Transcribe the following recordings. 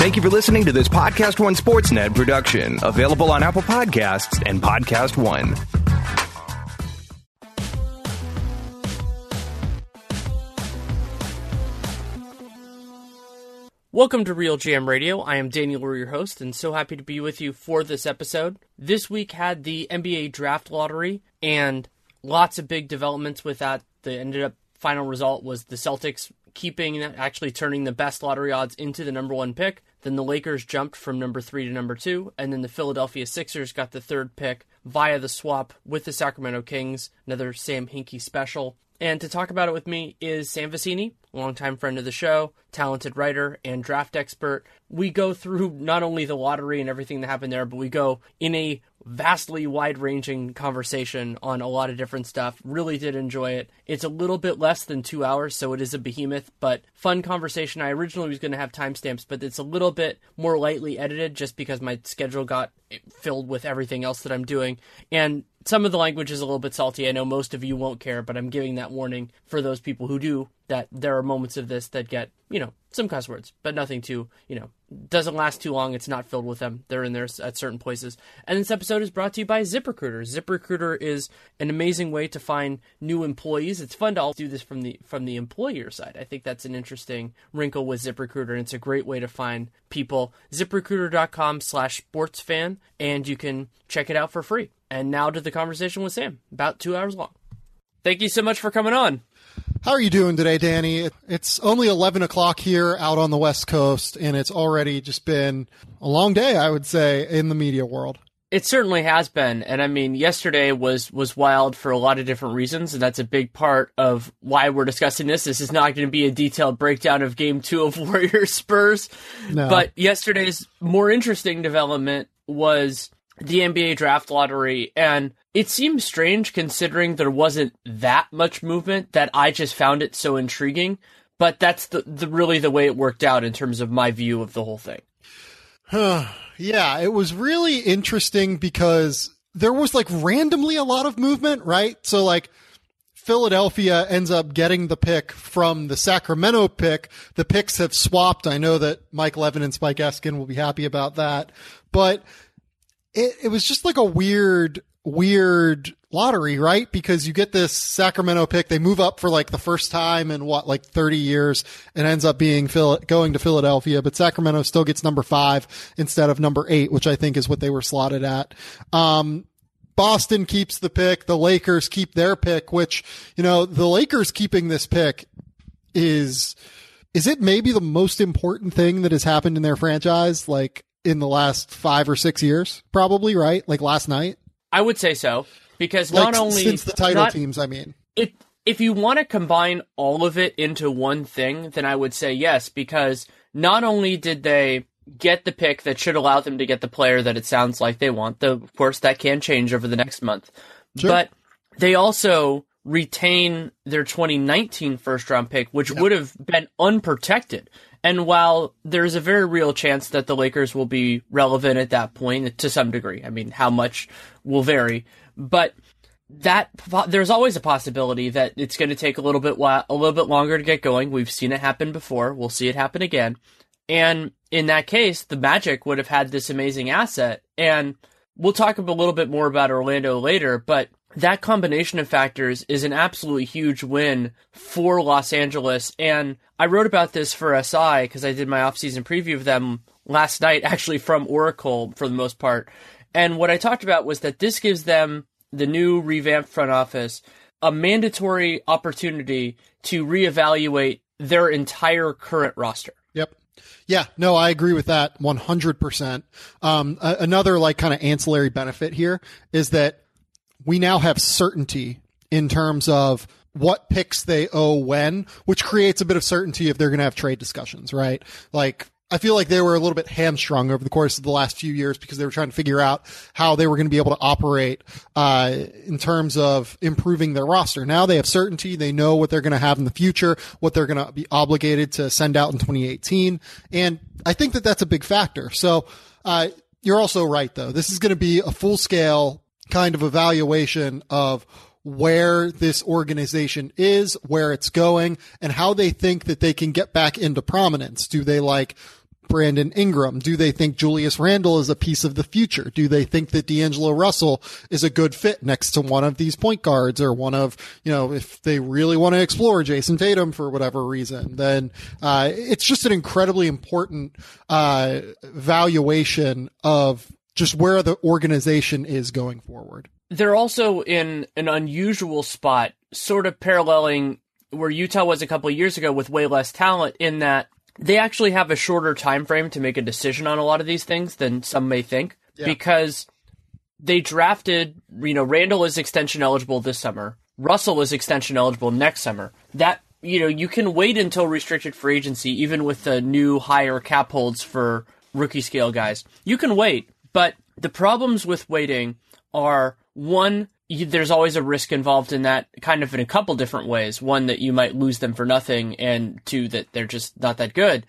Thank you for listening to this Podcast One Sportsnet production, available on Apple Podcasts and Podcast One. Welcome to RealGM Radio. I am Daniel your host, and so happy to be with you for this episode. This week had the NBA draft lottery and lots of big developments with that. The ended up final result was the Celtics keeping actually turning the best lottery odds into the number one pick. Then the Lakers jumped from number three to number two, and then the Philadelphia Sixers got the third pick via the swap with the Sacramento Kings. Another Sam Hinkie special. And to talk about it with me is Sam Vecenie, longtime friend of the show, talented writer and draft expert. We go through not only the lottery and everything that happened there, but we go in a vastly wide ranging conversation on a lot of different stuff. Really did enjoy it. It's a little bit less than two hours, so it is a behemoth, but fun conversation. I originally was going to have timestamps, but it's a little bit more lightly edited just because my schedule got filled with everything else that I'm doing. And some of the language is a little bit salty. I know most of you won't care, but I'm giving that warning for those people who do that there are moments of this that get, you know, some cuss words, but nothing too, you know, doesn't last too long. It's not filled with them. They're in there at certain places. And this episode is brought to you by ZipRecruiter. ZipRecruiter is an amazing way to find new employees. It's fun to all do this from the from the employer side. I think that's an interesting wrinkle with ZipRecruiter, and it's a great way to find people. ZipRecruiter.com slash sportsfan, and you can check it out for free. And now to the conversation with Sam, about two hours long. Thank you so much for coming on. How are you doing today, Danny? It's only 11 o'clock here out on the West Coast, and it's already just been a long day, I would say, in the media world. It certainly has been, and I mean, yesterday was was wild for a lot of different reasons, and that's a big part of why we're discussing this. This is not going to be a detailed breakdown of Game Two of Warriors Spurs, no. but yesterday's more interesting development was the NBA draft lottery, and it seems strange considering there wasn't that much movement that I just found it so intriguing. But that's the, the really the way it worked out in terms of my view of the whole thing. yeah, it was really interesting because there was like randomly a lot of movement, right? So like Philadelphia ends up getting the pick from the Sacramento pick. The picks have swapped. I know that Mike Levin and Spike Eskin will be happy about that, but it, it was just like a weird weird lottery, right? Because you get this Sacramento pick, they move up for like the first time in what, like 30 years and ends up being Phil- going to Philadelphia, but Sacramento still gets number five instead of number eight, which I think is what they were slotted at. Um, Boston keeps the pick. The Lakers keep their pick, which, you know, the Lakers keeping this pick is, is it maybe the most important thing that has happened in their franchise? Like, in the last five or six years, probably, right? Like last night. I would say so because like not only since the title not, teams, I mean, it if you want to combine all of it into one thing, then I would say yes because not only did they get the pick that should allow them to get the player that it sounds like they want, though of course that can change over the next month, sure. but they also retain their 2019 first round pick, which would have been unprotected. And while there's a very real chance that the Lakers will be relevant at that point to some degree, I mean, how much will vary, but that there's always a possibility that it's going to take a little bit while, a little bit longer to get going. We've seen it happen before. We'll see it happen again. And in that case, the Magic would have had this amazing asset. And we'll talk a little bit more about Orlando later, but that combination of factors is an absolutely huge win for Los Angeles. And I wrote about this for SI because I did my offseason preview of them last night, actually from Oracle for the most part. And what I talked about was that this gives them the new revamped front office a mandatory opportunity to reevaluate their entire current roster. Yep. Yeah, no, I agree with that 100%. Um, a- another like kind of ancillary benefit here is that we now have certainty in terms of what picks they owe when, which creates a bit of certainty if they're going to have trade discussions, right? Like, I feel like they were a little bit hamstrung over the course of the last few years because they were trying to figure out how they were going to be able to operate uh, in terms of improving their roster. Now they have certainty; they know what they're going to have in the future, what they're going to be obligated to send out in 2018, and I think that that's a big factor. So uh, you're also right, though. This is going to be a full scale kind of evaluation of where this organization is, where it's going, and how they think that they can get back into prominence. Do they like Brandon Ingram? Do they think Julius Randle is a piece of the future? Do they think that D'Angelo Russell is a good fit next to one of these point guards or one of, you know, if they really want to explore Jayson Tatum for whatever reason, then uh, it's just an incredibly important uh, valuation of just where the organization is going forward. They're also in an unusual spot, sort of paralleling where Utah was a couple of years ago with way less talent in that they actually have a shorter time frame to make a decision on a lot of these things than some may think Yeah. because they drafted, you know, Randle is extension eligible this summer. Russell is extension eligible next summer. That, you know, you can wait until restricted free agency, even with the new higher cap holds for rookie scale guys. You can wait, but the problems with waiting are one, you, there's always a risk involved in that kind of in a couple different ways. One, that you might lose them for nothing, and two, that they're just not that good.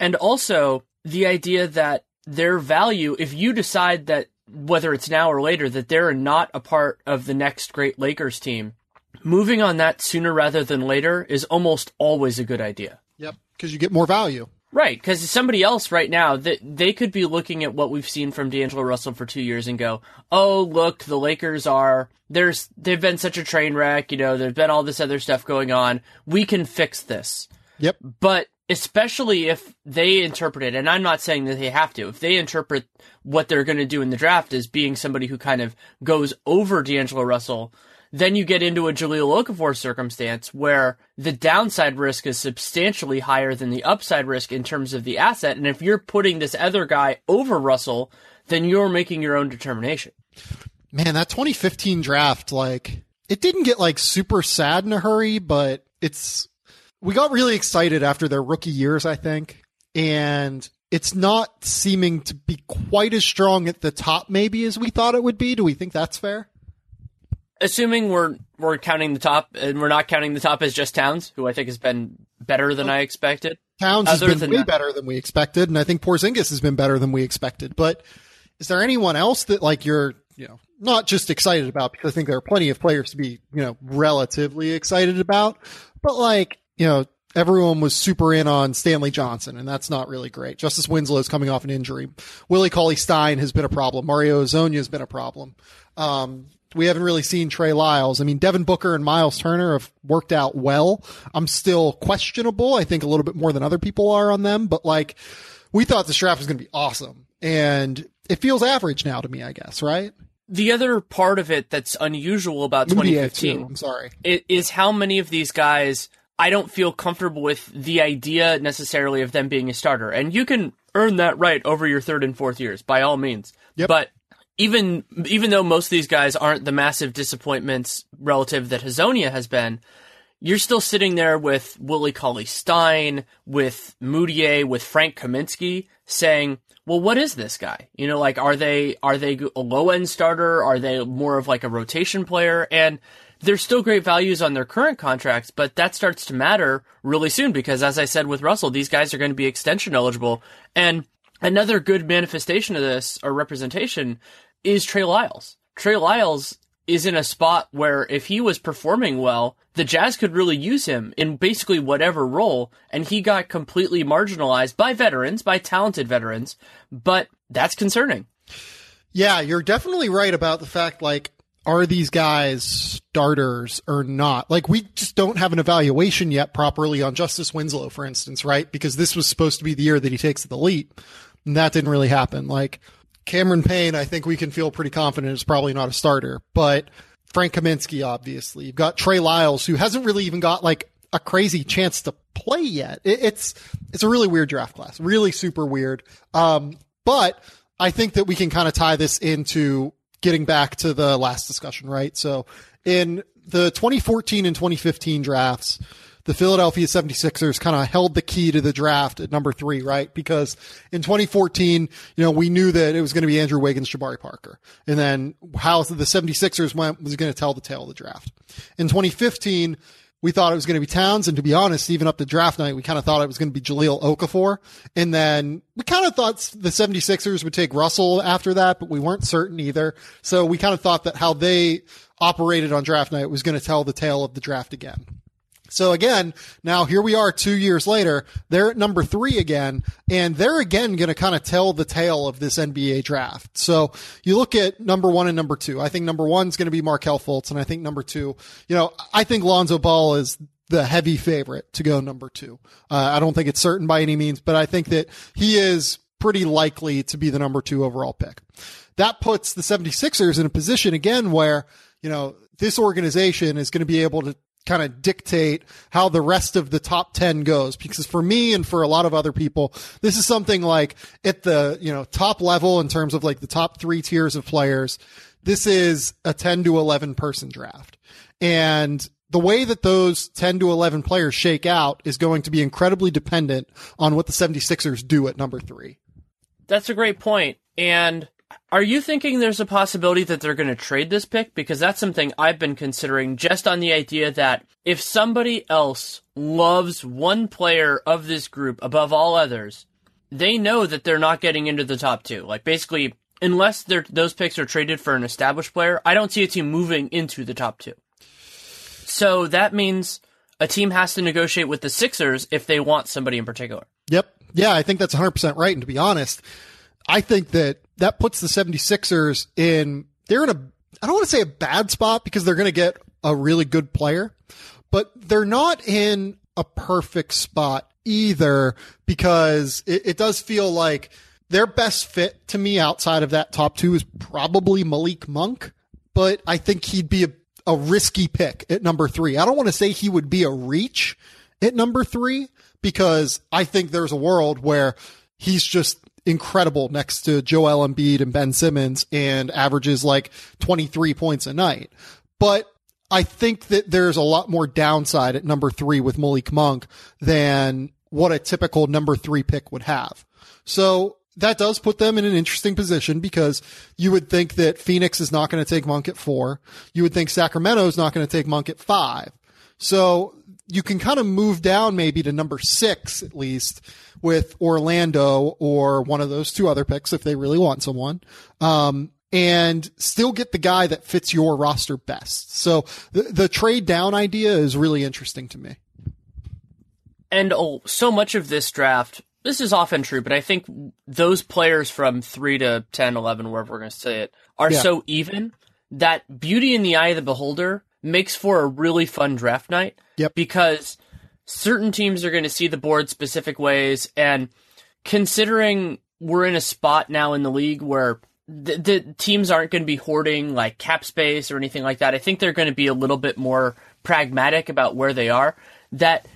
And also the idea that their value, if you decide that whether it's now or later, that they're not a part of the next great Lakers team, moving on that sooner rather than later is almost always a good idea. Yep. Because you get more value. Right, because somebody else right now that they could be looking at what we've seen from D'Angelo Russell for two years and go, "Oh, look, the Lakers are there's they've been such a train wreck. You know, there's been all this other stuff going on. We can fix this." Yep. But especially if they interpret it, and I'm not saying that they have to, if they interpret what they're going to do in the draft as being somebody who kind of goes over D'Angelo Russell, then you get into a Jahlil Okafor circumstance where the downside risk is substantially higher than the upside risk in terms of the asset. And if you're putting this other guy over Russell, then you're making your own determination. Man, that 2015 draft, like, it didn't get like super sad in a hurry, but it's, we got really excited after their rookie years, I think. And it's not seeming to be quite as strong at the top, maybe, as we thought it would be. Do we think that's fair? Assuming we're we're counting the top, and we're not counting the top as just Towns, who I think has been better than I expected. Towns has been way that- better than we expected, and I think Porzingis has been better than we expected. But is there anyone else that like you're, you know, not just excited about because I think there are plenty of players to be, you know, relatively excited about, but like, you know, everyone was super in on Stanley Johnson, and that's not really great. Justice Winslow is coming off an injury. Willie Cauley Stein has been a problem. Mario Hezonja has been a problem. Um, we haven't really seen Trey Lyles. I mean, Devin Booker and Myles Turner have worked out well. I'm still questionable. I think a little bit more than other people are on them, but like, we thought this draft was going to be awesome. And it feels average now to me, I guess, right? The other part of it that's unusual about Mudiay, 2015 too. I'm sorry. is how many of these guys I don't feel comfortable with the idea necessarily of them being a starter. And you can earn that right over your third and fourth years by all means. Yep. But even even though most of these guys aren't the massive disappointments relative that Hezonja has been, you're still sitting there with Willie Cauley Stein, with Mudiay, with Frank Kaminsky saying, well, what is this guy? You know, like, are they, are they a low end starter? Are they more of like a rotation player? And there's still great values on their current contracts, but that starts to matter really soon because as I said with Russell, these guys are going to be extension eligible. And another good manifestation of this or representation is Trey Lyles. Trey Lyles is in a spot where if he was performing well, the Jazz could really use him in basically whatever role, and he got completely marginalized by veterans, by talented veterans, but that's concerning. Yeah, you're definitely right about the fact, like, are these guys starters or not? Like, we just don't have an evaluation yet properly on Justice Winslow, for instance, right? Because this was supposed to be the year that he takes the leap. And that didn't really happen. Like, Cameron Payne, I think we can feel pretty confident is probably not a starter, but Frank Kaminsky, obviously. You've got Trey Lyles, who hasn't really even got like a crazy chance to play yet. it's, it's a really weird draft class, really super weird. Um, but I think that we can kind of tie this into getting back to the last discussion, right? So in the 2014 and 2015 drafts, the Philadelphia 76ers kind of held the key to the draft at number three, right? Because in 2014, you know, we knew that it was going to be Andrew Wiggins, Jabari Parker. And then how the 76ers went was going to tell the tale of the draft. In 2015, we thought it was going to be Towns. And to be honest, even up to draft night, we kind of thought it was going to be Jahlil Okafor. And then we kind of thought the 76ers would take Russell after that, but we weren't certain either. So we kind of thought that how they operated on draft night was going to tell the tale of the draft again. So again, now here we are two years later. They're at number three again, and they're again going to kind of tell the tale of this NBA draft. So you look at number one and number two. I think number one is going to be Markelle Fultz, and I think number two, you know, I think Lonzo Ball is the heavy favorite to go number two. Uh, I don't think it's certain by any means, but I think that he is pretty likely to be the number two overall pick. That puts the 76ers in a position again where, you know, this organization is going to be able to kind of dictate how the rest of the top 10 goes. Because for me and for a lot of other people this is something like at the you know top level in terms of like the top 3 tiers of players this is a 10 to 11 person draft. And the way that those 10 to 11 players shake out is going to be incredibly dependent on what the 76ers do at number 3 that's a great point. And are you thinking there's a possibility that they're going to trade this pick? Because that's something I've been considering just on the idea that if somebody else loves one player of this group above all others, they know that they're not getting into the top two. Like basically, unless those picks are traded for an established player, I don't see a team moving into the top two. So that means a team has to negotiate with the Sixers if they want somebody in particular. Yep. Yeah, I think that's 100% right. And to be honest, I think that that puts the 76ers in, they're in a, I don't want to say a bad spot because they're going to get a really good player, but they're not in a perfect spot either because it, it does feel like their best fit to me outside of that top two is probably Malik Monk, but I think he'd be a, a risky pick at number three. I don't want to say he would be a reach at number three because I think there's a world where he's just incredible next to Joel Embiid and Ben Simmons and averages like 23 points a night. But I think that there's a lot more downside at number three with Malik Monk than what a typical number three pick would have. So that does put them in an interesting position because you would think that Phoenix is not going to take Monk at four. You would think Sacramento is not going to take Monk at five. So you can kind of move down maybe to number six at least with Orlando or one of those two other picks if they really want someone. Um, and still get the guy that fits your roster best. So the, the trade down idea is really interesting to me. And oh, so much of this draft, this is often true, but I think those players from 3 to 10, 11, wherever we're going to say it, are yeah. so even that beauty in the eye of the beholder makes for a really fun draft night. Yep. Because certain teams are going to see the board specific ways, and considering we're in a spot now in the league where the, the teams aren't going to be hoarding like cap space or anything like that, I think they're going to be a little bit more pragmatic about where they are. That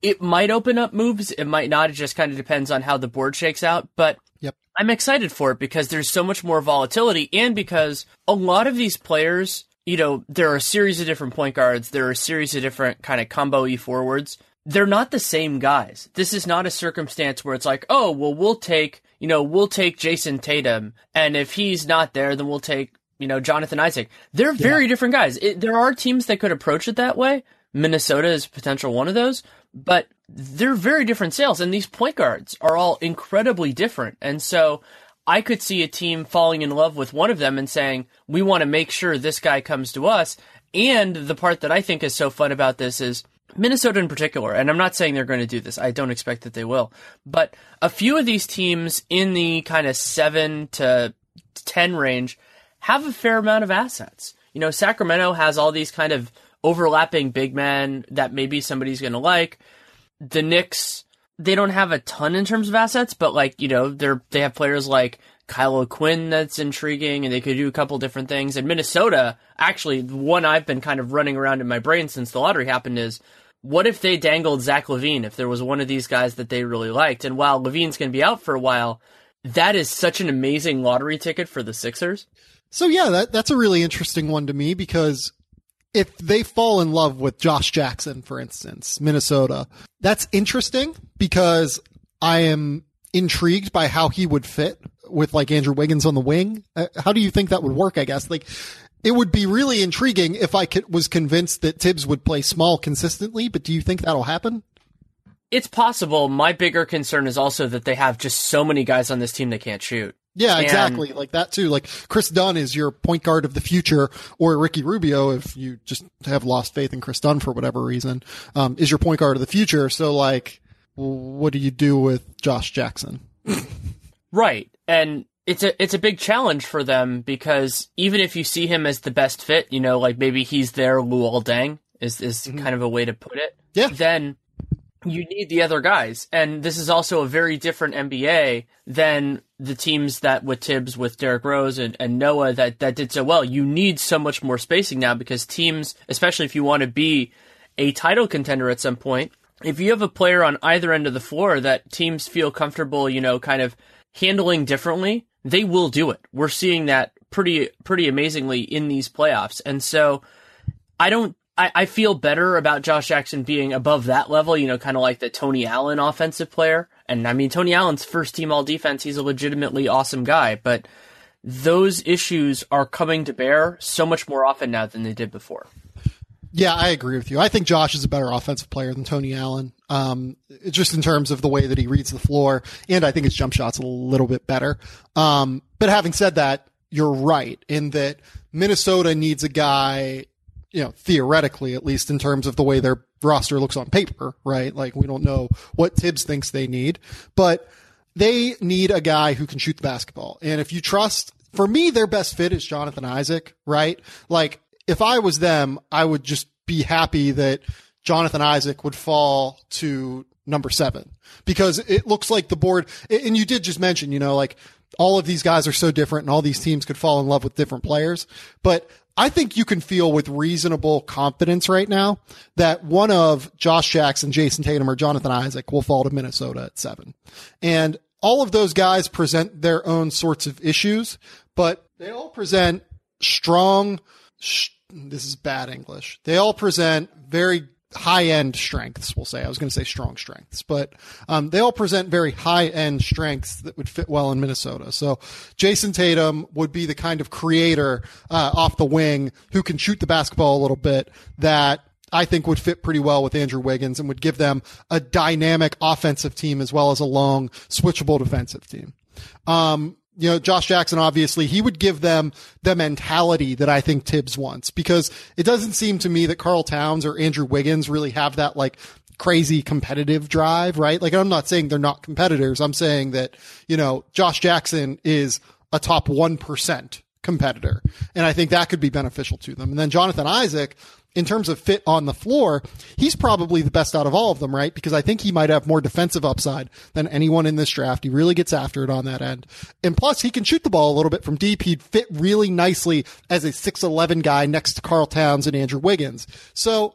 it might open up moves, it might not. It just kind of depends on how the board shakes out. But yep. I'm excited for it because there's so much more volatility and because a lot of these players you know, there are a series of different point guards. There are a series of different kind of combo e forwards. They're not the same guys. This is not a circumstance where it's like, oh, well, we'll take, you know, we'll take Jayson Tatum, and if he's not there, then we'll take, you know, Jonathan Isaac. They're very yeah. different guys. It, there are teams that could approach it that way. Minnesota is potential one of those, but they're very different sales, and these point guards are all incredibly different. And so I could see a team falling in love with one of them and saying, we want to make sure this guy comes to us. And the part that I think is so fun about this is Minnesota in particular, and I'm not saying they're going to do this. I don't expect that they will. But a few of these teams in the kind of seven to 10 range have a fair amount of assets. You know, Sacramento has all these kind of overlapping big men that maybe somebody's going to like. The Knicks, they don't have a ton in terms of assets, but like, you know, they're, they have players like Kyle Quinn that's intriguing and they could do a couple different things. And Minnesota, actually, the one I've been kind of running around in my brain since the lottery happened is what if they dangled Zach LaVine if there was one of these guys that they really liked? And while LaVine's going to be out for a while, that is such an amazing lottery ticket for the Sixers. So yeah, that that's a really interesting one to me because if they fall in love with Josh Jackson, for instance, Minnesota, that's interesting because I am intrigued by how he would fit with like Andrew Wiggins on the wing. Uh, how do you think that would work? I guess like it would be really intriguing if I could, was convinced that Thibs would play small consistently. But do you think that'll happen? It's possible. My bigger concern is also that they have just so many guys on this team that can't shoot. Yeah, And- exactly. Like that too. Like Kris Dunn is your point guard of the future, or Ricky Rubio, if you just have lost faith in Kris Dunn for whatever reason, um, is your point guard of the future. So like, what do you do with Josh Jackson? Right. And it's a it's a big challenge for them because even if you see him as the best fit, you know, like maybe he's their Luol Deng is is kind of a way to put it. Yeah. Then you need the other guys. And this is also a very different NBA than the teams that with Thibs, with Derrick Rose and, and Noah that, that did so well. You need so much more spacing now because teams, especially if you want to be a title contender at some point, if you have a player on either end of the floor that teams feel comfortable, you know, kind of handling differently, they will do it. We're seeing that pretty pretty amazingly in these playoffs. And so I don't I, I feel better about Josh Jackson being above that level, you know, kind of like the Tony Allen offensive player. And I mean Tony Allen's first team all defense, he's a legitimately awesome guy, but those issues are coming to bear so much more often now than they did before. Yeah, I agree with you. I think Josh is a better offensive player than Tony Allen. Um, just in terms of the way that he reads the floor, and I think his jump shot's a little bit better. Um, but having said that, you're right in that Minnesota needs a guy, you know, theoretically, at least in terms of the way their roster looks on paper, right? Like we don't know what Thibs thinks they need, but they need a guy who can shoot the basketball. And if you trust, for me, their best fit is Jonathan Isaac, right? Like if I was them, I would just be happy that Jonathan Isaac would fall to number seven because it looks like the board, and you did just mention, you know, like all of these guys are so different and all these teams could fall in love with different players. But I think you can feel with reasonable confidence right now that one of Josh Jackson, Jayson Tatum, or Jonathan Isaac will fall to Minnesota at seven. And all of those guys present their own sorts of issues, but they all present strong, sh- this is bad English. They all present very high end strengths, we'll say. I was going to say strong strengths, but um, they all present very high end strengths that would fit well in Minnesota. So Jayson Tatum would be the kind of creator uh, off the wing who can shoot the basketball a little bit that I think would fit pretty well with Andrew Wiggins and would give them a dynamic offensive team as well as a long switchable defensive team. Um, you know, Josh Jackson, obviously, he would give them the mentality that I think Thibs wants because it doesn't seem to me that Karl Towns or Andrew Wiggins really have that like crazy competitive drive, right? Like, I'm not saying they're not competitors. I'm saying that, you know, Josh Jackson is a top 1% competitor. And I think that could be beneficial to them. And then Jonathan Isaac, in terms of fit on the floor, he's probably the best out of all of them, right? Because I think he might have more defensive upside than anyone in this draft. He really gets after it on that end. And plus, he can shoot the ball a little bit from deep. He'd fit really nicely as a 6'11 guy next to Karl Towns and Andrew Wiggins. So,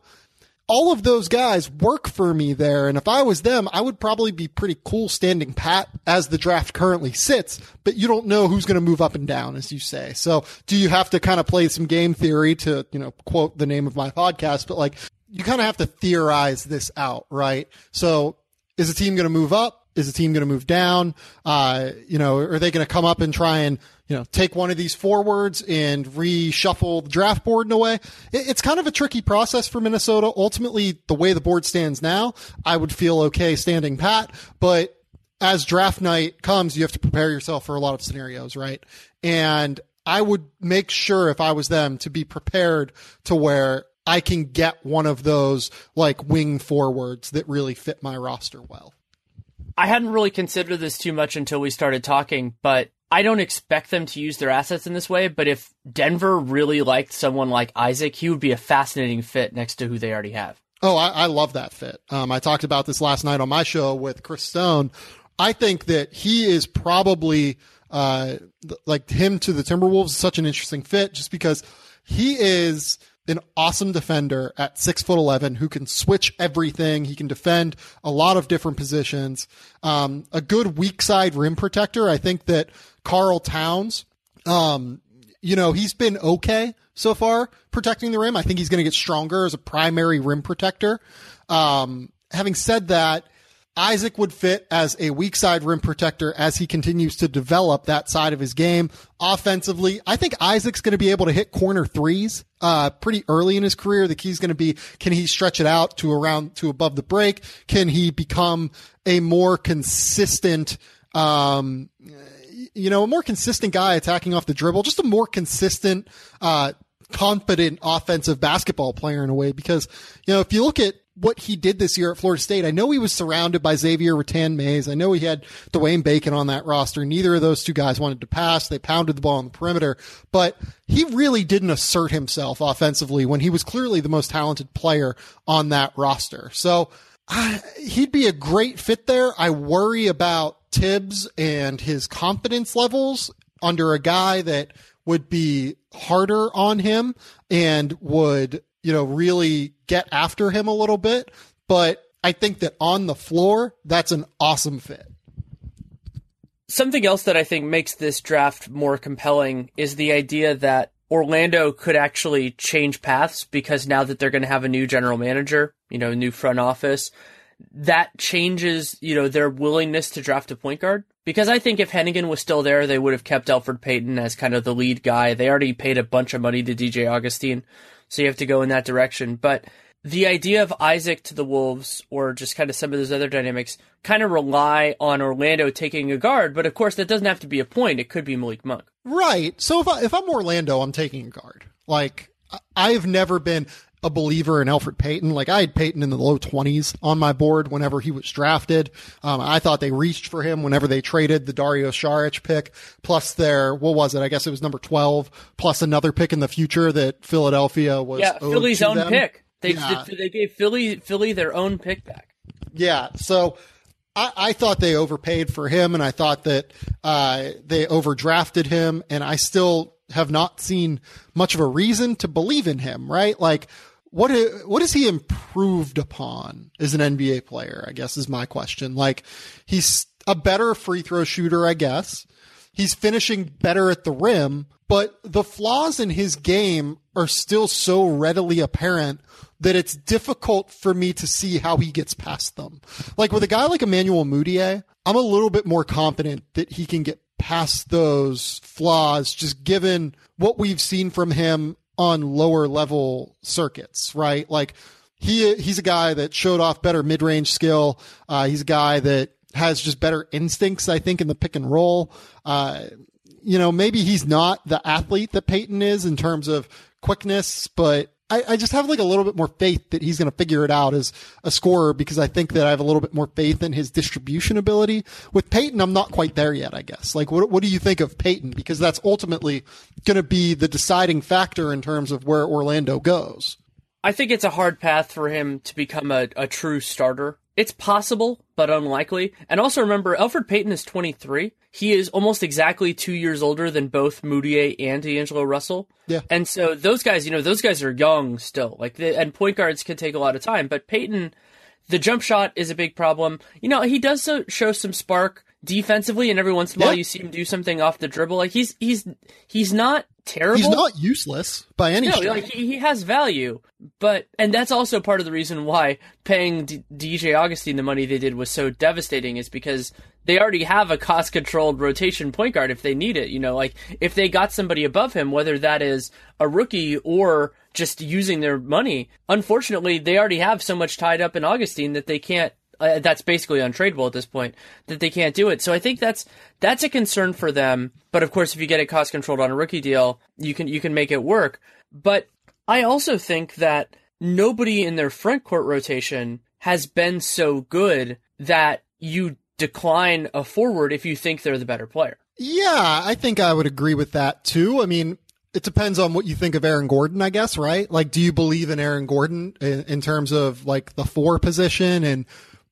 all of those guys work for me there. And if I was them, I would probably be pretty cool standing pat as the draft currently sits, but you don't know who's going to move up and down, as you say. So do you have to kind of play some game theory to, you know, quote the name of my podcast, but like you kind of have to theorize this out, right? So is a team going to move up? Is a team going to move down? Uh, you know, are they going to come up and try and, you know, take one of these forwards and reshuffle the draft board in a way? It, it's kind of a tricky process for Minnesota. Ultimately, the way the board stands now, I would feel okay standing pat, but as draft night comes, you have to prepare yourself for a lot of scenarios, right? And I would make sure if I was them to be prepared to where I can get one of those like wing forwards that really fit my roster well. I hadn't really considered this too much until we started talking, but I don't expect them to use their assets in this way, but if Denver really liked someone like Isaac, he would be a fascinating fit next to who they already have. Oh, I, I love that fit. Um, I talked about this last night on my show with Chris Stone. I think that he is probably uh, like him to the Timberwolves such an interesting fit just because he is an awesome defender at six foot 11 who can switch everything. He can defend a lot of different positions. Um, a good weak side rim protector. I think that Karl Towns, um, you know, he's been okay so far protecting the rim. I think he's going to get stronger as a primary rim protector. Um, having said that, Isaac would fit as a weak side rim protector as he continues to develop that side of his game. Offensively, I think Isaac's going to be able to hit corner threes uh, pretty early in his career. The key is going to be can he stretch it out to around to above the break? Can he become a more consistent um, you know, a more consistent guy attacking off the dribble, just a more consistent, uh, confident offensive basketball player in a way. Because, you know, if you look at what he did this year at Florida State, I know he was surrounded by Xavier Rathan-Mayes. I know he had Dwayne Bacon on that roster. Neither of those two guys wanted to pass. They pounded the ball on the perimeter, but he really didn't assert himself offensively when he was clearly the most talented player on that roster. So, he'd be a great fit there. I worry about Thibs and his confidence levels under a guy that would be harder on him and would, you know, really get after him a little bit. But I think that on the floor, that's an awesome fit. Something else that I think makes this draft more compelling is the idea that Orlando could actually change paths because now that they're going to have a new general manager, you know, new front office, that changes, you know, their willingness to draft a point guard. Because I think if Hennigan was still there, they would have kept Elfrid Payton as kind of the lead guy. They already paid a bunch of money to DJ Augustin, so you have to go in that direction. But the idea of Isaac to the Wolves, or just kind of some of those other dynamics, kind of rely on Orlando taking a guard. But of course, that doesn't have to be a point. It could be Malik Monk. Right. So if, I, if I'm Orlando, I'm taking a guard. Like, I've never been a believer in Elfrid Payton. Like I had Payton in the low twenties on my board whenever he was drafted. Um, I thought they reached for him whenever they traded the Dario Saric pick, plus their what was it? I guess it was number twelve, plus another pick in the future that Philadelphia was. Yeah, Philly's own them. pick. They Yeah. they gave Philly Philly their own pick back. Yeah. So I, I thought they overpaid for him, and I thought that uh, they overdrafted him, and I still have not seen much of a reason to believe in him. Right? Like. What i- what has he improved upon as an NBA player? I guess is my question. Like he's a better free throw shooter, I guess. He's finishing better at the rim, but the flaws in his game are still so readily apparent that it's difficult for me to see how he gets past them. Like with a guy like Emmanuel Mudiay, I'm a little bit more confident that he can get past those flaws just given what we've seen from him on lower level circuits, right? Like he he's a guy that showed off better mid range skill. Uh, he's a guy that has just better instincts, I think, in the pick and roll. Uh, you know, maybe he's not the athlete that Payton is in terms of quickness, but I, I just have like a little bit more faith that he's going to figure it out as a scorer because I think that I have a little bit more faith in his distribution ability. With Payton, I'm not quite there yet, I guess. Like, what, what do you think of Payton? Because that's ultimately going to be the deciding factor in terms of where Orlando goes. I think it's a hard path for him to become a, a true starter. It's possible, but unlikely. And also remember, Elfrid Payton is 23. He is almost exactly two years older than both Mudiay and D'Angelo Russell. Yeah. And so those guys, you know, those guys are young still. Like, they, and point guards can take a lot of time. But Payton, the jump shot is a big problem. You know, he does so, show some spark defensively, and every once in a while you see him do something off the dribble. Like he's he's he's not terrible. He's not useless by any No, stretch. like he, he has value, but and that's also part of the reason why paying D- DJ Augustin the money they did was so devastating is because they already have a cost controlled rotation point guard if they need it. You know, like if they got somebody above him, whether that is a rookie or just using their money, unfortunately they already have so much tied up in Augustin that they can't. Uh, that's basically untradeable at this point that they can't do it. So I think that's that's a concern for them. But of course, if you get it cost controlled on a rookie deal, you can you can make it work. But I also think that nobody in their front court rotation has been so good that you decline a forward if you think they're the better player. Yeah, I think I would agree with that too. I mean, it depends on what you think of Aaron Gordon, I guess, right? Like, do you believe in Aaron Gordon in, in terms of like the four position and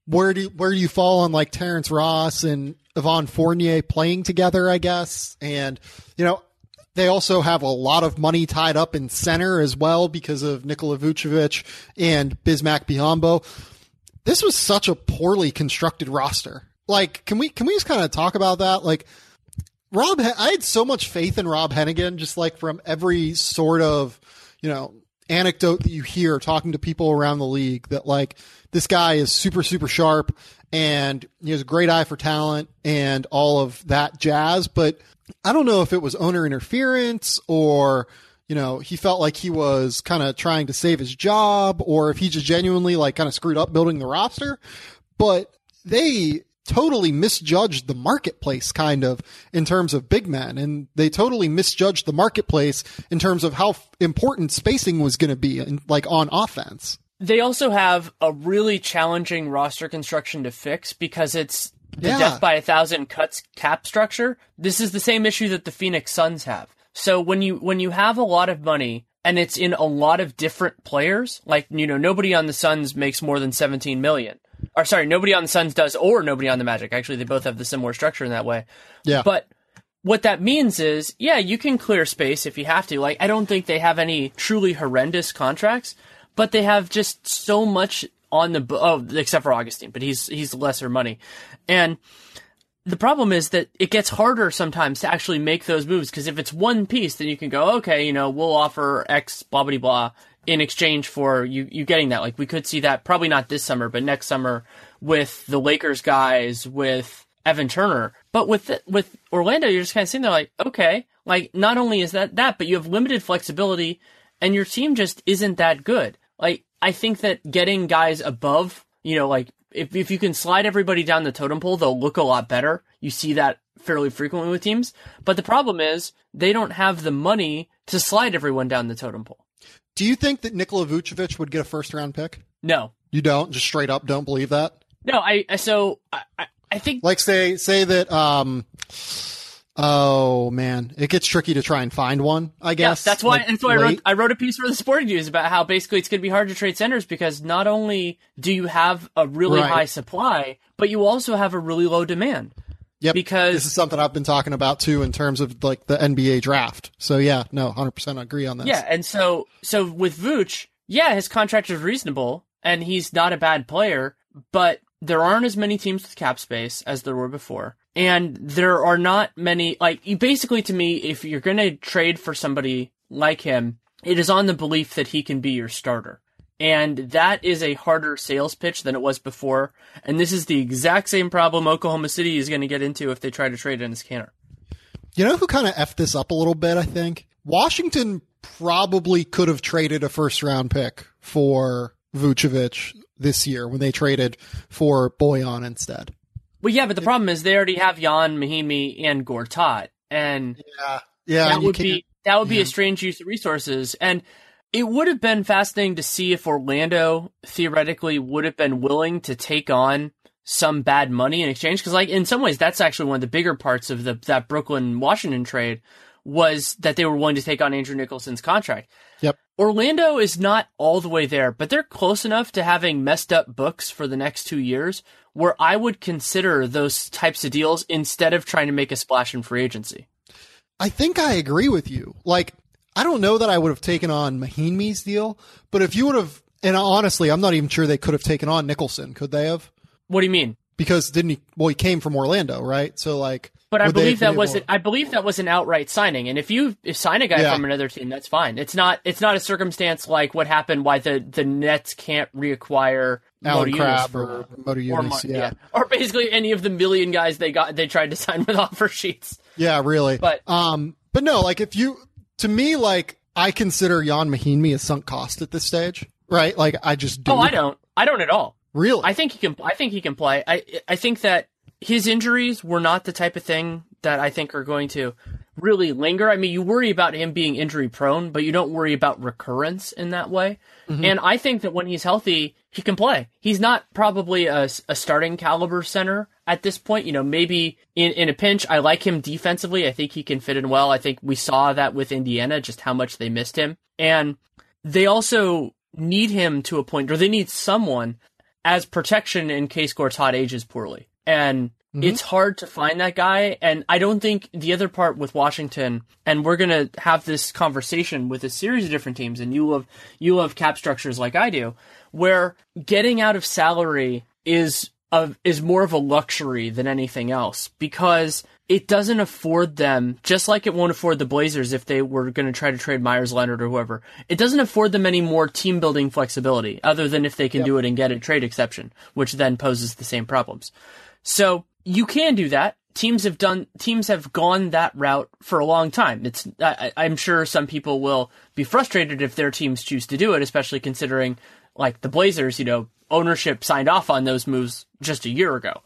where do where do you fall on like Terrence Ross and Evan Fournier playing together? I guess, and you know, they also have a lot of money tied up in center as well because of Nikola Vucevic and Bismack Biyombo. This was such a poorly constructed roster. Like, can we can we just kind of talk about that? Like, Rob, I had so much faith in Rob Hennigan, just like from every sort of, you know, anecdote that you hear talking to people around the league that like this guy is super, super sharp and he has a great eye for talent and all of that jazz. But I don't know if it was owner interference or, you know, he felt like he was kind of trying to save his job or if he just genuinely like kind of screwed up building the roster. But they totally misjudged the marketplace kind of in terms of big men and they totally misjudged the marketplace in terms of how important spacing was going to be in, like on offense they also have a really challenging roster construction to fix because it's the Yeah. death by a thousand cuts cap structure. This is the same issue that the Phoenix Suns have. So when you when you have a lot of money and it's in a lot of different players, like you know nobody on the Suns makes more than 17 million. Or sorry, nobody on the Suns does or nobody on the Magic. Actually, they both have the similar structure in that way. yeah But what that means is, yeah, you can clear space if you have to. Like, I don't think they have any truly horrendous contracts, but they have just so much on the oh, except for Augustin, but he's he's lesser money, and the problem is that it gets harder sometimes to actually make those moves because if it's one piece, then you can go, okay, you know, we'll offer X blah blah blah in exchange for you you getting that. Like we could see that probably not this summer, but next summer with the Lakers guys with Evan Turner. But with with Orlando, you're just kind of sitting there like, okay, like not only is that that, but you have limited flexibility, and your team just isn't that good. Like I think that getting guys above, you know, like if if you can slide everybody down the totem pole, they'll look a lot better. You see that fairly frequently with teams. But the problem is they don't have the money to slide everyone down the totem pole. do you think that Nikola Vucevic would get a first round pick No, you don't just straight up don't believe that no. I I- so I I- I think like say say that um oh man it gets tricky to try and find one i Yeah, guess that's why. like, that's why I wrote. I wrote a piece for the Sporting News about how basically it's going to be hard to trade centers because not only do you have a really Right. high supply, but you also have a really low demand. Yep. because- this is something I've been talking about too in terms of like the NBA draft. So yeah, no, hundred percent agree on this. Yeah, and so so with Vooch, yeah, his contract is reasonable and he's not a bad player, but there aren't as many teams with cap space as there were before. And there are not many like basically to me, if you're gonna trade for somebody like him, it is on the belief that he can be your starter. And that is a harder sales pitch than it was before. And this is the exact same problem Oklahoma City is going to get into if they try to trade in Enes Kanter. You know who kind of effed this up a little bit? I think Washington probably could have traded a first round pick for Vucevic this year when they traded for Bojan instead. Well, yeah, but the problem is they already have Ian, Mahinmi, and Gortat. And Yeah, yeah, that would be that would be yeah. a strange use of resources and it would have been fascinating to see if Orlando theoretically would have been willing to take on some bad money in exchange because like in some ways that's actually one of the bigger parts of the that Brooklyn Washington trade was that they were willing to take on Andrew Nicholson's contract. Yep. Orlando is not all the way there, but they're close enough to having messed up books for the next 2 years where I would consider those types of deals instead of trying to make a splash in free agency. I think I agree with you. Like, I don't know that I would have taken on Mahinmi's deal, but if you would have, and honestly, I'm not even sure they could have taken on Nicholson. Could they have? What do you mean? Because didn't he? Well, he came from Orlando, right? So like, But I would believe that was able- I believe that was an outright signing. And if you if sign a guy Yeah. from another team, that's fine. It's not it's not a circumstance like what happened why the, the Nets can't reacquire Alan Motiunas Crab for or Motiunas, or Mo- yeah. or basically any of the million guys they got they tried to sign with offer sheets. Yeah, really. But- um, but no, like if you, to me, like I consider Ian Mahinmi a sunk cost at this stage, right? Like I just do. Oh, I don't. I don't at all. Really? I think he can. I think he can play. I I think that his injuries were not the type of thing that I think are going to really linger. I mean, you worry about him being injury prone, but you don't worry about recurrence in that way. Mm-hmm. And I think that when he's healthy, he can play. He's not probably a, a, starting caliber center at this point. You know, maybe in, in a pinch, I like him defensively. I think he can fit in well. I think we saw that with Indiana, just how much they missed him. And they also need him to a point, or they need someone as protection in case Gortat ages poorly. And Mm-hmm. It's hard to find that guy. And I don't think the other part with Washington, and we're going to have this conversation with a series of different teams, and you love, you love cap structures like I do, where getting out of salary is of, is more of a luxury than anything else because it doesn't afford them, just like it won't afford the Blazers if they were going to try to trade Meyers Leonard or whoever. It doesn't afford them any more team building flexibility other than if they can yep. do it and get a trade exception, which then poses the same problems. So you can do that. Teams have done teams have gone that route for a long time. It's I, I'm sure some people will be frustrated if their teams choose to do it, especially considering like the Blazers, you know, ownership signed off on those moves just a year ago.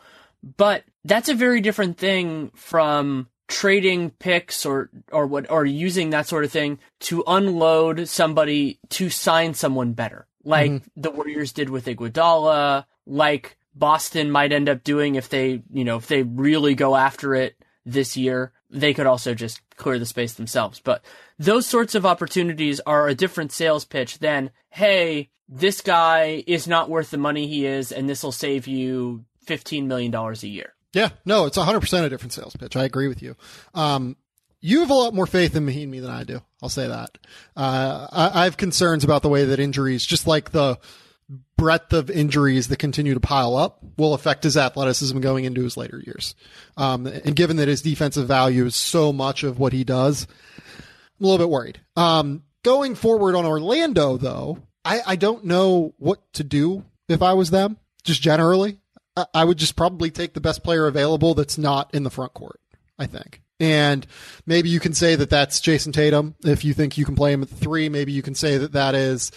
But that's a very different thing from trading picks or or what or using that sort of thing to unload somebody to sign someone better, like mm-hmm. the Warriors did with Iguodala, like Boston might end up doing if they, you know, if they really go after it this year. They could also just clear the space themselves. But those sorts of opportunities are a different sales pitch than, hey, this guy is not worth the money he is, and this will save you $15 million a year. Yeah, no, it's 100% a different sales pitch. I agree with you. Um, you have a lot more faith in Mahinmi than I do. I'll say that. Uh, I, I have concerns about the way that injuries, just like the breadth of injuries that continue to pile up will affect his athleticism going into his later years. Um, and given that his defensive value is so much of what he does, I'm a little bit worried. Um, going forward on Orlando, though, I, I don't know what to do if I was them, just generally. I, I would just probably take the best player available that's not in the front court, I think. And maybe you can say that that's Jayson Tatum. If you think you can play him at three, maybe you can say that that is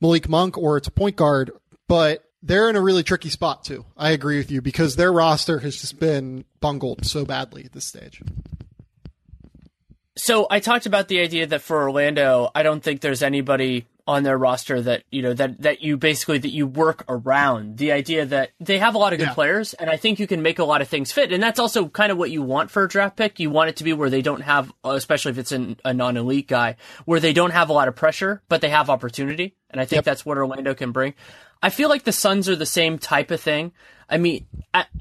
Malik Monk or it's a point guard, but they're in a really tricky spot too. I agree with you because their roster has just been bungled so badly at this stage. So I talked about the idea that for Orlando, I don't think there's anybody on their roster that you know that that you basically that you work around the idea that they have a lot of good yeah. players and I think you can make a lot of things fit and that's also kind of what you want for a draft pick you want it to be where they don't have especially if it's an, a non-elite guy where they don't have a lot of pressure but they have opportunity and I think yep. that's what Orlando can bring. I feel like the Suns are the same type of thing. I mean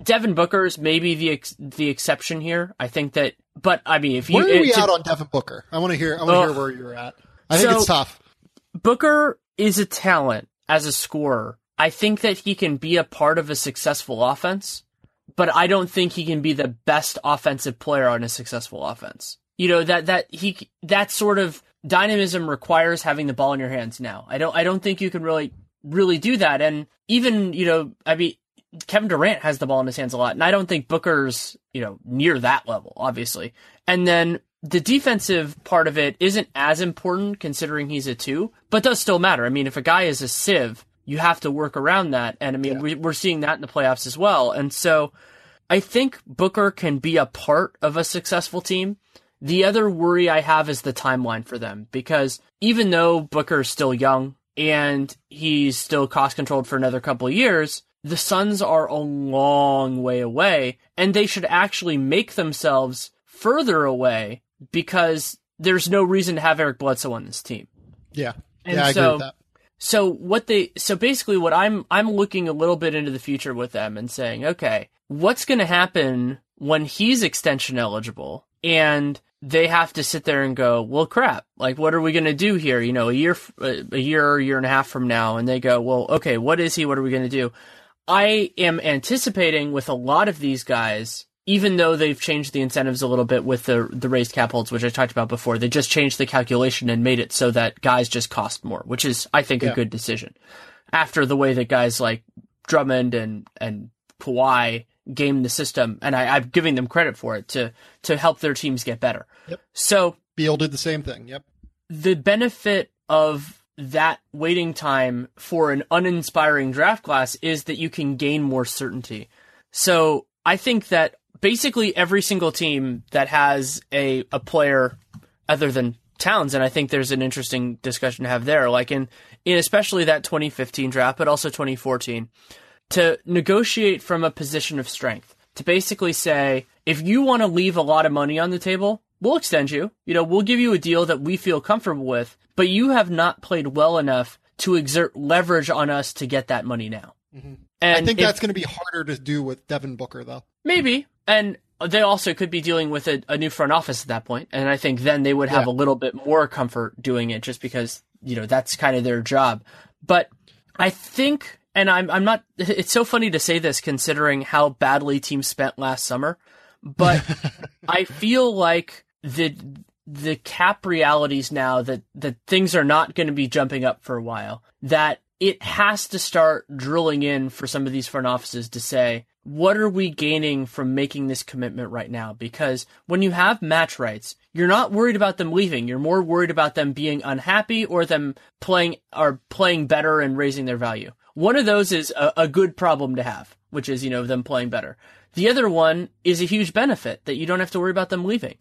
Devin Booker is maybe the ex- the exception here. I think that but I mean if you where are we out on Devin Booker? I want to hear I want to uh, hear where you're at. I think so, it's tough. Booker is a talent as a scorer. I think that he can be a part of a successful offense, but I don't think he can be the best offensive player on a successful offense. You know, that, that he, that sort of dynamism requires having the ball in your hands now. I don't, I don't think you can really, really do that. And even, you know, I mean, Kevin Durant has the ball in his hands a lot, and I don't think Booker's, you know, near that level, obviously. And then the defensive part of it isn't as important considering he's a two, but does still matter. I mean, if a guy is a sieve, you have to work around that. And I mean, yeah. we, are seeing that in the playoffs as well. And so I think Booker can be a part of a successful team. The other worry I have is the timeline for them because even though Booker is still young and he's still cost controlled for another couple of years, the Suns are a long way away and they should actually make themselves further away because there's no reason to have Eric Bledsoe on this team. Yeah. And yeah, I so, agree with that. So what they so basically what I'm I'm looking a little bit into the future with them and saying, okay, what's going to happen when he's extension eligible and they have to sit there and go, well, crap, like what are we going to do here? You know, a year, uh, a year, year and a half from now, and they go, well, okay, what is he? What are we going to do? I am anticipating with a lot of these guys even though they've changed the incentives a little bit with the the raised cap holds, which I talked about before, they just changed the calculation and made it so that guys just cost more, which is I think yeah. a good decision. After the way that guys like Drummond and and Kawhi game the system, and I, I'm giving them credit for it to to help their teams get better. Yep. So Beal did the same thing. Yep. The benefit of that waiting time for an uninspiring draft class is that you can gain more certainty. So I think that basically every single team that has a, a player other than Towns, and I think there's an interesting discussion to have there, like in, in especially that 2015 draft, but also 2014, to negotiate from a position of strength. To basically say, if you want to leave a lot of money on the table, we'll extend you. You know, we'll give you a deal that we feel comfortable with, but you have not played well enough to exert leverage on us to get that money now. Mm-hmm. And I think if- that's going to be harder to do with Devin Booker, though. Maybe. And they also could be dealing with a, a new front office at that point, And I think then they would have Yeah. a little bit more comfort doing it just because, you know, that's kind of their job. But I think, and I'm, I'm not, it's so funny to say this considering how badly teams spent last summer, but I feel like the, the cap realities now that, that things are not going to be jumping up for a while, that it has to start drilling in for some of these front offices to say, what are we gaining from making this commitment right now? Because when you have match rights, you're not worried about them leaving. You're more worried about them being unhappy or them playing or playing better and raising their value. One of those is a, a good problem to have, which is, you know, them playing better. The other one is a huge benefit that you don't have to worry about them leaving.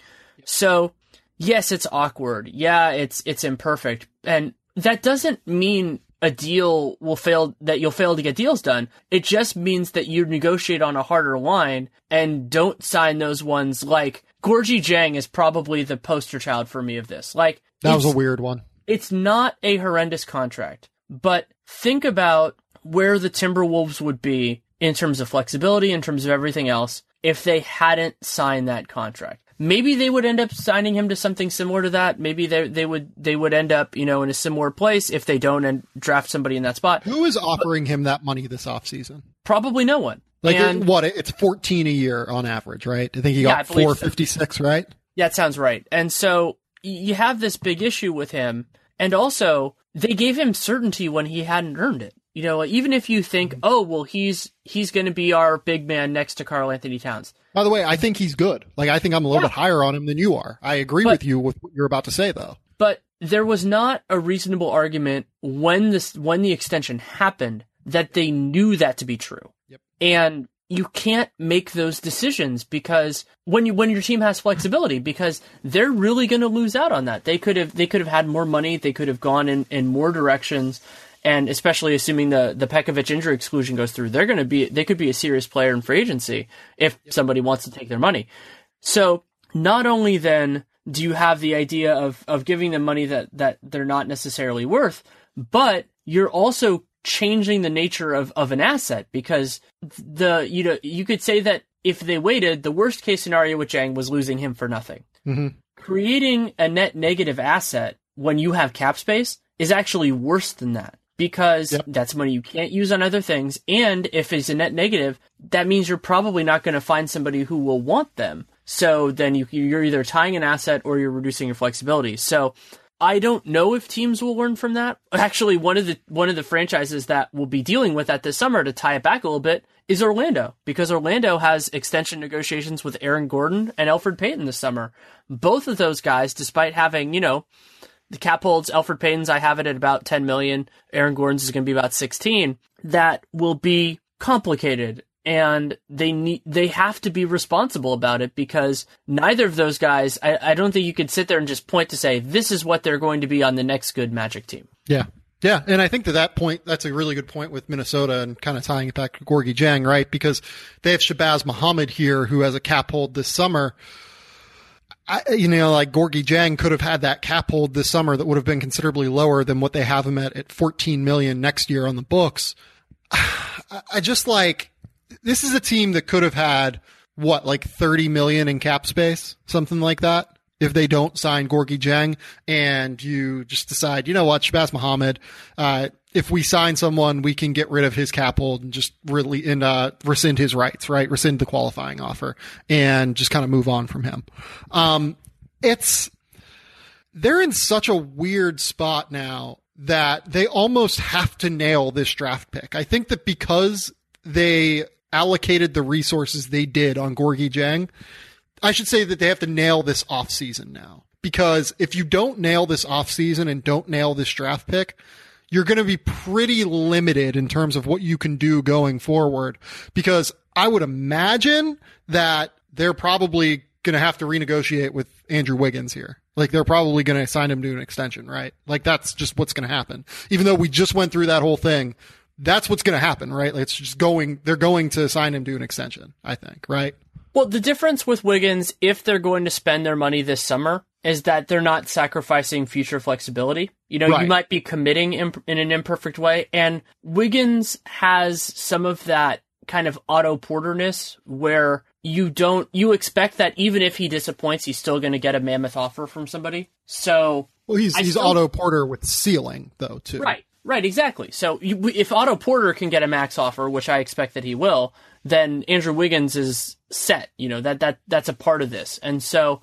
So yes, it's awkward. Yeah, it's it's imperfect. And that doesn't mean a deal will fail that you'll fail to get deals done. It just means that you negotiate on a harder line and don't sign those ones like Gorgui Dieng is probably the poster child for me of this. Like That was a weird one. it's not a horrendous contract, but think about where the Timberwolves would be in terms of flexibility, in terms of everything else, if they hadn't signed that contract. Maybe they would end up signing him to something similar to that. Maybe they they would they would end up you know in a similar place if they don't and draft somebody in that spot. Who is offering him that money this offseason? Probably no one. Like and it, what? It's fourteen a year on average, right? I think he Yeah, got so. four fifty six, right? Yeah, it sounds right. And so you have this big issue with him. And also, they gave him certainty when he hadn't earned it. You know, even if you think, mm-hmm. oh, well, he's he's going to be our big man next to Karl-Anthony Towns. By the way, I think he's good. Like I think I'm a little Yeah. bit higher on him than you are. I agree But- with you with what you're about to say, though. But there was not a reasonable argument when this when the extension happened that they knew that to be true. Yep. And you can't make those decisions because when you when your team has flexibility because they're really going to lose out on that. They could have they could have had more money, they could have gone in in more directions and especially assuming the the Pekovic injury exclusion goes through, they're going to be they could be a serious player in free agency if somebody wants to take their money. So not only then do you have the idea of, of giving them money that, that they're not necessarily worth, but you're also changing the nature of, of an asset because the you know you could say that if they waited, the worst case scenario with Dieng was losing him for nothing. Mhm. Creating a net negative asset when you have cap space is actually worse than that because Yep. that's money you can't use on other things. And if it's a net negative, that means you're probably not going to find somebody who will want them. So then you, you're either tying an asset or you're reducing your flexibility. So I don't know if teams will learn from that. Actually, one of the one of the franchises that will be dealing with that this summer to tie it back a little bit is Orlando because Orlando has extension negotiations with Aaron Gordon and Elfrid Payton this summer. Both of those guys, despite having you know the cap holds Elfrid Payton's I have it at about 10 million. Aaron Gordon's is going to be about 16. That will be complicated and they need they have to be responsible about it because neither of those guys I, I don't think you could sit there and just point to say this is what they're going to be on the next good Magic team. Yeah. Yeah, and I think to that point, that's a really good point with Minnesota and kind of tying it back to Gorgui Dieng, right? Because they have Shabazz Muhammad here who has a cap hold this summer. I, you know, like Gorgui Dieng could have had that cap hold this summer that would have been considerably lower than what they have him at at 14 million next year on the books. I, I just like this is a team that could have had what like 30 million in cap space, something like that. If they don't sign Gorgui Dieng and you just decide, you know what, Shabazz Muhammad, uh, if we sign someone, we can get rid of his cap hold and just really and uh, rescind his rights, right? Rescind the qualifying offer and just kind of move on from him. Um, it's they're in such a weird spot now that they almost have to nail this draft pick. I think that because they allocated the resources they did on Gorgui Dieng, I should say that they have to nail this offseason now. Because if you don't nail this offseason and don't nail this draft pick, you're going to be pretty limited in terms of what you can do going forward. Because I would imagine that they're probably going to have to renegotiate with Andrew Wiggins here. Like they're probably going to sign him to an extension, right? Like that's just what's going to happen. Even though we just went through that whole thing, that's what's going to happen, right? Like it's just going, they're going to sign him to an extension, I think, right? Well, the difference with Wiggins, if they're going to spend their money this summer, is that they're not sacrificing future flexibility. You know, Right. you might be committing imp- in an imperfect way, and Wiggins has some of that kind of auto Porterness where you don't you expect that even if he disappoints, he's still going to get a mammoth offer from somebody. So Well, he's I he's still- Otto Porter with ceiling though too. Right, right, exactly. So you, if Otto Porter can get a max offer, which I expect that he will, then Andrew Wiggins is set. You know that that that's a part of this, and so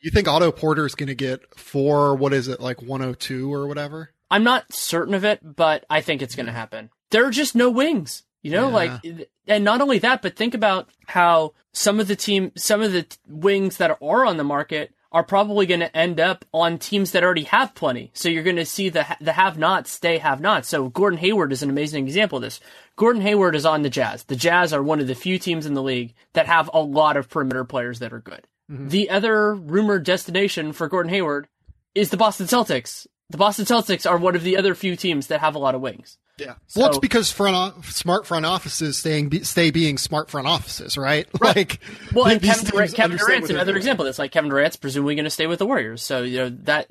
You think Otto Porter is going to get four? What is it like 102 or whatever? I'm not certain of it, but I think it's going to happen. There are just no wings, you know, Yeah. like, and not only that, but think about how some of the team, some of the wings that are on the market are probably going to end up on teams that already have plenty. So you're going to see the the have-nots stay have-nots. So Gordon Hayward is an amazing example of this. Gordon Hayward is on the Jazz. The Jazz are one of the few teams in the league that have a lot of perimeter players that are good. Mm-hmm. The other rumored destination for Gordon Hayward is the Boston Celtics. The Boston Celtics are one of the other few teams that have a lot of wings. Yeah. well, it's because front smart front offices staying be, stay being smart front offices, right? Like, Well, and Kevin, Durant, Kevin Durant's another doing. example. That's like Kevin Durant's presumably going to stay with the Warriors. So you know that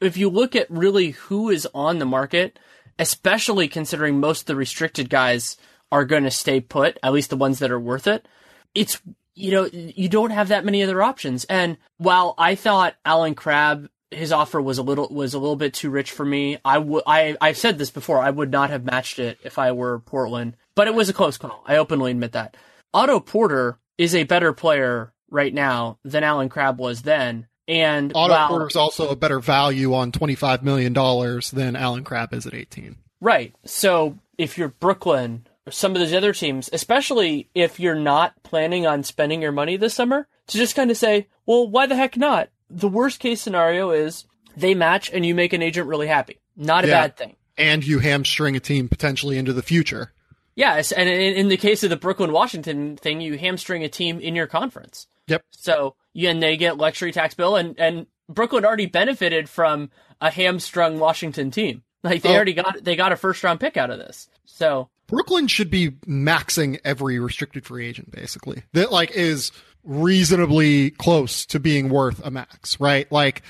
if you look at really who is on the market, especially considering most of the restricted guys are going to stay put, at least the ones that are worth it, it's you know you don't have that many other options. And while I thought Allen Crabbe his offer was a little was a little bit too rich for me. I would I I've said this before. I would not have matched it if I were Portland, but it was a close call. I openly admit that. Otto Porter is a better player right now than Allen Crabbe was then. And Otto while- Porter's also a better value on twenty five million dollars than Allen Crabbe is at eighteen. Right. So if you're Brooklyn or some of those other teams, especially if you're not planning on spending your money this summer, to just kind of say, well, why the heck not? The worst case scenario is they match and you make an agent really happy. Not a Yeah. bad thing. And you hamstring a team potentially into the future. Yes, and in, in the case of the Brooklyn Washington thing, you hamstring a team in your conference. Yep. So yeah, and they get luxury tax bill, and and Brooklyn already benefited from a hamstrung Washington team. Like they Oh. already got they got a first round pick out of this. So Brooklyn should be maxing every restricted free agent basically. That like is reasonably close to being worth a max, right? Like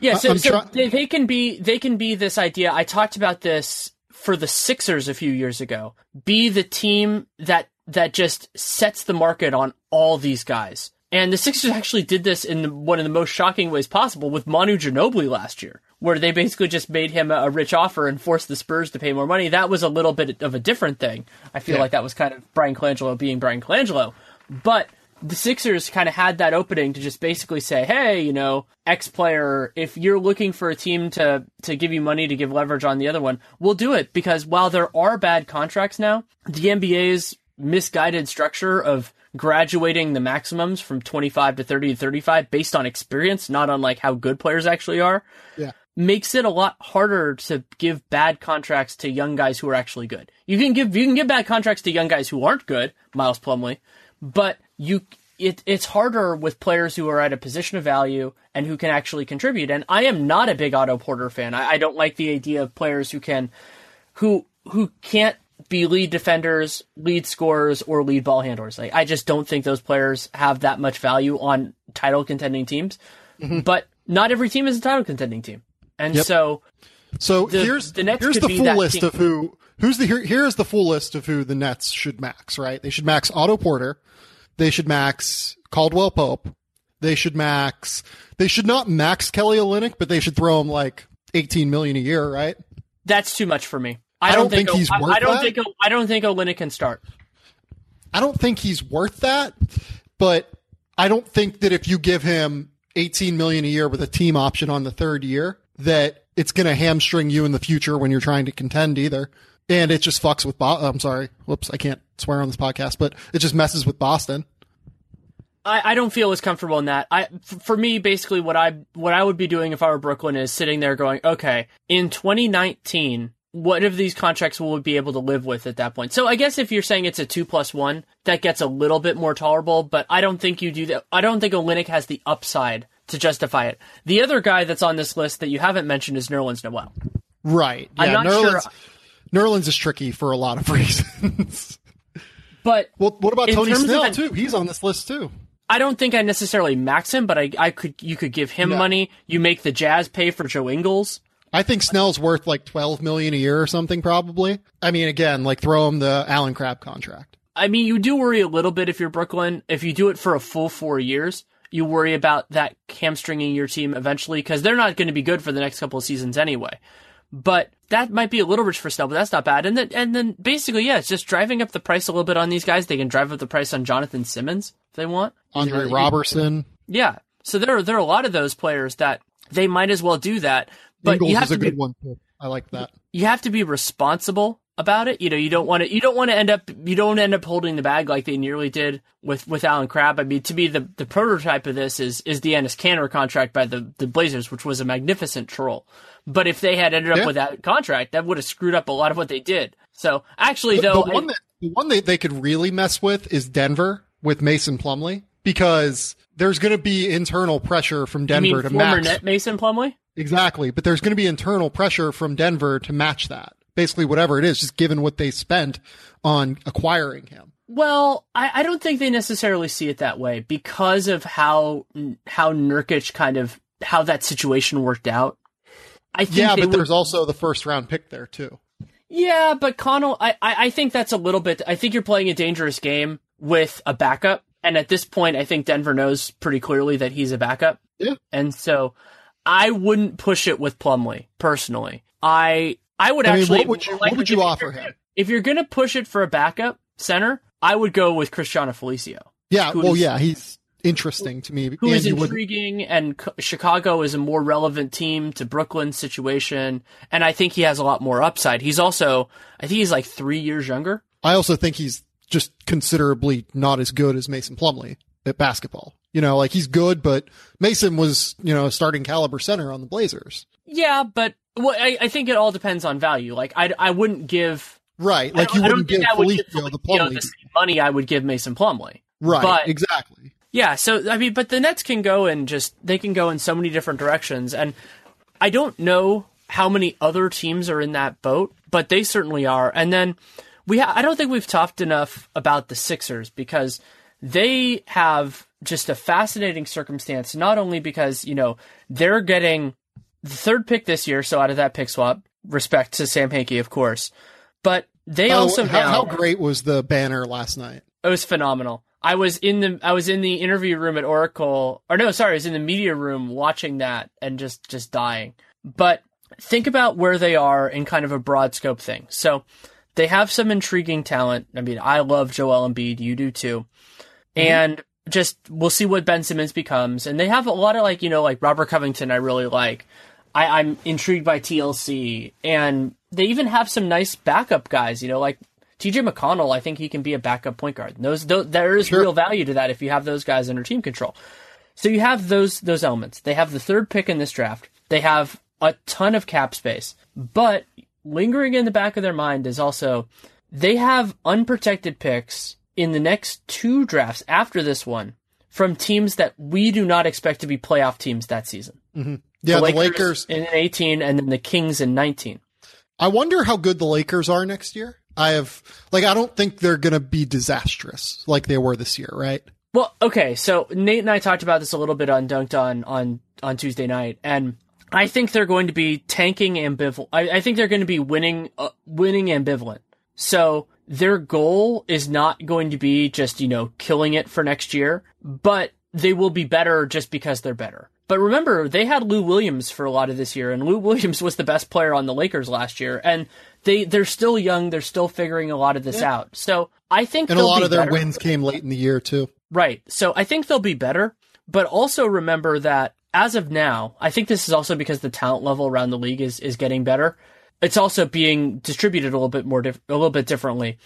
yeah, so, so they, they can be they can be this idea. I talked about this for the Sixers a few years ago. Be the team that that just sets the market on all these guys. And the Sixers actually did this in one of the most shocking ways possible with Manu Ginobili last year, where they basically just made him a rich offer and forced the Spurs to pay more money. That was a little bit of a different thing. I feel Yeah. like that was kind of Bryan Colangelo being Bryan Colangelo. But the Sixers kind of had that opening to just basically say, hey, you know, X player, if you're looking for a team to, to give you money to give leverage on the other one, we'll do it. Because while there are bad contracts now, the NBA's misguided structure of graduating the maximums from 25 to 30 to 35 based on experience, not on like how good players actually are, Yeah. makes it a lot harder to give bad contracts to young guys who are actually good. You can give you can give bad contracts to young guys who aren't good, Miles Plumlee, but you it it's harder with players who are at a position of value and who can actually contribute. And I am not a big Otto Porter fan. I, I don't like the idea of players who can who who can't be lead defenders, lead scorers, or lead ball handlers. Like I just don't think those players have that much value on title contending teams. Mm-hmm. But not every team is a title contending team. And Yep. so So The- here's the Nets here's the full list team. of who who's the here, here's the full list of who the Nets should max. Right, they should max Otto Porter, they should max Caldwell Pope, they should max they should not max Kelly Olynyk, but they should throw him like 18 million a year. Right, that's too much for me. I, I don't think O- he's I, worth I don't that. think I don't think Olynyk can start. I don't think he's worth that, but I don't think that if you give him 18 million a year with a team option on the third year, that it's going to hamstring you in the future when you're trying to contend either. And it just fucks with. Bo- I'm sorry. Whoops. I can't swear on this podcast, but it just messes with Boston. I, I don't feel as comfortable in that. I f- for me basically what I what I would be doing if I were Brooklyn is sitting there going, okay, in 2019 what of these contracts will we be able to live with at that point? So I guess if you're saying it's a two plus one, that gets a little bit more tolerable, but I don't think you do that. I don't think Olynyk has the upside to justify it. The other guy that's on this list that you haven't mentioned is Nerlens Noel. Right. Yeah, I'm not Nerlens, sure- Nerlens is tricky for a lot of reasons. But well, what about Tony Snell an- too? He's on this list too. I don't think I necessarily max him, but I, I could you could give him No. money. You make the Jazz pay for Joe Ingles. I think Snell's worth like twelve million a year or something, probably. I mean, again, like throw him the Allen Crabbe contract. I mean, you do worry a little bit if you're Brooklyn. If you do it for a full four years, you worry about that hamstringing your team eventually because they're not going to be good for the next couple of seasons anyway. But that might be a little rich for Snell, but that's not bad. And then, and then basically, yeah, it's just driving up the price a little bit on these guys. They can drive up the price on Jonathan Simmons if they want. Andre know, Roberson, Yeah. So there are there are a lot of those players that they might as well do that. But Ingles you have is a to be, good one too. I like that. you have to be responsible about it. You know, you don't want to you don't want to end up you don't end up holding the bag like they nearly did with with Allen Crabbe. I mean, to me, the the prototype of this is is the Enes Kanter contract by the the Blazers, which was a magnificent troll. But if they had ended up Yeah. with that contract, that would have screwed up a lot of what they did. So actually, though, the I- one that the one that they could really mess with is Denver with Mason Plumlee because there's going to be internal pressure from Denver to former match Mason Plumlee. exactly, but there's going to be internal pressure from Denver to match that. Basically, whatever it is, just given what they spent on acquiring him. Well, I, I don't think they necessarily see it that way because of how how Nurkic kind of how that situation worked out. I think Yeah, but there's also the first round pick there too. yeah, but Connell, I, I think that's a little bit. I think you're playing a dangerous game with a backup, and at this point, I think Denver knows pretty clearly that he's a backup. Yeah. and so I wouldn't push it with Plumlee personally. I I would I mean, actually. what would you- like, what would you offer him? If you're gonna push it for a backup center, I would go with Cristiano Felicio. Yeah, well, yeah, he's interesting to me. who and is you intriguing, and Chicago is a more relevant team to Brooklyn's situation, and I think he has a lot more upside. He's also, I think he's like three years younger. I also think he's just considerably not as good as Mason Plumlee at basketball. You know, like he's good, but Mason was, you know, a starting caliber center on the Blazers. Yeah, but well, I, I think it all depends on value. Like I, I wouldn't give Right. Like you wouldn't give I would give the Plumlee. the same money I would give Mason Plumlee. right. but- exactly. Yeah, so I mean, but the Nets can go in just they can go in so many different directions, and I don't know how many other teams are in that boat, but they certainly are. And then we, ha- I don't think we've talked enough about the Sixers because they have just a fascinating circumstance. Not only because you know they're getting the third pick this year, so out of that pick swap, respect to Sam Hinkie, of course, but they Oh, also how, now how great was the banner last night? it was phenomenal. I was in the I was in the interview room at Oracle, or no, sorry, I was in the media room watching that and just just dying. But think about where they are in kind of a broad scope thing. So they have some intriguing talent. I mean, I love Joel Embiid, you do too, mm-hmm. and just we'll see what Ben Simmons becomes. And they have a lot of like you know like Robert Covington, I really like. I, I'm intrigued by TLC, and they even have some nice backup guys. You know, like TJ McConnell. I think he can be a backup point guard. Those, those there is Sure. real value to that if you have those guys under team control. So you have those those elements. They have the third pick in this draft. They have a ton of cap space, but lingering in the back of their mind is also they have unprotected picks in the next two drafts after this one from teams that we do not expect to be playoff teams that season. Mm-hmm. Yeah, the Lakers. in 18 and then the Kings in 19. I wonder how good the Lakers are next year. I have like I don't think they're going to be disastrous like they were this year, right? Well, okay, so Nate and I talked about this a little bit on Dunked on on on Tuesday night, and I think they're going to be tanking ambivalent. I, I think they're going to be winning uh, winning ambivalent. So their goal is not going to be just you know killing it for next year, but they will be better just because they're better. But remember, they had Lou Williams for a lot of this year, and Lou Williams was the best player on the Lakers last year, and they they're still young, they're still figuring a lot of this out. So I think And a lot be of their better. wins came late in the year too. Right. So I think they'll be better, but also remember that as of now, I think this is also because the talent level around the league is is getting better. It's also being distributed a little bit more dif- a little bit differently.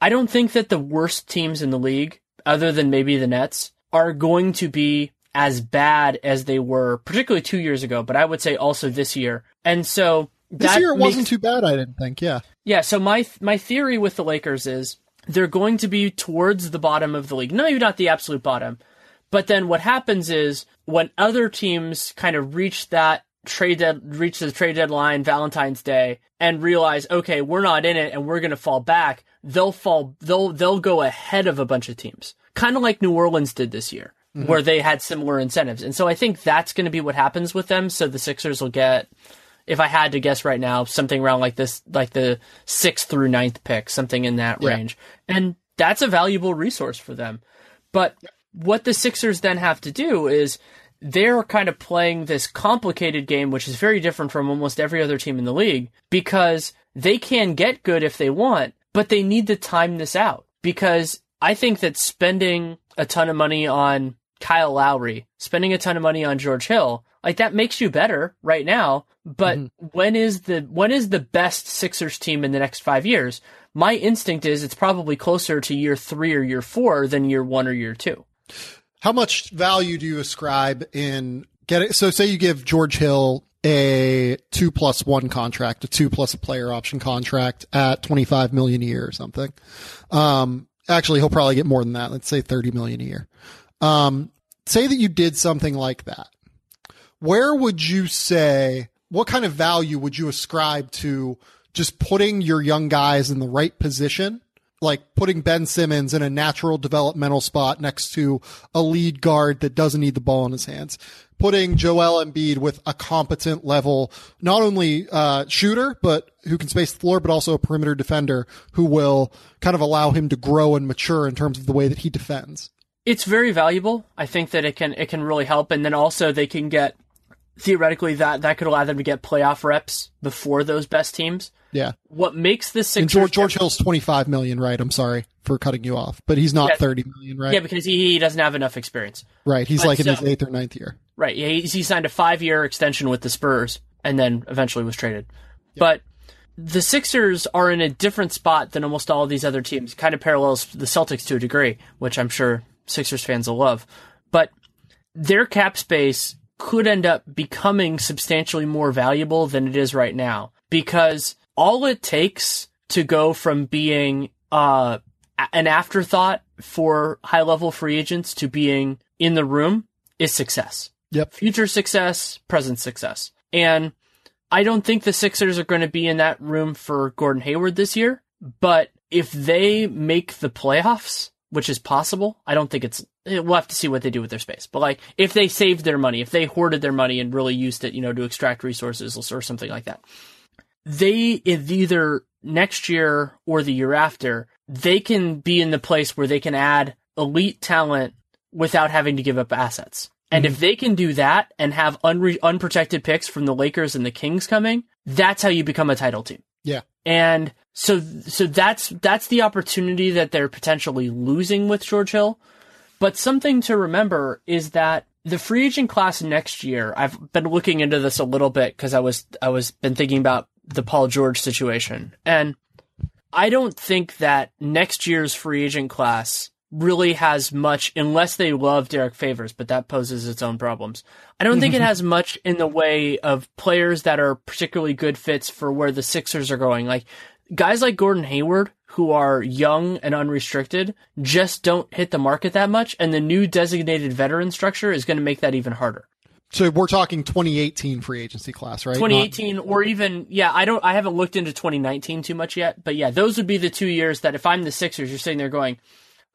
I don't think that the worst teams in the league, other than maybe the Nets, are going to be as bad as they were, particularly two years ago, but I would say also this year. And so This that year it wasn't makes- too bad, I didn't think. Yeah. Yeah, so my my theory with the Lakers is they're going to be towards the bottom of the league. No, you're not the absolute bottom. But then what happens is when other teams kind of reach that trade dead reach the trade deadline Valentine's Day and realize, okay, we're not in it and we're gonna fall back, they'll fall they'll they'll go ahead of a bunch of teams. Kind of like New Orleans did this year, Mm-hmm. where they had similar incentives. And so I think that's gonna be what happens with them. So the Sixers will get if I had to guess right now, something around like this, like the sixth through ninth pick, something in that Yeah. range. And that's a valuable resource for them. But what the Sixers then have to do is they're kind of playing this complicated game, which is very different from almost every other team in the league because they can get good if they want, but they need to time this out because I think that spending a ton of money on Kyle Lowry, spending a ton of money on George Hill, like that makes you better right now. But when is the when is the best Sixers team in the next five years? My instinct is it's probably closer to year three or year four than year one or year two. How much value do you ascribe in getting? So, say you give George Hill a two plus one contract, a two plus a player option contract at twenty five million a year or something. Um, actually, he'll probably get more than that. Let's say thirty million a year. Um, say that you did something like that. Where would you say? What kind of value would you ascribe to just putting your young guys in the right position like putting Ben Simmons in a natural developmental spot next to a lead guard that doesn't need the ball in his hands. Putting Joel Embiid with a competent level, not only uh, shooter, but who can space the floor, but also a perimeter defender who will kind of allow him to grow and mature in terms of the way that he defends. It's very valuable. I think that it can it can really help, and then also they can get theoretically that that could allow them to get playoff reps before those best teams. Yeah. What makes the And Sixers George, George Hill's 25 million, right? I'm sorry for cutting you off, but he's not Yeah. 30 million, right? yeah, because he, he doesn't have enough experience. right. He's but like in his eighth or ninth year. Right. Yeah, he, he signed a five year extension with the Spurs and then eventually was traded. But the Sixers are in a different spot than almost all of these other teams. Kind of parallels the Celtics to a degree, which I'm sure Sixers fans will love. But their cap space could end up becoming substantially more valuable than it is right now because all it takes to go from being uh, an afterthought for high level free agents to being in the room is success. Yep. Future success, present success. And I don't think the Sixers are going to be in that room for Gordon Hayward this year, but if they make the playoffs, which is possible, I don't think it's eh, we'll have to see what they do with their space. But like if they saved their money, if they hoarded their money and really used it, you know, to extract resources or something like that. They if either next year or the year after, they can be in the place where they can add elite talent without having to give up assets. And if mm-hmm. they can do that and have unre- unprotected picks from the Lakers and the Kings coming, that's how you become a title team. Yeah. And so so that's that's the opportunity that they're potentially losing with George Hill. But something to remember is that the free agent class next year, I've been looking into this a little bit because I was I was been thinking about the Paul George situation. And I don't think that next year's free agent class really has much unless they love Derek Favors, but that poses its own problems. I don't think it mm-hmm. has much in the way of players that are particularly good fits for where the Sixers are going. Like guys like Gordon Hayward, who are young and unrestricted, just don't hit the market that much, and the new designated veteran structure is going to make that even harder. So we're talking 2018 free agency class, right? Not- 2018 or even yeah i don't i haven't looked into 2019 too much yet but yeah those would be the two years that if i'm the sixers you're sitting there going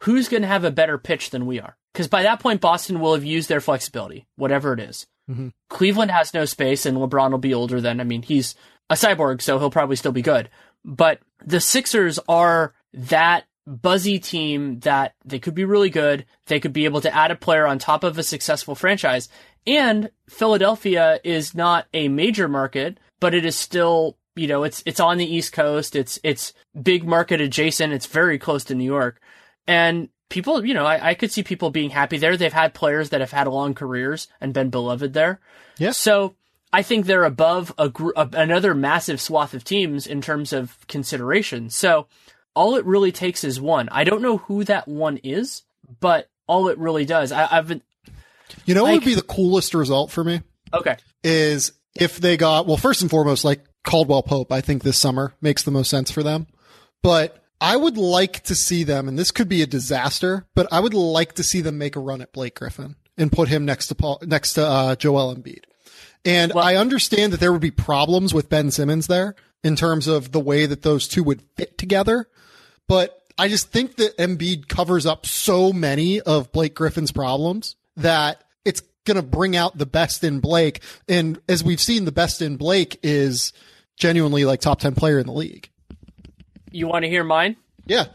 who's going to have a better pitch than we are because by that point boston will have used their flexibility whatever it is. Mm-hmm. cleveland has no space and lebron will be older than i mean he's a cyborg so he'll probably still be good but the sixers are that buzzy team that they could be really good they could be able to add a player on top of a successful franchise and Philadelphia is not a major market, but it is still, you know, it's it's on the East Coast. It's it's big market adjacent. It's very close to New York. And people, you know, I, I could see people being happy there. They've had players that have had long careers and been beloved there. Yeah. So I think they're above a, gr- a another massive swath of teams in terms of consideration. So all it really takes is one. I don't know who that one is, but all it really does. I, I've been You know what would be the coolest result for me? okay. is if they got well first and foremost like Caldwell Pope, I think this summer makes the most sense for them. But I would like to see them, and this could be a disaster, but I would like to see them make a run at Blake Griffin and put him next to Paul, next to uh, Joel Embiid. And well, I understand that there would be problems with Ben Simmons there in terms of the way that those two would fit together. But I just think that Embiid covers up so many of Blake Griffin's problems that it's going to bring out the best in Blake. And as we've seen, the best in Blake is genuinely like top 10 player in the league. You want to hear mine? Yeah.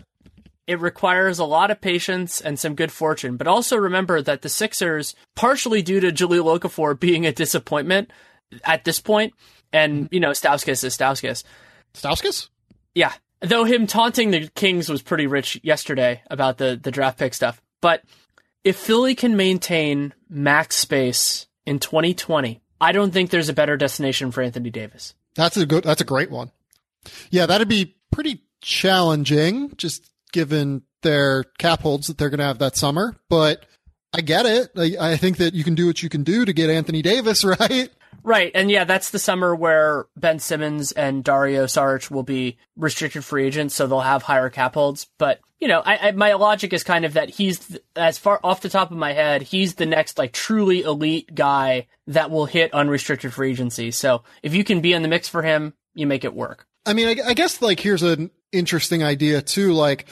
It requires a lot of patience and some good fortune, but also remember that the Sixers, partially due to Jahlil Okafor being a disappointment at this point, and mm-hmm. you know Stauskas is Stauskas. Stauskas? Yeah. Though him taunting the Kings was pretty rich yesterday about the the draft pick stuff, but if Philly can maintain max space in 2020, I don't think there's a better destination for Anthony Davis. That's a good. That's a great one. Yeah, that'd be pretty challenging, just given their cap holds that they're going to have that summer. But I get it. I, I, think that you can do what you can do to get Anthony Davis, right? Right, and yeah, that's the summer where Ben Simmons and Dario Saric will be restricted free agents, so they'll have higher cap holds. But you know, I, I, my logic is kind of that he's as far off the top of my head, he's the next like truly elite guy that will hit unrestricted free agency. So if you can be in the mix for him, you make it work. I mean, I, I guess like here's an interesting idea too. Like,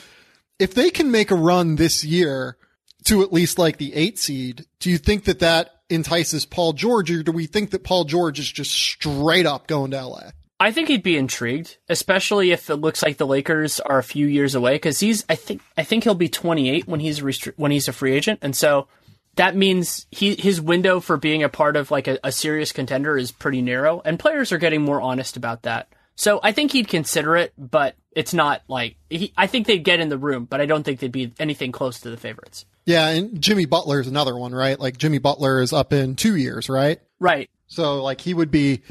if they can make a run this year to at least like the eight seed, do you think that that entices Paul George, or do we think that Paul George is just straight up going to LA? I think he'd be intrigued, especially if it looks like the Lakers are a few years away. Because he's, I think, I think he'll be 28 when he's restri- when he's a free agent, and so that means he his window for being a part of like a, a serious contender is pretty narrow, and players are getting more honest about that. So I think he'd consider it, but it's not like he, I think they'd get in the room, but I don't think they'd be anything close to the favorites. Yeah, and Jimmy Butler is another one, right? Like Jimmy Butler is up in two years, right? Right. So like he would be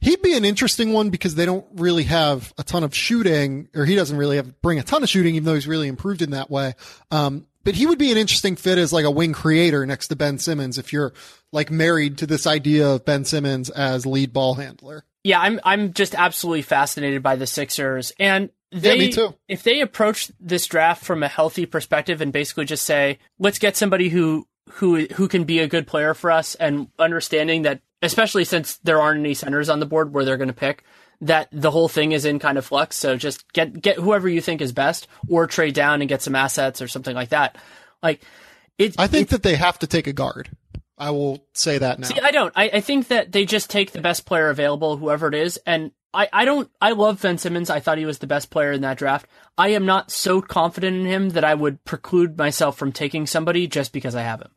he'd be an interesting one because they don't really have a ton of shooting, or he doesn't really have bring a ton of shooting, even though he's really improved in that way. Um, but he would be an interesting fit as like a wing creator next to Ben Simmons if you're like married to this idea of Ben Simmons as lead ball handler. Yeah, I'm I'm just absolutely fascinated by the Sixers and they, yeah, me too. If they approach this draft from a healthy perspective and basically just say, let's get somebody who who who can be a good player for us and understanding that especially since there aren't any centers on the board where they're going to pick that the whole thing is in kind of flux. So just get get whoever you think is best, or trade down and get some assets or something like that. Like it. I think that they have to take a guard. I will say that now. See, I don't. I, I think that they just take the best player available, whoever it is, and I, I don't I love Ben Simmons. I thought he was the best player in that draft. I am not so confident in him that I would preclude myself from taking somebody just because I have him.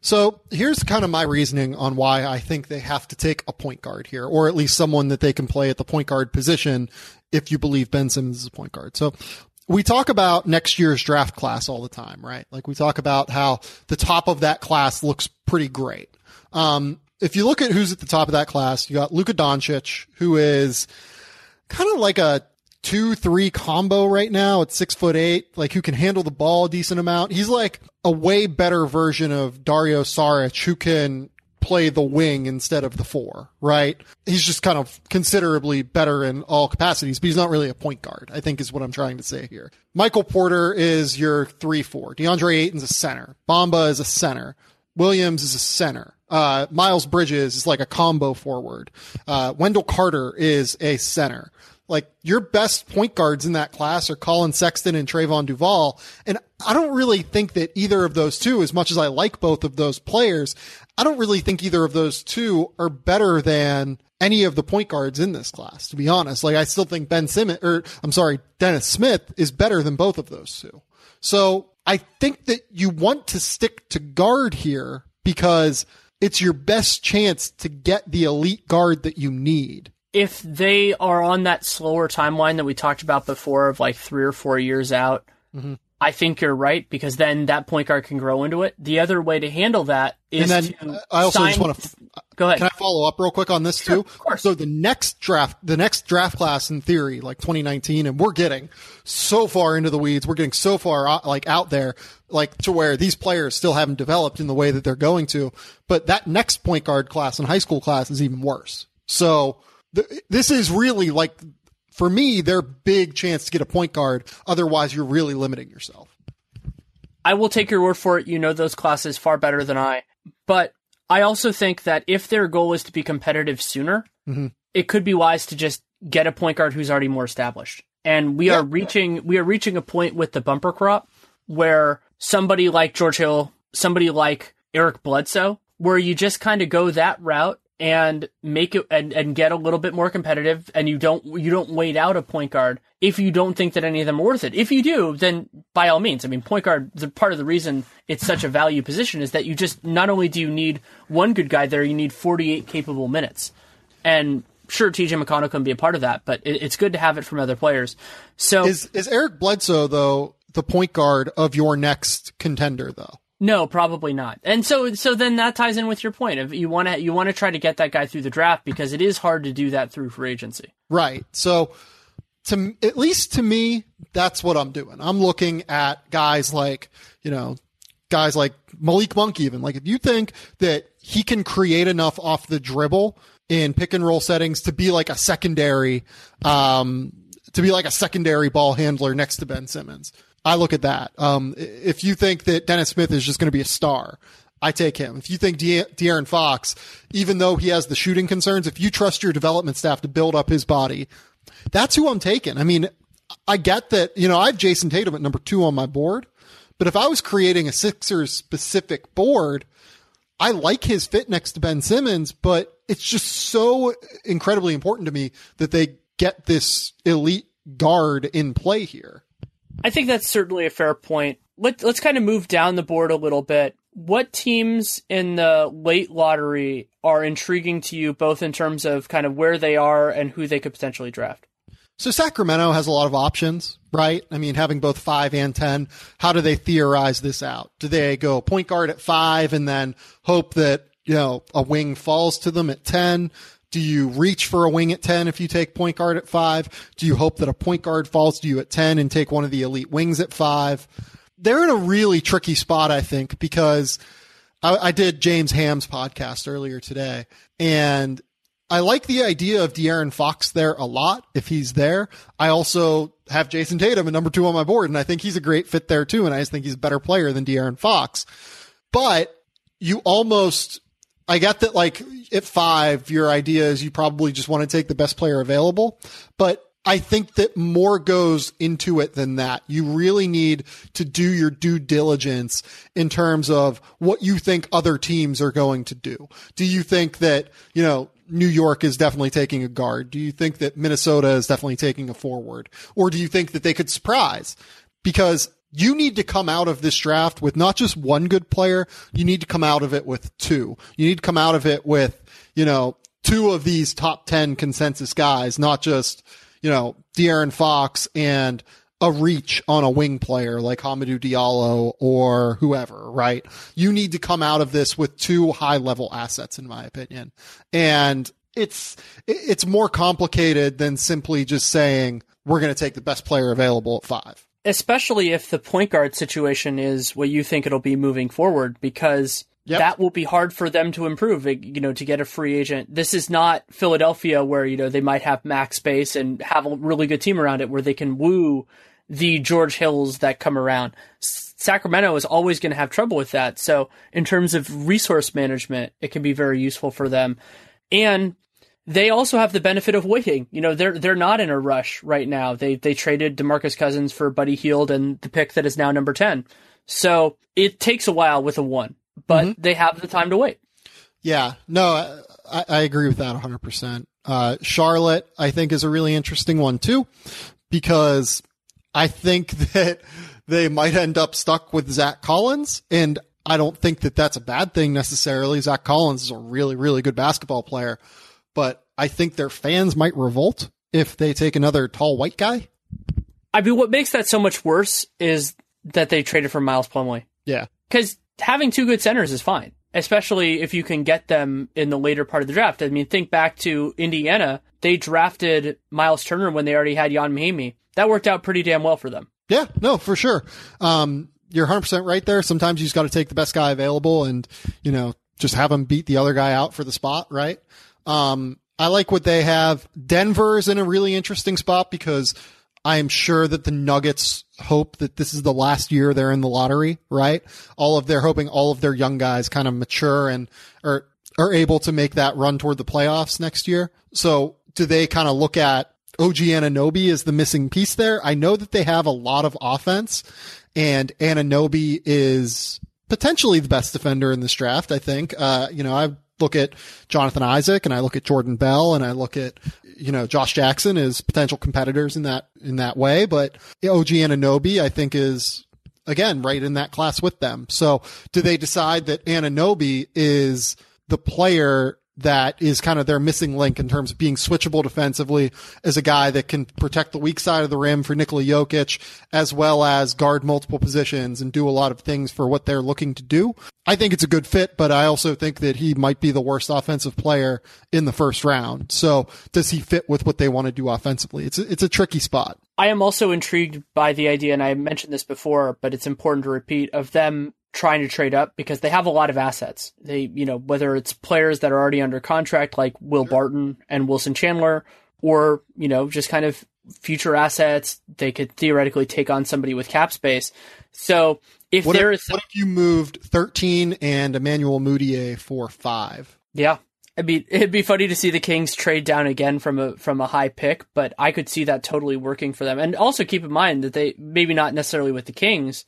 So here's kind of my reasoning on why I think they have to take a point guard here, or at least someone that they can play at the point guard position if you believe Ben Simmons is a point guard. So we talk about next year's draft class all the time, right? Like we talk about how the top of that class looks pretty great. Um, if you look at who's at the top of that class, you got Luka Doncic, who is kind of like a two, three combo right now at six foot eight, like who can handle the ball a decent amount. He's like a way better version of Dario Saric who can play the wing instead of the four, right? He's just kind of considerably better in all capacities, but he's not really a point guard, I think is what I'm trying to say here. Michael Porter is your three, four. DeAndre Ayton's a center. Bamba is a center. Williams is a center. Uh, Miles Bridges is like a combo forward. Uh, Wendell Carter is a center. Like your best point guards in that class are Collin Sexton and Trevon Duval. And I don't really think that either of those two, as much as I like both of those players, I don't really think either of those two are better than any of the point guards in this class, to be honest. Like I still think Ben Simmons, or I'm sorry, Dennis Smith is better than both of those two. So I think that you want to stick to guard here because it's your best chance to get the elite guard that you need if they are on that slower timeline that we talked about before of like three or four years out, mm-hmm. I think you're right because then that point guard can grow into it. The other way to handle that is and then I also sign... just want to go ahead. Can I follow up real quick on this sure, too? Of course. So the next draft, the next draft class in theory, like 2019, and we're getting so far into the weeds. We're getting so far out, like out there, like to where these players still haven't developed in the way that they're going to. But that next point guard class and high school class is even worse. So the, this is really like for me their big chance to get a point guard. Otherwise, you're really limiting yourself. I will take your word for it. You know those classes far better than I. But I also think that if their goal is to be competitive sooner, mm-hmm. it could be wise to just get a point guard who's already more established. And we yeah. are reaching we are reaching a point with the bumper crop where somebody like George Hill, somebody like Eric Bledsoe, where you just kind of go that route and make it and, and get a little bit more competitive and you don't you don't wait out a point guard if you don't think that any of them are worth it. If you do, then by all means. I mean point guard the part of the reason it's such a value position is that you just not only do you need one good guy there, you need forty eight capable minutes. And sure TJ McConnell can be a part of that, but it, it's good to have it from other players. So is is Eric Bledsoe though the point guard of your next contender though? No, probably not. And so so then that ties in with your point of you want to you want to try to get that guy through the draft because it is hard to do that through free agency. Right. So to at least to me that's what I'm doing. I'm looking at guys like, you know, guys like Malik Monk even. Like if you think that he can create enough off the dribble in pick and roll settings to be like a secondary um to be like a secondary ball handler next to Ben Simmons I look at that. Um, if you think that Dennis Smith is just going to be a star, I take him. If you think De- De'Aaron Fox, even though he has the shooting concerns, if you trust your development staff to build up his body, that's who I'm taking. I mean, I get that, you know, I have Jayson Tatum at number two on my board, but if I was creating a Sixers specific board, I like his fit next to Ben Simmons, but it's just so incredibly important to me that they get this elite guard in play here. I think that's certainly a fair point. Let, let's kind of move down the board a little bit. What teams in the late lottery are intriguing to you, both in terms of kind of where they are and who they could potentially draft? So Sacramento has a lot of options, right? I mean, having both five and 10, how do they theorize this out? Do they go point guard at five and then hope that, you know, a wing falls to them at 10? Do you reach for a wing at 10 if you take point guard at five? Do you hope that a point guard falls to you at 10 and take one of the elite wings at five? They're in a really tricky spot, I think, because I, I did James Ham's podcast earlier today and I like the idea of De'Aaron Fox there a lot if he's there. I also have Jayson Tatum at number two on my board, and I think he's a great fit there too. And I just think he's a better player than De'Aaron Fox. But you almost I get that like at five, your idea is you probably just want to take the best player available, but I think that more goes into it than that. You really need to do your due diligence in terms of what you think other teams are going to do. Do you think that, you know, New York is definitely taking a guard? Do you think that Minnesota is definitely taking a forward? Or do you think that they could surprise? Because you need to come out of this draft with not just one good player, you need to come out of it with two. You need to come out of it with, you know, two of these top 10 consensus guys, not just, you know, De'Aaron Fox and a reach on a wing player like Hamidou Diallo or whoever, right? You need to come out of this with two high level assets, in my opinion. And it's, it's more complicated than simply just saying, we're going to take the best player available at five especially if the point guard situation is what you think it'll be moving forward, because yep. that will be hard for them to improve. You know, to get a free agent. This is not Philadelphia where you know they might have max space and have a really good team around it where they can woo the George Hills that come around. Sacramento is always going to have trouble with that. So in terms of resource management, it can be very useful for them. And they also have the benefit of waiting. You know, they're they're not in a rush right now. They they traded DeMarcus Cousins for Buddy Hield and the pick that is now number 10. So, it takes a while with a 1, but mm-hmm. they have the time to wait. Yeah. No, I, I agree with that 100%. Uh, Charlotte, I think, is a really interesting one too, because I think that they might end up stuck with Zach Collins. And I don't think that that's a bad thing necessarily. Zach Collins is a really, really good basketball player but I think their fans might revolt if they take another tall white guy. I mean, what makes that so much worse is that they traded for Miles Plumlee. Yeah. Because having two good centers is fine, especially if you can get them in the later part of the draft. I mean, think back to Indiana. They drafted Myles Turner when they already had Ian Mahinmi. That worked out pretty damn well for them. Yeah, no, for sure. Um, you're 100% right there. Sometimes you just got to take the best guy available and, you know, just have him beat the other guy out for the spot, right? Um, I like what they have. Denver is in a really interesting spot because I am sure that the Nuggets hope that this is the last year they're in the lottery, right? All of they're hoping all of their young guys kind of mature and are are able to make that run toward the playoffs next year. So do they kind of look at OG Anunoby as the missing piece there? I know that they have a lot of offense and Anunoby is potentially the best defender in this draft. I think, uh, you know, I look at Jonathan Isaac and I look at Jordan Bell and I look at, you know, Josh Jackson as potential competitors in that, in that way. But OG Anunoby, I think is again, right in that class with them. So do they decide that Anunoby is the player that is kind of their missing link in terms of being switchable defensively as a guy that can protect the weak side of the rim for Nikola Jokic, as well as guard multiple positions and do a lot of things for what they're looking to do. I think it's a good fit, but I also think that he might be the worst offensive player in the first round. So does he fit with what they want to do offensively? It's a, it's a tricky spot. I am also intrigued by the idea, and I mentioned this before, but it's important to repeat of them trying to trade up because they have a lot of assets. They, you know, whether it's players that are already under contract like Will Barton and Wilson Chandler, or, you know, just kind of future assets, they could theoretically take on somebody with cap space. So if what there if, is, what if you moved 13 and Emmanuel Mudiay for five? yeah. It'd be it'd be funny to see the Kings trade down again from a from a high pick, but I could see that totally working for them. And also keep in mind that they maybe not necessarily with the Kings,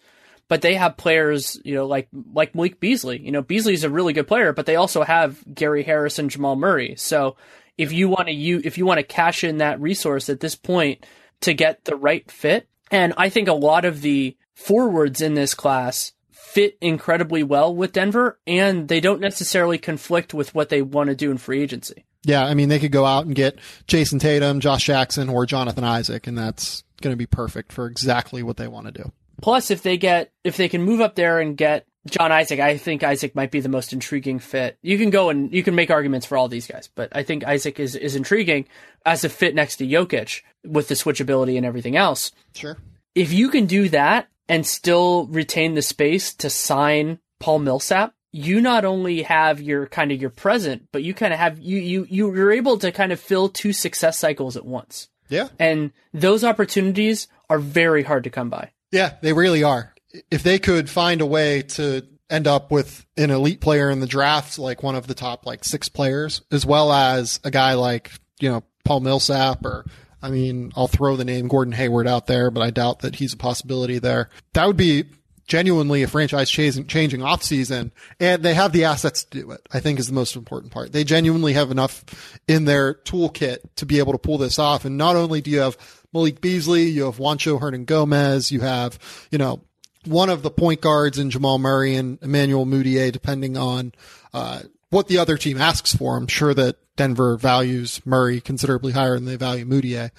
but they have players, you know, like like Malik Beasley. You know, Beasley's a really good player, but they also have Gary Harris and Jamal Murray. So if you want to you if you want to cash in that resource at this point to get the right fit, and I think a lot of the forwards in this class fit incredibly well with Denver, and they don't necessarily conflict with what they want to do in free agency. Yeah, I mean, they could go out and get Jayson Tatum, Josh Jackson, or Jonathan Isaac, and that's going to be perfect for exactly what they want to do. Plus, if they get if they can move up there and get John Isaac, I think Isaac might be the most intriguing fit. You can go and you can make arguments for all these guys, but I think Isaac is is intriguing as a fit next to Jokic with the switchability and everything else. Sure. If you can do that and still retain the space to sign Paul Millsap, you not only have your kind of your present, but you kind of have you you you're able to kind of fill two success cycles at once. Yeah. And those opportunities are very hard to come by. Yeah, they really are. If they could find a way to end up with an elite player in the draft, like one of the top like six players, as well as a guy like, you know, Paul Millsap or I mean, I'll throw the name Gordon Hayward out there, but I doubt that he's a possibility there. That would be genuinely a franchise changing, changing offseason, and they have the assets to do it, I think is the most important part. They genuinely have enough in their toolkit to be able to pull this off. And not only do you have Malik Beasley, you have Juancho Hernangomez, you have, you know, one of the point guards in Jamal Murray and Emmanuel Mudiay, depending on, uh, what the other team asks for. I'm sure that Denver values Murray considerably higher than they value Mudiay.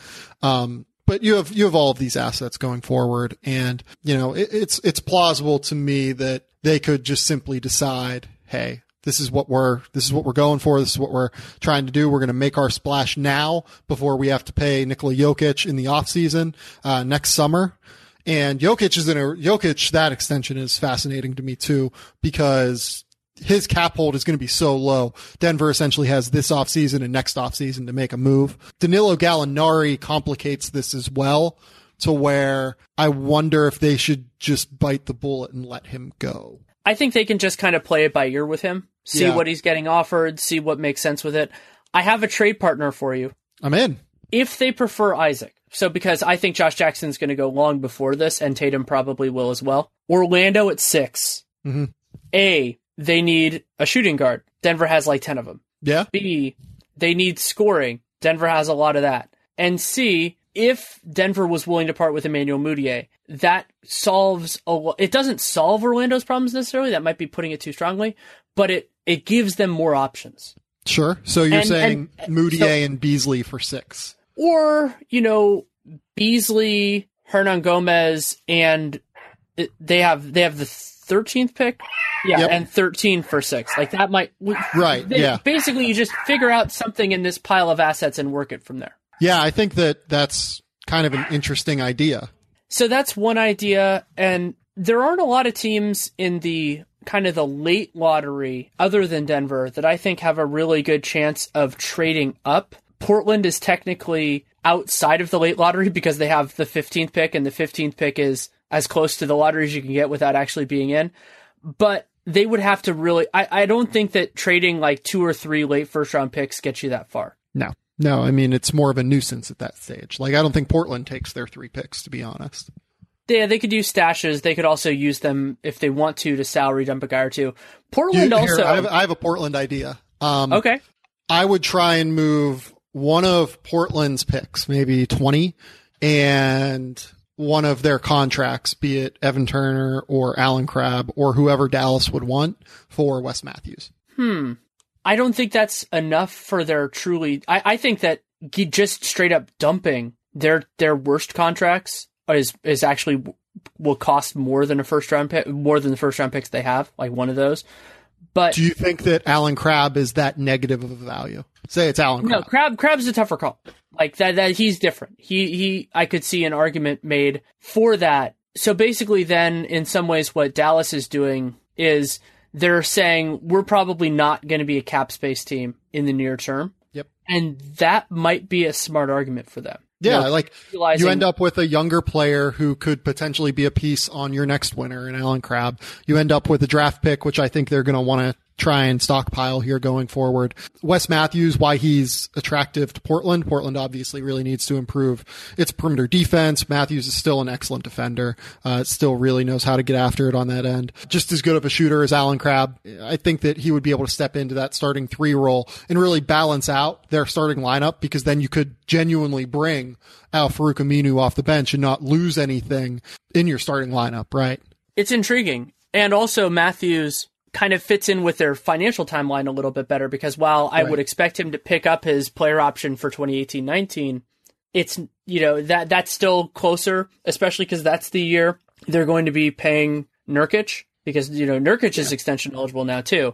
Um, but you have you have all of these assets going forward, and you know it, it's it's plausible to me that they could just simply decide, hey, this is what we're this is what we're going for. This is what we're trying to do. We're going to make our splash now before we have to pay Nikola Jokic in the offseason uh, next summer. And Jokic is in a Jokic. That extension is fascinating to me too because his cap hold is going to be so low. Denver essentially has this offseason and next offseason to make a move. Danilo Gallinari complicates this as well to where I wonder if they should just bite the bullet and let him go. I think they can just kind of play it by ear with him, see Yeah. what he's getting offered, see what makes sense with it. I have a trade partner for you. I'm in. If they prefer Isaac. So because I think Josh Jackson's going to go long before this and Tatum probably will as well. Orlando at 6. Mhm. A, they need a shooting guard. Denver has like 10 of them. Yeah. B, they need scoring. Denver has a lot of that. And C, if Denver was willing to part with Emmanuel Mudiay, that solves a it doesn't solve Orlando's problems necessarily. That might be putting it too strongly, but it it gives them more options. Sure. So you're And- saying and- uh, Mudiay so- and Beasley for six. Or, you know, Beasley, Hernangomez and they have they have the 13th pick. Yeah, Yep. and 13 for 6. Like that might Right, they- yeah. Basically you just figure out something in this pile of assets and work it from there. Yeah, I think that that's kind of an interesting idea. So that's one idea, and there aren't a lot of teams in the kind of the late lottery, other than Denver, that I think have a really good chance of trading up. Portland is technically outside of the late lottery because they have the 15th pick, and the 15th pick is as close to the lottery as you can get without actually being in. But they would have to really. I, I don't think that trading like two or three late first round picks gets you that far. No, no. I mean, it's more of a nuisance at that stage. Like, I don't think Portland takes their three picks, to be honest. Yeah, they could use stashes. They could also use them if they want to to salary dump a guy or two. Portland Here, also. I have, I have a Portland idea. Um, okay. I would try and move one of Portland's picks, maybe 20, and one of their contracts, be it Evan Turner or Allen Crabbe or whoever Dallas would want for Wes Matthews. Hmm. I don't think that's enough for their truly. I, I think that just straight up dumping their their worst contracts is is actually will cost more than a first round pick, more than the first round picks they have, like one of those. But do you think that Allen Crabbe is that negative of a value? Say it's Alan. No, Crabbe. Crabbe's a tougher call. Like that. That he's different. He he. I could see an argument made for that. So basically, then in some ways, what Dallas is doing is they're saying we're probably not going to be a cap space team in the near term. Yep. And that might be a smart argument for them. Yeah, you know, like realizing... you end up with a younger player who could potentially be a piece on your next winner in Allen Crabbe. You end up with a draft pick, which I think they're going to want to try and stockpile here going forward. Wes Matthews, why he's attractive to Portland. Portland obviously really needs to improve its perimeter defense. Matthews is still an excellent defender. Uh, still really knows how to get after it on that end. Just as good of a shooter as Allen Crabbe. I think that he would be able to step into that starting three role and really balance out their starting lineup because then you could genuinely bring Al-Farouq Aminu off the bench and not lose anything in your starting lineup, right? It's intriguing. And also Matthews kind of fits in with their financial timeline a little bit better because while I would expect him to pick up his player option for 2018-19, it's you know that that's still closer, especially because that's the year they're going to be paying Nurkic because you know Nurkic yeah. is extension eligible now too.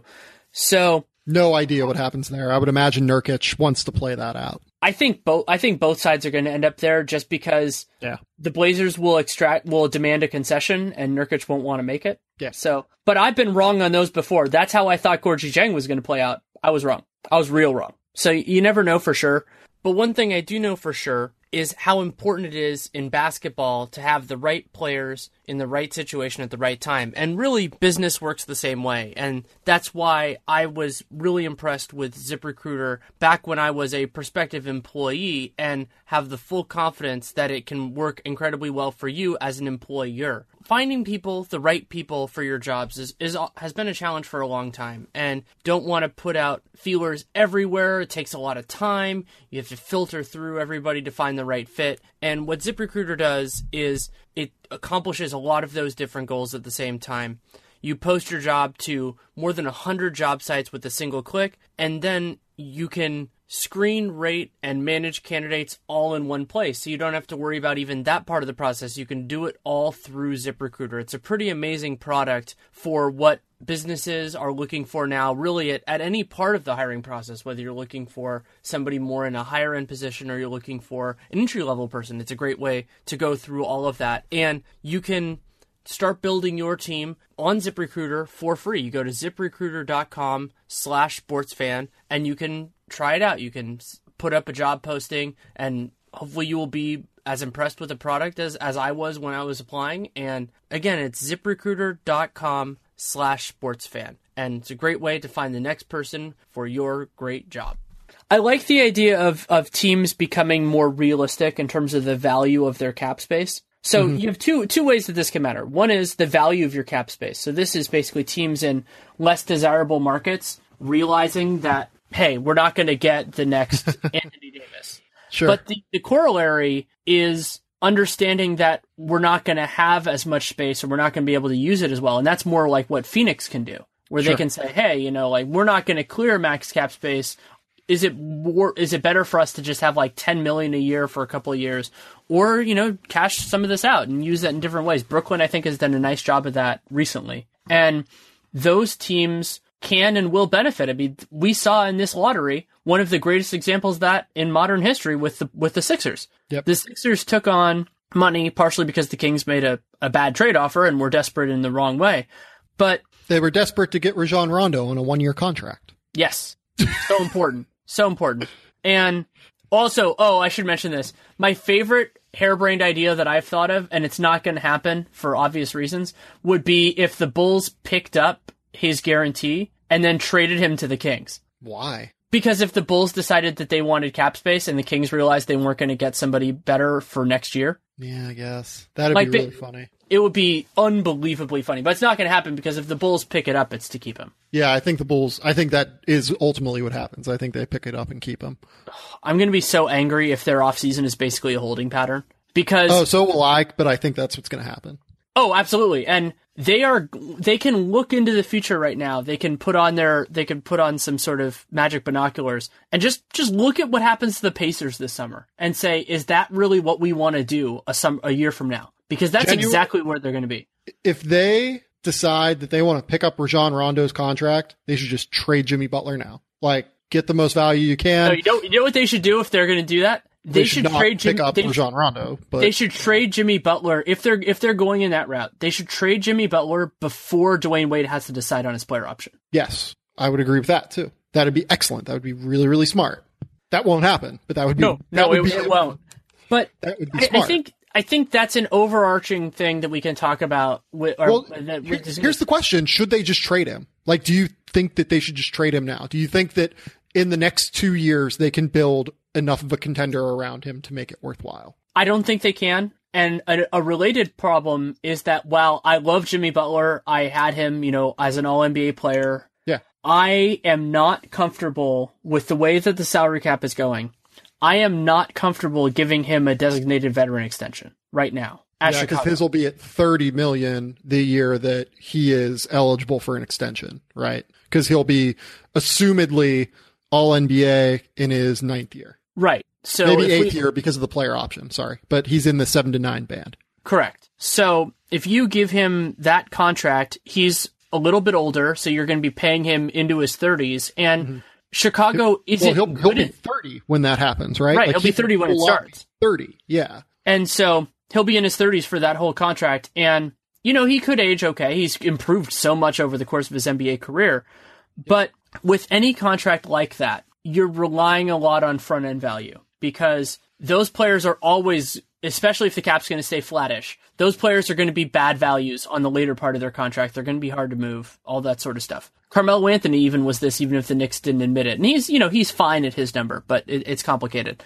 So no idea what happens there. I would imagine Nurkic wants to play that out. I think both. I think both sides are going to end up there, just because yeah. the Blazers will extract will demand a concession, and Nurkic won't want to make it. Yeah. So, but I've been wrong on those before. That's how I thought Gorgui Dieng was going to play out. I was wrong. I was real wrong. So you never know for sure. But one thing I do know for sure is how important it is in basketball to have the right players in the right situation at the right time. And really, business works the same way. And that's why I was really impressed with ZipRecruiter back when I was a prospective employee and have the full confidence that it can work incredibly well for you as an employer finding people, the right people for your jobs is, is has been a challenge for a long time and don't want to put out feelers everywhere. It takes a lot of time. You have to filter through everybody to find the right fit. And what ZipRecruiter does is it accomplishes a lot of those different goals at the same time. You post your job to more than 100 job sites with a single click, and then you can screen, rate, and manage candidates all in one place. So you don't have to worry about even that part of the process. You can do it all through ZipRecruiter. It's a pretty amazing product for what businesses are looking for now, really at, at any part of the hiring process, whether you're looking for somebody more in a higher end position or you're looking for an entry level person. It's a great way to go through all of that. And you can start building your team on ZipRecruiter for free. You go to ziprecruiter.com slash sportsfan and you can try it out. You can put up a job posting and hopefully you will be as impressed with the product as, as I was when I was applying. And again, it's ziprecruiter.com slash sportsfan. And it's a great way to find the next person for your great job. I like the idea of, of teams becoming more realistic in terms of the value of their cap space. So mm-hmm. you have two two ways that this can matter. One is the value of your cap space. So this is basically teams in less desirable markets realizing that hey, we're not going to get the next Anthony Davis. Sure. But the, the corollary is understanding that we're not going to have as much space and we're not going to be able to use it as well. And that's more like what Phoenix can do, where sure. they can say, hey, you know, like we're not going to clear max cap space. Is it more, is it better for us to just have like 10 million a year for a couple of years or, you know, cash some of this out and use that in different ways? Brooklyn, I think, has done a nice job of that recently. And those teams can and will benefit. I mean, we saw in this lottery one of the greatest examples of that in modern history with the with the Sixers. Yep. The Sixers took on money partially because the Kings made a, a bad trade offer and were desperate in the wrong way. But They were desperate to get Rajon Rondo on a one year contract. Yes. So important. so important. And also, oh, I should mention this. My favorite harebrained idea that I've thought of, and it's not going to happen for obvious reasons, would be if the Bulls picked up his guarantee and then traded him to the Kings. Why? Because if the Bulls decided that they wanted cap space and the Kings realized they weren't going to get somebody better for next year, Yeah, I guess. That'd Like, be really funny. it would be unbelievably funny. But it's not going to happen because if the Bulls pick it up, it's to keep him. Yeah, I think the Bulls, I think that is ultimately what happens. I think they pick it up and keep him. I'm going to be so angry if their offseason is basically a holding pattern. Because Oh, so will I, but I think that's what's going to happen. Oh, absolutely. And they are they can look into the future right now. They can put on their they can put on some sort of magic binoculars and just just look at what happens to the Pacers this summer and say, is that really what we want to do a some a year from now? Because that's Genu- exactly where they're going to be. If they decide that they want to pick up Rajon Rondo's contract, they should just trade Jimmy Butler now. Like, get the most value you can. No, you know you know what they should do if they're going to do that? They, should, not trade pick Jimmy. up They, Rajon Rondo, but they should trade Jimmy Butler if they're if they're going in that route. They should trade Jimmy Butler before Dwyane Wade has to decide on his player option. yes, I would agree with that too. That'd be excellent. That would be really, really smart. That won't happen, but that would be No, that no, would it, be, it won't. But That would be I, I think I think that's an overarching thing that we can talk about. With, or, Well, that here- we're- here's the question: Should they just trade him? Like, do you think that they should just trade him now? Do you think that in the next two years they can build enough of a contender around him to make it worthwhile? I don't think they can. And a, a related problem is that while I love Jimmy Butler, I had him, you know, as an All NBA player. Yeah. I am not comfortable with the way that the salary cap is going. I am not comfortable giving him a designated veteran extension right now. Yeah, because his will be at thirty million the year that he is eligible for an extension, right? Because he'll be assumedly all NBA in his ninth year, right. So maybe if we- eighth year because of the player option. Sorry, but he's in the seven to nine band. Correct. So if you give him that contract, he's a little bit older, so you're going to be paying him into his 30s, and Chicago isn't Mm-hmm. Well, he'll he'll be at- thirty when that happens, right? Right, he'll be 30 when it starts. Thirty, yeah. and so he'll be in his 30s for that whole contract, and you know he could age okay. He's improved so much over the course of his NBA career, but with any contract like that, you're relying a lot on front end value because those players are always, especially if the cap's going to stay flattish, those players are going to be bad values on the later part of their contract. They're going to be hard to move, all that sort of stuff. Carmelo Anthony even was this, even if the Knicks didn't admit it. And he's, you know, he's fine at his number, but it, it's complicated.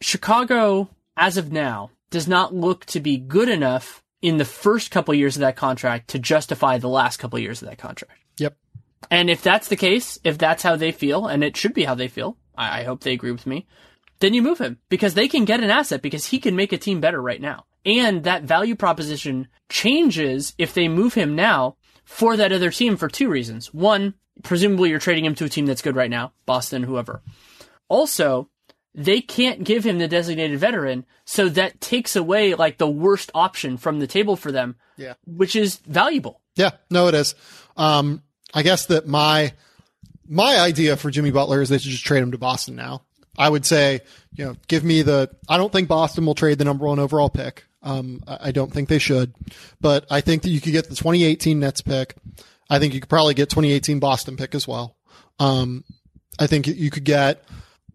Chicago, as of now, does not look to be good enough in the first couple years of that contract to justify the last couple years of that contract. And if that's the case, if that's how they feel, and it should be how they feel, I, I hope they agree with me, then you move him because they can get an asset because he can make a team better right now. And that value proposition changes if they move him now for that other team for two reasons. One, presumably you're trading him to a team that's good right now, Boston, whoever. Also, they can't give him the designated veteran, so that takes away like the worst option from the table for them, Yeah. which is valuable. Yeah, no, it is. Um, I guess that my my idea for Jimmy Butler is they should just trade him to Boston now. I would say, you know, give me the. I don't think Boston will trade the number one overall pick. Um, I don't think they should, but I think that you could get the 2018 Nets pick. I think you could probably get 2018 Boston pick as well. Um, I think you could get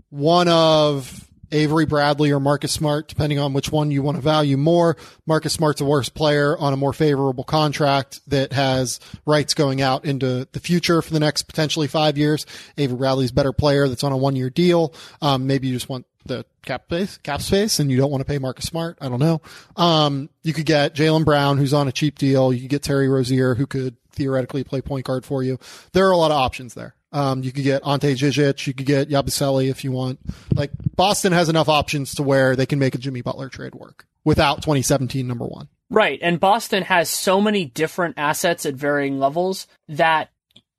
one of Avery Bradley or Marcus Smart, depending on which one you want to value more. Marcus Smart's a worse player on a more favorable contract that has rights going out into the future for the next potentially five years. Avery Bradley's better player that's on a one year deal. Um, maybe you just want the cap space, cap space, and you don't want to pay Marcus Smart. I don't know. Um, you could get Jaylen Brown, who's on a cheap deal. You could get Terry Rozier, who could theoretically play point guard for you. There are a lot of options there. Um, you could get Ante Zizic, you could get Yabusele if you want. Like Boston has enough options to where they can make a Jimmy Butler trade work without 2017 number one. Right. And Boston has so many different assets at varying levels that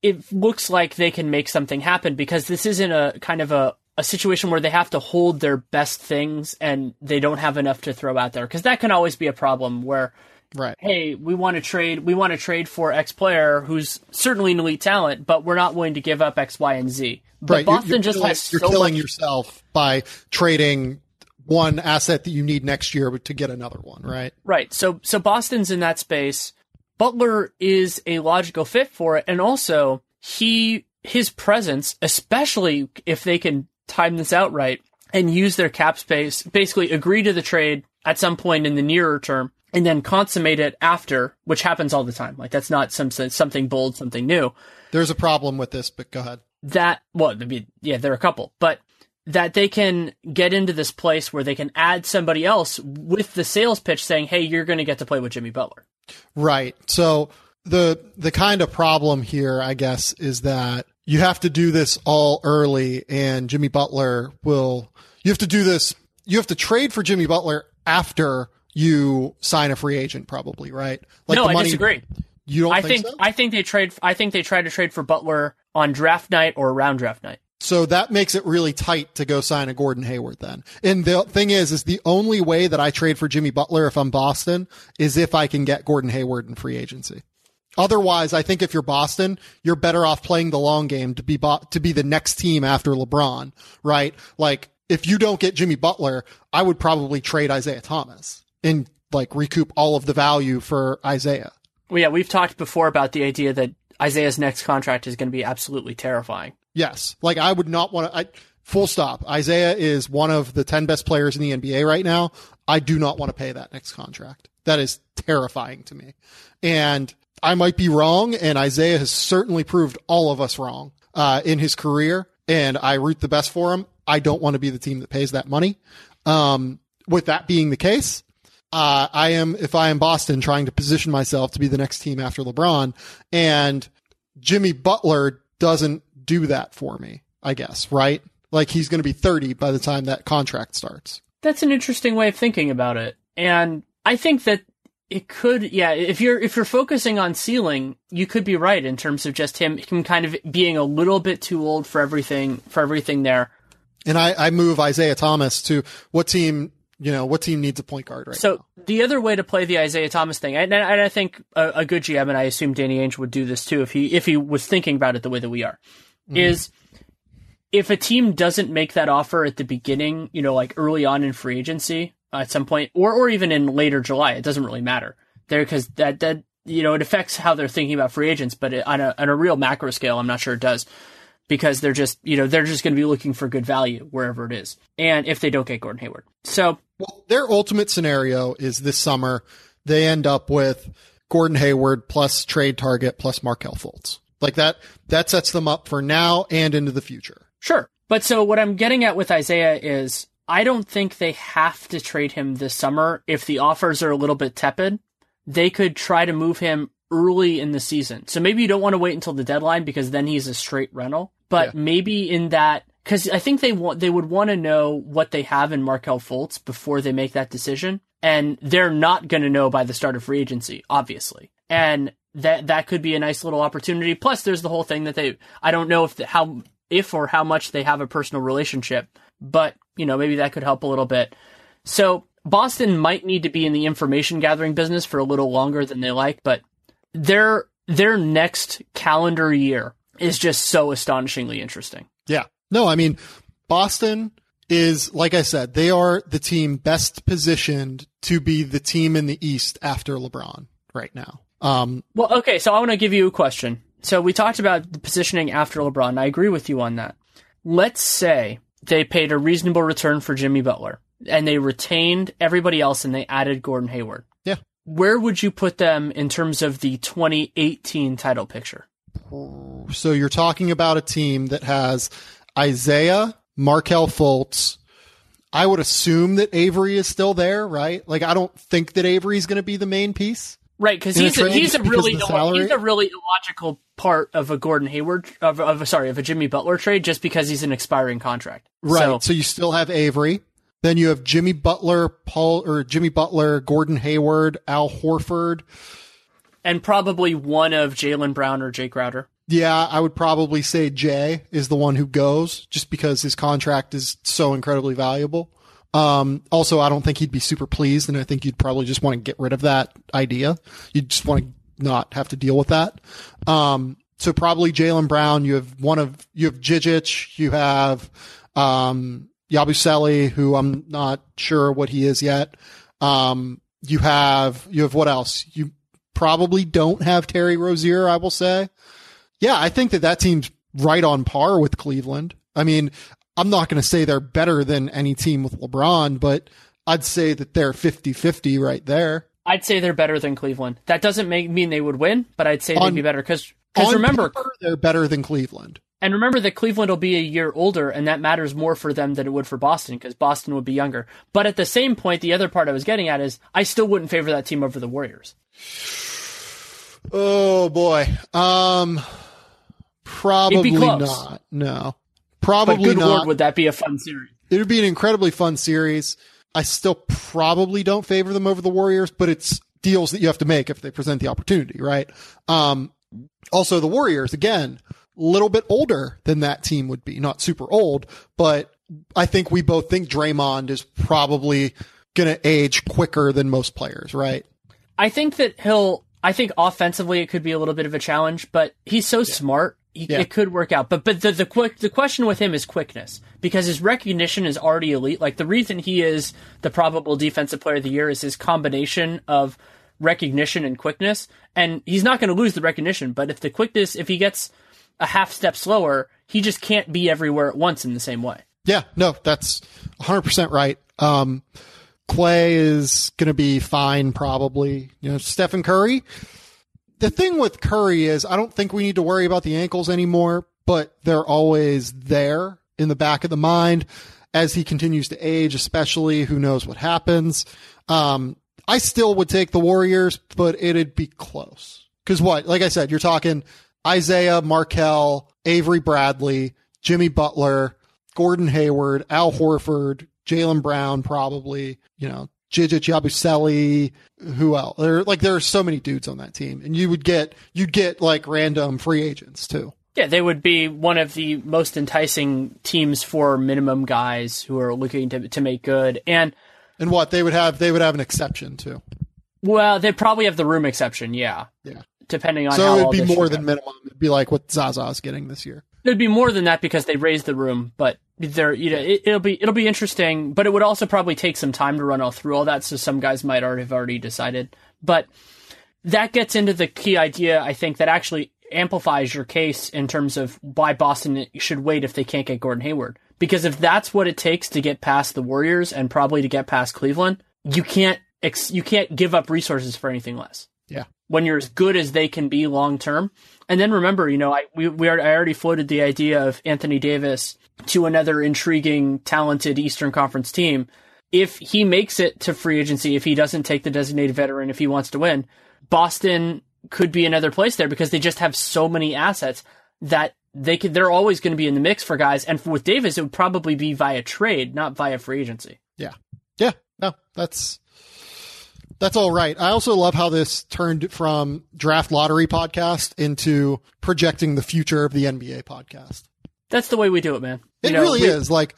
it looks like they can make something happen because this isn't a kind of a, a situation where they have to hold their best things and they don't have enough to throw out there. Because that can always be a problem where, Right. hey, we want to trade, we want to trade for X player who's certainly an elite talent, but we're not willing to give up X, Y, and Z. But right. You're- Boston you're just killing, has you're so killing much yourself by trading one asset that you need next year to get another one. Right. Right. So so Boston's in that space. Butler is a logical fit for it, and also he his presence, especially if they can time this out right and use their cap space, basically agree to the trade at some point in the nearer term, and then consummate it after, which happens all the time. Like that's not some something bold, something new. There's a problem with this, but go ahead. That well, I mean, yeah, there are a couple, but that they can get into this place where they can add somebody else with the sales pitch saying, "Hey, you're going to get to play with Jimmy Butler." Right. So the the kind of problem here, I guess, is that you have to do this all early, and Jimmy Butler will. You have to do this. You have to trade for Jimmy Butler after you sign a free agent, probably, right? Like no, I disagree. You don't? I think, think so? I think they trade. I think they try to trade for Butler on draft night or around draft night. So that makes it really tight to go sign a Gordon Hayward then. And the thing is, is the only way that I trade for Jimmy Butler if I'm Boston is if I can get Gordon Hayward in free agency. Otherwise, I think if you're Boston, you're better off playing the long game to be bo- to be the next team after LeBron, right? Like if you don't get Jimmy Butler, I would probably trade Isaiah Thomas and like recoup all of the value for Isaiah. Well, yeah, we've talked before about the idea that Isaiah's next contract is going to be absolutely terrifying. Yes. Like I would not want to, full stop. Isaiah is one of the 10 best players in the NBA right now. I do not want to pay that next contract. That is terrifying to me. And I might be wrong. And Isaiah has certainly proved all of us wrong, uh, in his career. And I root the best for him. I don't want to be the team that pays that money. Um, with that being the case, uh, I am, if I am Boston, trying to position myself to be the next team after LeBron, and Jimmy Butler doesn't do that for me, I guess, right? Like he's going to be 30 by the time that contract starts. That's an interesting way of thinking about it. And I think that it could, yeah, if you're, if you're focusing on ceiling, you could be right in terms of just him, him kind of being a little bit too old for everything, for everything there. And I, I move Isaiah Thomas to what team you know, what team needs a point guard right so now? the other way to play the Isaiah Thomas thing, and, and I think a, a, good GM, and I assume Danny Ainge would do this too if he if he was thinking about it the way that we are, mm-hmm. is if a team doesn't make that offer at the beginning, you know, like early on in free agency uh, at some point, or or even in later July, it doesn't really matter there because that that you know it affects how they're thinking about free agents, but it, on a on a real macro scale, I'm not sure it does because they're just you know they're just going to be looking for good value wherever it is, and if they don't get Gordon Hayward, so well, their ultimate scenario is this summer they end up with Gordon Hayward plus trade target plus Markelle Fultz. Like that, that sets them up for now and into the future. Sure. But so what I'm getting at with Isaiah is I don't think they have to trade him this summer if the offers are a little bit tepid. They could try to move him early in the season. So maybe you don't want to wait until the deadline because then he's a straight rental. But yeah. maybe in that because I think they want they would want to know what they have in Markelle Fultz before they make that decision, and they're not going to know by the start of free agency, obviously, and that that could be a nice little opportunity. Plus, there's the whole thing that they I don't know if the, how if or how much they have a personal relationship, but you know maybe that could help a little bit. So Boston might need to be in the information gathering business for a little longer than they like, but their their next calendar year is just so astonishingly interesting. Yeah. No, I mean, Boston is, like I said, they are the team best positioned to be the team in the East after LeBron right now. Um, well, okay, so I want to give you a question. So we talked about the positioning after LeBron. I agree with you on that. Let's say they paid a reasonable return for Jimmy Butler and they retained everybody else and they added Gordon Hayward. Yeah. Where would you put them in terms of the 2018 title picture? So you're talking about a team that has Isaiah, Markelle Fultz. I would assume that Avery is still there, right? Like I don't think that Avery is going to be the main piece. Right, because he's a, he's a really he's a really illogical part of a Gordon Hayward of, of sorry of a Jimmy Butler trade just because he's an expiring contract. Right. So, so you still have Avery. Then you have Jimmy Butler, Paul or Jimmy Butler, Gordon Hayward, Al Horford, and probably one of Jaylen Brown or Jae Crowder. Yeah, I would probably say Jay is the one who goes just because his contract is so incredibly valuable. Um, also, I don't think he'd be super pleased, and I think you'd probably just want to get rid of that idea. You'd just want to not have to deal with that. Um, so probably Jaylen Brown. You have one of you have Zizic. You have um, Yabusele, who I'm not sure what he is yet. Um, you have you have what else? You probably don't have Terry Rozier, I will say. Yeah, I think that that team's right on par with Cleveland. I mean, I'm not going to say they're better than any team with LeBron, but I'd say that they're 50 50 right there. I'd say they're better than Cleveland. That doesn't make mean they would win, but I'd say on, they'd be better because remember paper, they're better than Cleveland. And remember that Cleveland will be a year older, and that matters more for them than it would for Boston because Boston would be younger. But at the same point, the other part I was getting at is I still wouldn't favor that team over the Warriors. Oh boy, um, probably not. No, probably but good not. Lord, would that be a fun series? It would be an incredibly fun series. I still probably don't favor them over the Warriors, but it's deals that you have to make if they present the opportunity, right? Um, also the Warriors again a little bit older than that team would be. Not super old, but I think we both think Draymond is probably going to age quicker than most players, right? I think that he'll. I think offensively it could be a little bit of a challenge, but he's so yeah. smart. Yeah. It could work out, but but the the quick the question with him is quickness because his recognition is already elite. Like the reason he is the probable defensive player of the year is his combination of recognition and quickness, and he's not going to lose the recognition. But if the quickness, if he gets a half step slower, he just can't be everywhere at once in the same way. Yeah, no, that's 100% right. Um, Klay is going to be fine, probably. You know, Stephen Curry. The thing with Curry is, I don't think we need to worry about the ankles anymore, but they're always there in the back of the mind as he continues to age, especially who knows what happens. Um, I still would take the Warriors, but it'd be close. Cause what, like I said, you're talking Isaiah Markelle, Avery Bradley, Jimmy Butler, Gordon Hayward, Al Horford, Jaylen Brown, probably, you know, Giannis Yabusele, who else? There, like, there are so many dudes on that team, and you would get, you'd get like random free agents too. Yeah, they would be one of the most enticing teams for minimum guys who are looking to to make good. And and what they would have, they would have an exception too. Well, they probably have the room exception. Yeah. Yeah depending on so it'd be more than minimum. It'd be like what Zaza's getting this year. It'd be more than that because they raised the room, but there, you know, it, will be it'll be interesting. But it would also probably take some time to run all through all that. So some guys might already have already decided. But that gets into the key idea, I think, that actually amplifies your case in terms of why Boston should wait if they can't get Gordon Hayward. Because if that's what it takes to get past the Warriors and probably to get past Cleveland, you can't you can't give up resources for anything less. When you're as good as they can be long term. And then remember, you know, I we, we are, I already floated the idea of Anthony Davis to another intriguing, talented Eastern Conference team. If he makes it to free agency, if he doesn't take the designated veteran, if he wants to win, Boston could be another place there because they just have so many assets that they could, they're always going to be in the mix for guys. And with Davis, it would probably be via trade, not via free agency. Yeah. Yeah. No, that's, that's all right. I also love how this turned from draft lottery podcast into projecting the future of the NBA podcast. That's the way we do it, man. You it know, really we, is. Like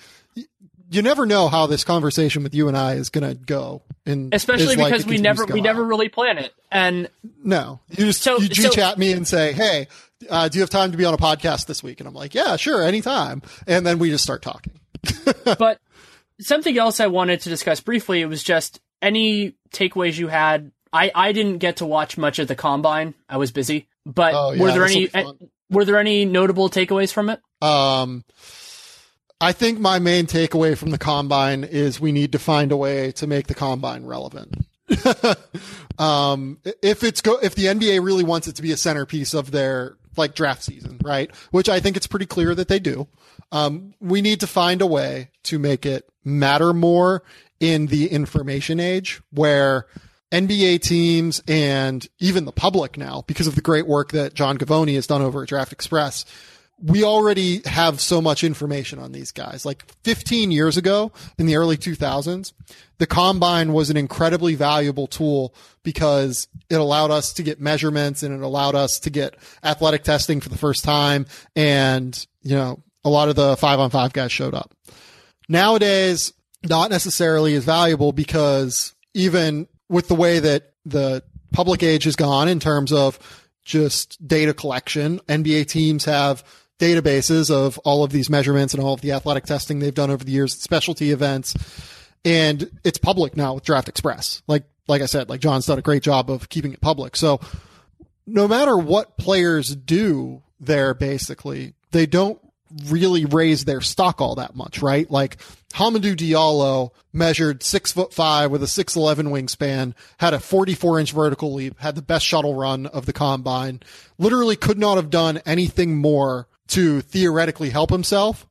you never know how this conversation with you and I is going to go. And especially because like we never we never really plan it. And no, you just so, you G chat me and say, "Hey, uh, do you have time to be on a podcast this week?" And I'm like, "Yeah, sure, anytime." And then we just start talking. but something else I wanted to discuss briefly. It was just any takeaways you had? I, I didn't get to watch much of the combine. I was busy. But oh, yeah, were there any were there any notable takeaways from it? Um I think my main takeaway from the combine is we need to find a way to make the combine relevant. um, if it's go, if the NBA really wants it to be a centerpiece of their like draft season, right? Which I think it's pretty clear that they do. Um, we need to find a way to make it matter more in the information age where NBA teams and even the public now, because of the great work that John Givony has done over at Draft Express, we already have so much information on these guys. Like 15 years ago in the early 2000s, the combine was an incredibly valuable tool because it allowed us to get measurements and it allowed us to get athletic testing for the first time. And, you know, a lot of the five on five guys showed up. Nowadays, not necessarily as valuable because even with the way that the public age has gone in terms of just data collection, NBA teams have databases of all of these measurements and all of the athletic testing they've done over the years, specialty events, and it's public now with Draft Express. Like like I said, like John's done a great job of keeping it public. So no matter what players do there, basically, they don't really raise their stock all that much, right? Like Hamidou Diallo measured six foot five with a six eleven wingspan, had a forty four inch vertical leap, had the best shuttle run of the combine. Literally could not have done anything more to theoretically help himself,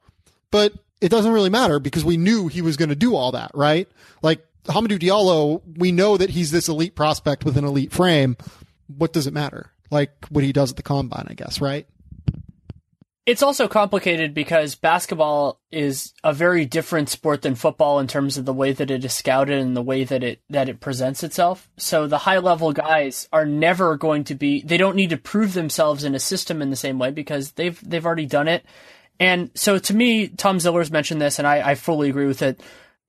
but it doesn't really matter because we knew he was going to do all that, right? Like Hamidou Diallo, we know that he's this elite prospect with an elite frame. What does it matter? Like what he does at the combine, I guess, right? It's also complicated because basketball is a very different sport than football in terms of the way that it is scouted and the way that it that it presents itself. So the high level guys are never going to be they don't need to prove themselves in a system in the same way because they've they've already done it. And so to me, Tom Ziller's mentioned this and I, I fully agree with it.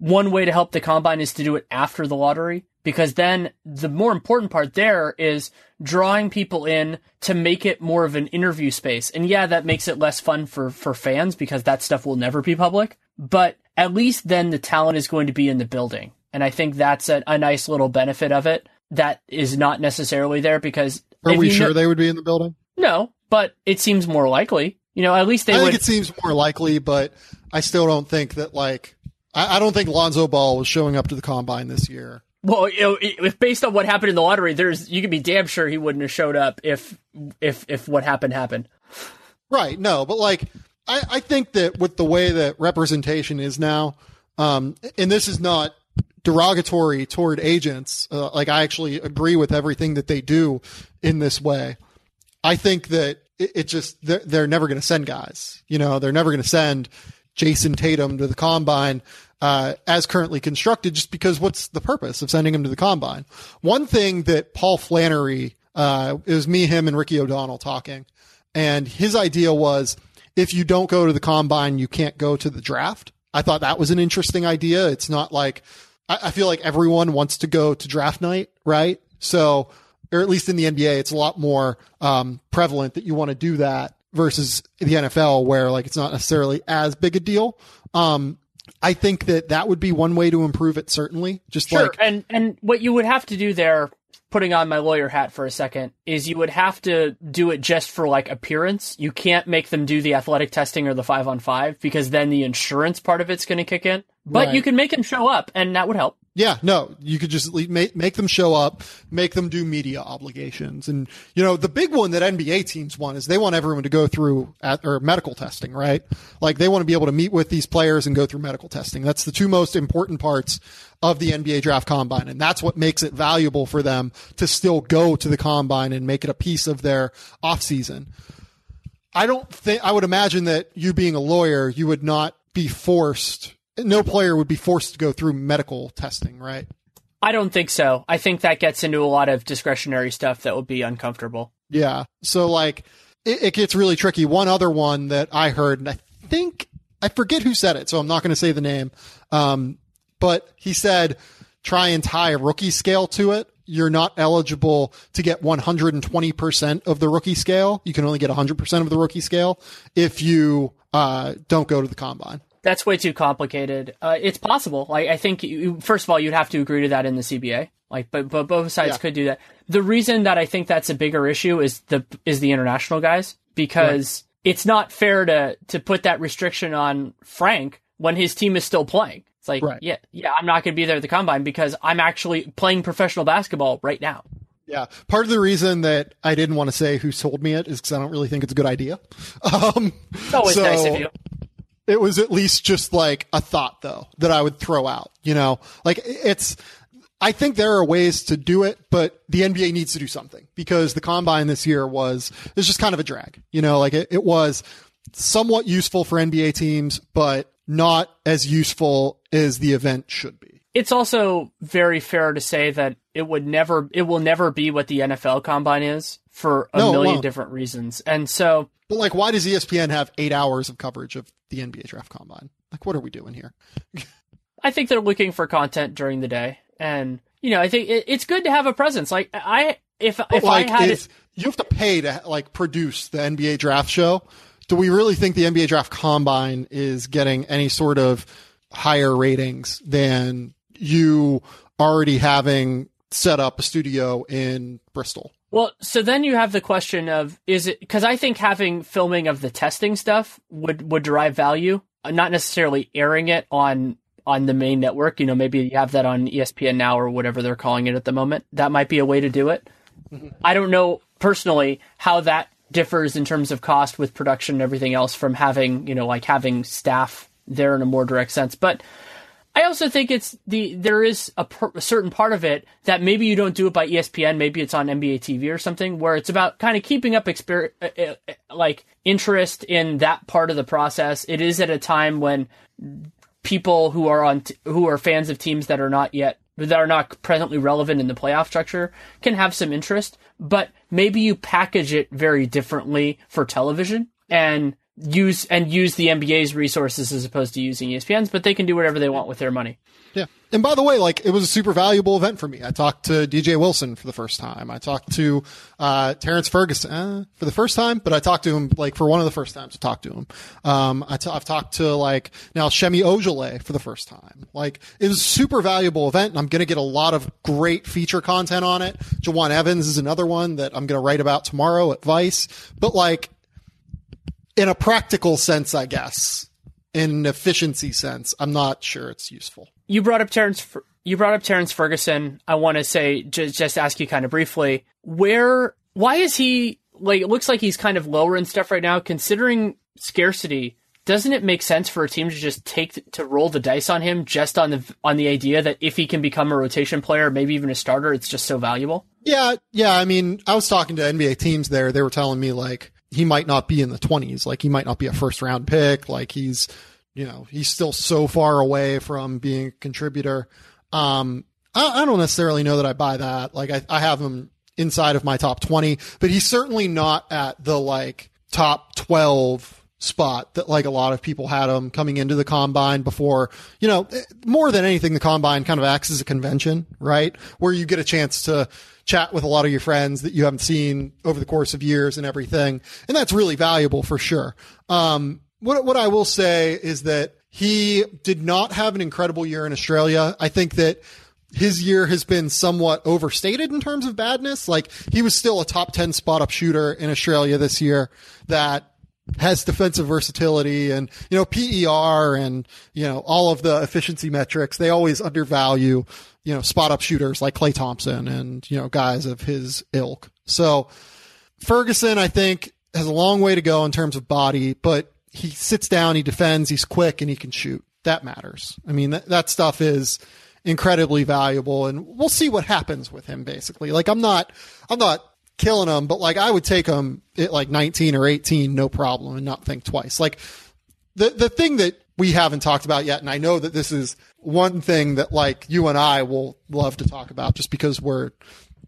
One way to help the combine is to do it after the lottery because then the more important part there is drawing people in to make it more of an interview space. And yeah, that makes it less fun for, for fans because that stuff will never be public, but at least then the talent is going to be in the building. And I think that's a, a nice little benefit of it that is not necessarily there because. Are we sure know, they would be in the building? No, but it seems more likely. You know, at least they I would. think it seems more likely, but I still don't think that like, I, I don't think Lonzo Ball was showing up to the combine this year well, if based on what happened in the lottery, there's you can be damn sure he wouldn't have showed up if if if what happened happened. Right. No, but like I, I think that with the way that representation is now, um, and this is not derogatory toward agents. Uh, like I actually agree with everything that they do in this way. I think that it, it just they're, they're never going to send guys. You know, they're never going to send Jayson Tatum to the combine uh, as currently constructed, just because what's the purpose of sending him to the combine? One thing that Paul Flannery, uh, it was me, him, and Ricky O'Donnell talking, and his idea was if you don't go to the combine, you can't go to the draft. I thought that was an interesting idea. It's not like I, I feel like everyone wants to go to draft night, right? So, or at least in the NBA, it's a lot more um, prevalent that you want to do that versus the NFL, where like it's not necessarily as big a deal. Um, I think that that would be one way to improve it. Certainly, just sure. like and and what you would have to do there, putting on my lawyer hat for a second, is you would have to do it just for like appearance. You can't make them do the athletic testing or the five on five because then the insurance part of it's going to kick in. But right. you can make them show up, and that would help. Yeah, no, you could just make make them show up, make them do media obligations, and you know the big one that NBA teams want is they want everyone to go through at, or medical testing, right? Like they want to be able to meet with these players and go through medical testing. That's the two most important parts of the NBA draft combine, and that's what makes it valuable for them to still go to the combine and make it a piece of their off season. I don't think I would imagine that you being a lawyer, you would not be forced no player would be forced to go through medical testing, right? I don't think so. I think that gets into a lot of discretionary stuff that would be uncomfortable. Yeah. So like it, it gets really tricky. One other one that I heard, and I think I forget who said it, so I'm not going to say the name. Um, but he said try and tie a rookie scale to it. You're not eligible to get 120% of the rookie scale. You can only get 100% of the rookie scale if you uh, don't go to the combine. That's way too complicated. Uh, it's possible. Like I think, you, first of all, you'd have to agree to that in the CBA. Like, but but both sides yeah. could do that. The reason that I think that's a bigger issue is the is the international guys because right. it's not fair to to put that restriction on Frank when his team is still playing. It's like, right. yeah, yeah, I'm not going to be there at the combine because I'm actually playing professional basketball right now. Yeah, part of the reason that I didn't want to say who sold me it is because I don't really think it's a good idea. Um, it's always so, nice of you it was at least just like a thought though that I would throw out, you know, like it's, I think there are ways to do it, but the NBA needs to do something because the combine this year was, it's just kind of a drag, you know, like it, it was somewhat useful for NBA teams, but not as useful as the event should be. It's also very fair to say that it would never, it will never be what the NFL combine is for a no, million different reasons. And so but like, why does ESPN have eight hours of coverage of the NBA draft combine? Like, what are we doing here? I think they're looking for content during the day, and you know, I think it, it's good to have a presence. Like, I if but if like, I had if it, you have to pay to like produce the NBA draft show. Do we really think the NBA draft combine is getting any sort of higher ratings than you already having set up a studio in Bristol. Well, so then you have the question of is it because I think having filming of the testing stuff would would derive value, not necessarily airing it on on the main network. You know, maybe you have that on ESPN now or whatever they're calling it at the moment. That might be a way to do it. Mm-hmm. I don't know personally how that differs in terms of cost with production and everything else from having you know like having staff there in a more direct sense, but I also think it's the there is a, per, a, certain part of it that maybe you don't do it by ESPN, maybe it's on NBA TV or something, where it's about kind of keeping up exper- uh, uh, uh, like interest in that part of the process. It is at a time when people who are on t- who are fans of teams that are not yet that are not presently relevant in the playoff structure can have some interest, but maybe you package it very differently for television and use and use the NBA's resources as opposed to using ESPN's, but they can do whatever they want with their money. Yeah. And by the way, like it was a super valuable event for me. I talked to DJ Wilson for the first time. I talked to uh, Terrence Ferguson uh, for the first time, but I talked to him like for one of the first times to talk to him. Um, i t- I've talked to like now Semi Ojeleye for the first time. Like it was a super valuable event, and I'm going to get a lot of great feature content on it. Jawun Evans is another one that I'm going to write about tomorrow at Vice. But like in a practical sense, I guess, in an efficiency sense, I'm not sure it's useful. You brought up Terrence. You brought up Terrence Ferguson. I want to say just just ask you kind of briefly where why is he like it looks like he's kind of lower in stuff right now considering scarcity doesn't it make sense for a team to just take to roll the dice on him just on the on the idea that if he can become a rotation player maybe even a starter it's just so valuable yeah yeah i mean i was talking to nba teams there they were telling me like he might not be in the 20s. Like he might not be a first round pick. Like he's, you know, he's still so far away from being a contributor. Um, I, I don't necessarily know that I buy that. Like I, I have him inside of my top 20, but he's certainly not at the like top 12 spot that like a lot of people had him coming into the combine before, you know, more than anything, the combine kind of acts as a convention, right? Where you get a chance to chat with a lot of your friends that you haven't seen over the course of years and everything. And that's really valuable for sure. Um, what, what I will say is that he did not have an incredible year in Australia. I think that his year has been somewhat overstated in terms of badness. Like he was still a top 10 spot up shooter in Australia this year that has defensive versatility and, you know, PER and, you know, all of the efficiency metrics. They always undervalue you know, spot up shooters like Klay Thompson and, you know, guys of his ilk. So Ferguson, I think, has a long way to go in terms of body, but he sits down, he defends, he's quick, and he can shoot. That matters. I mean, that, that stuff is incredibly valuable, and we'll see what happens with him. Basically, like I'm not, I'm not killing him, but like I would take him at like 19 or 18, no problem, and not think twice. Like the the thing that we haven't talked about yet, and I know that this is one thing that like you and I will love to talk about just because we're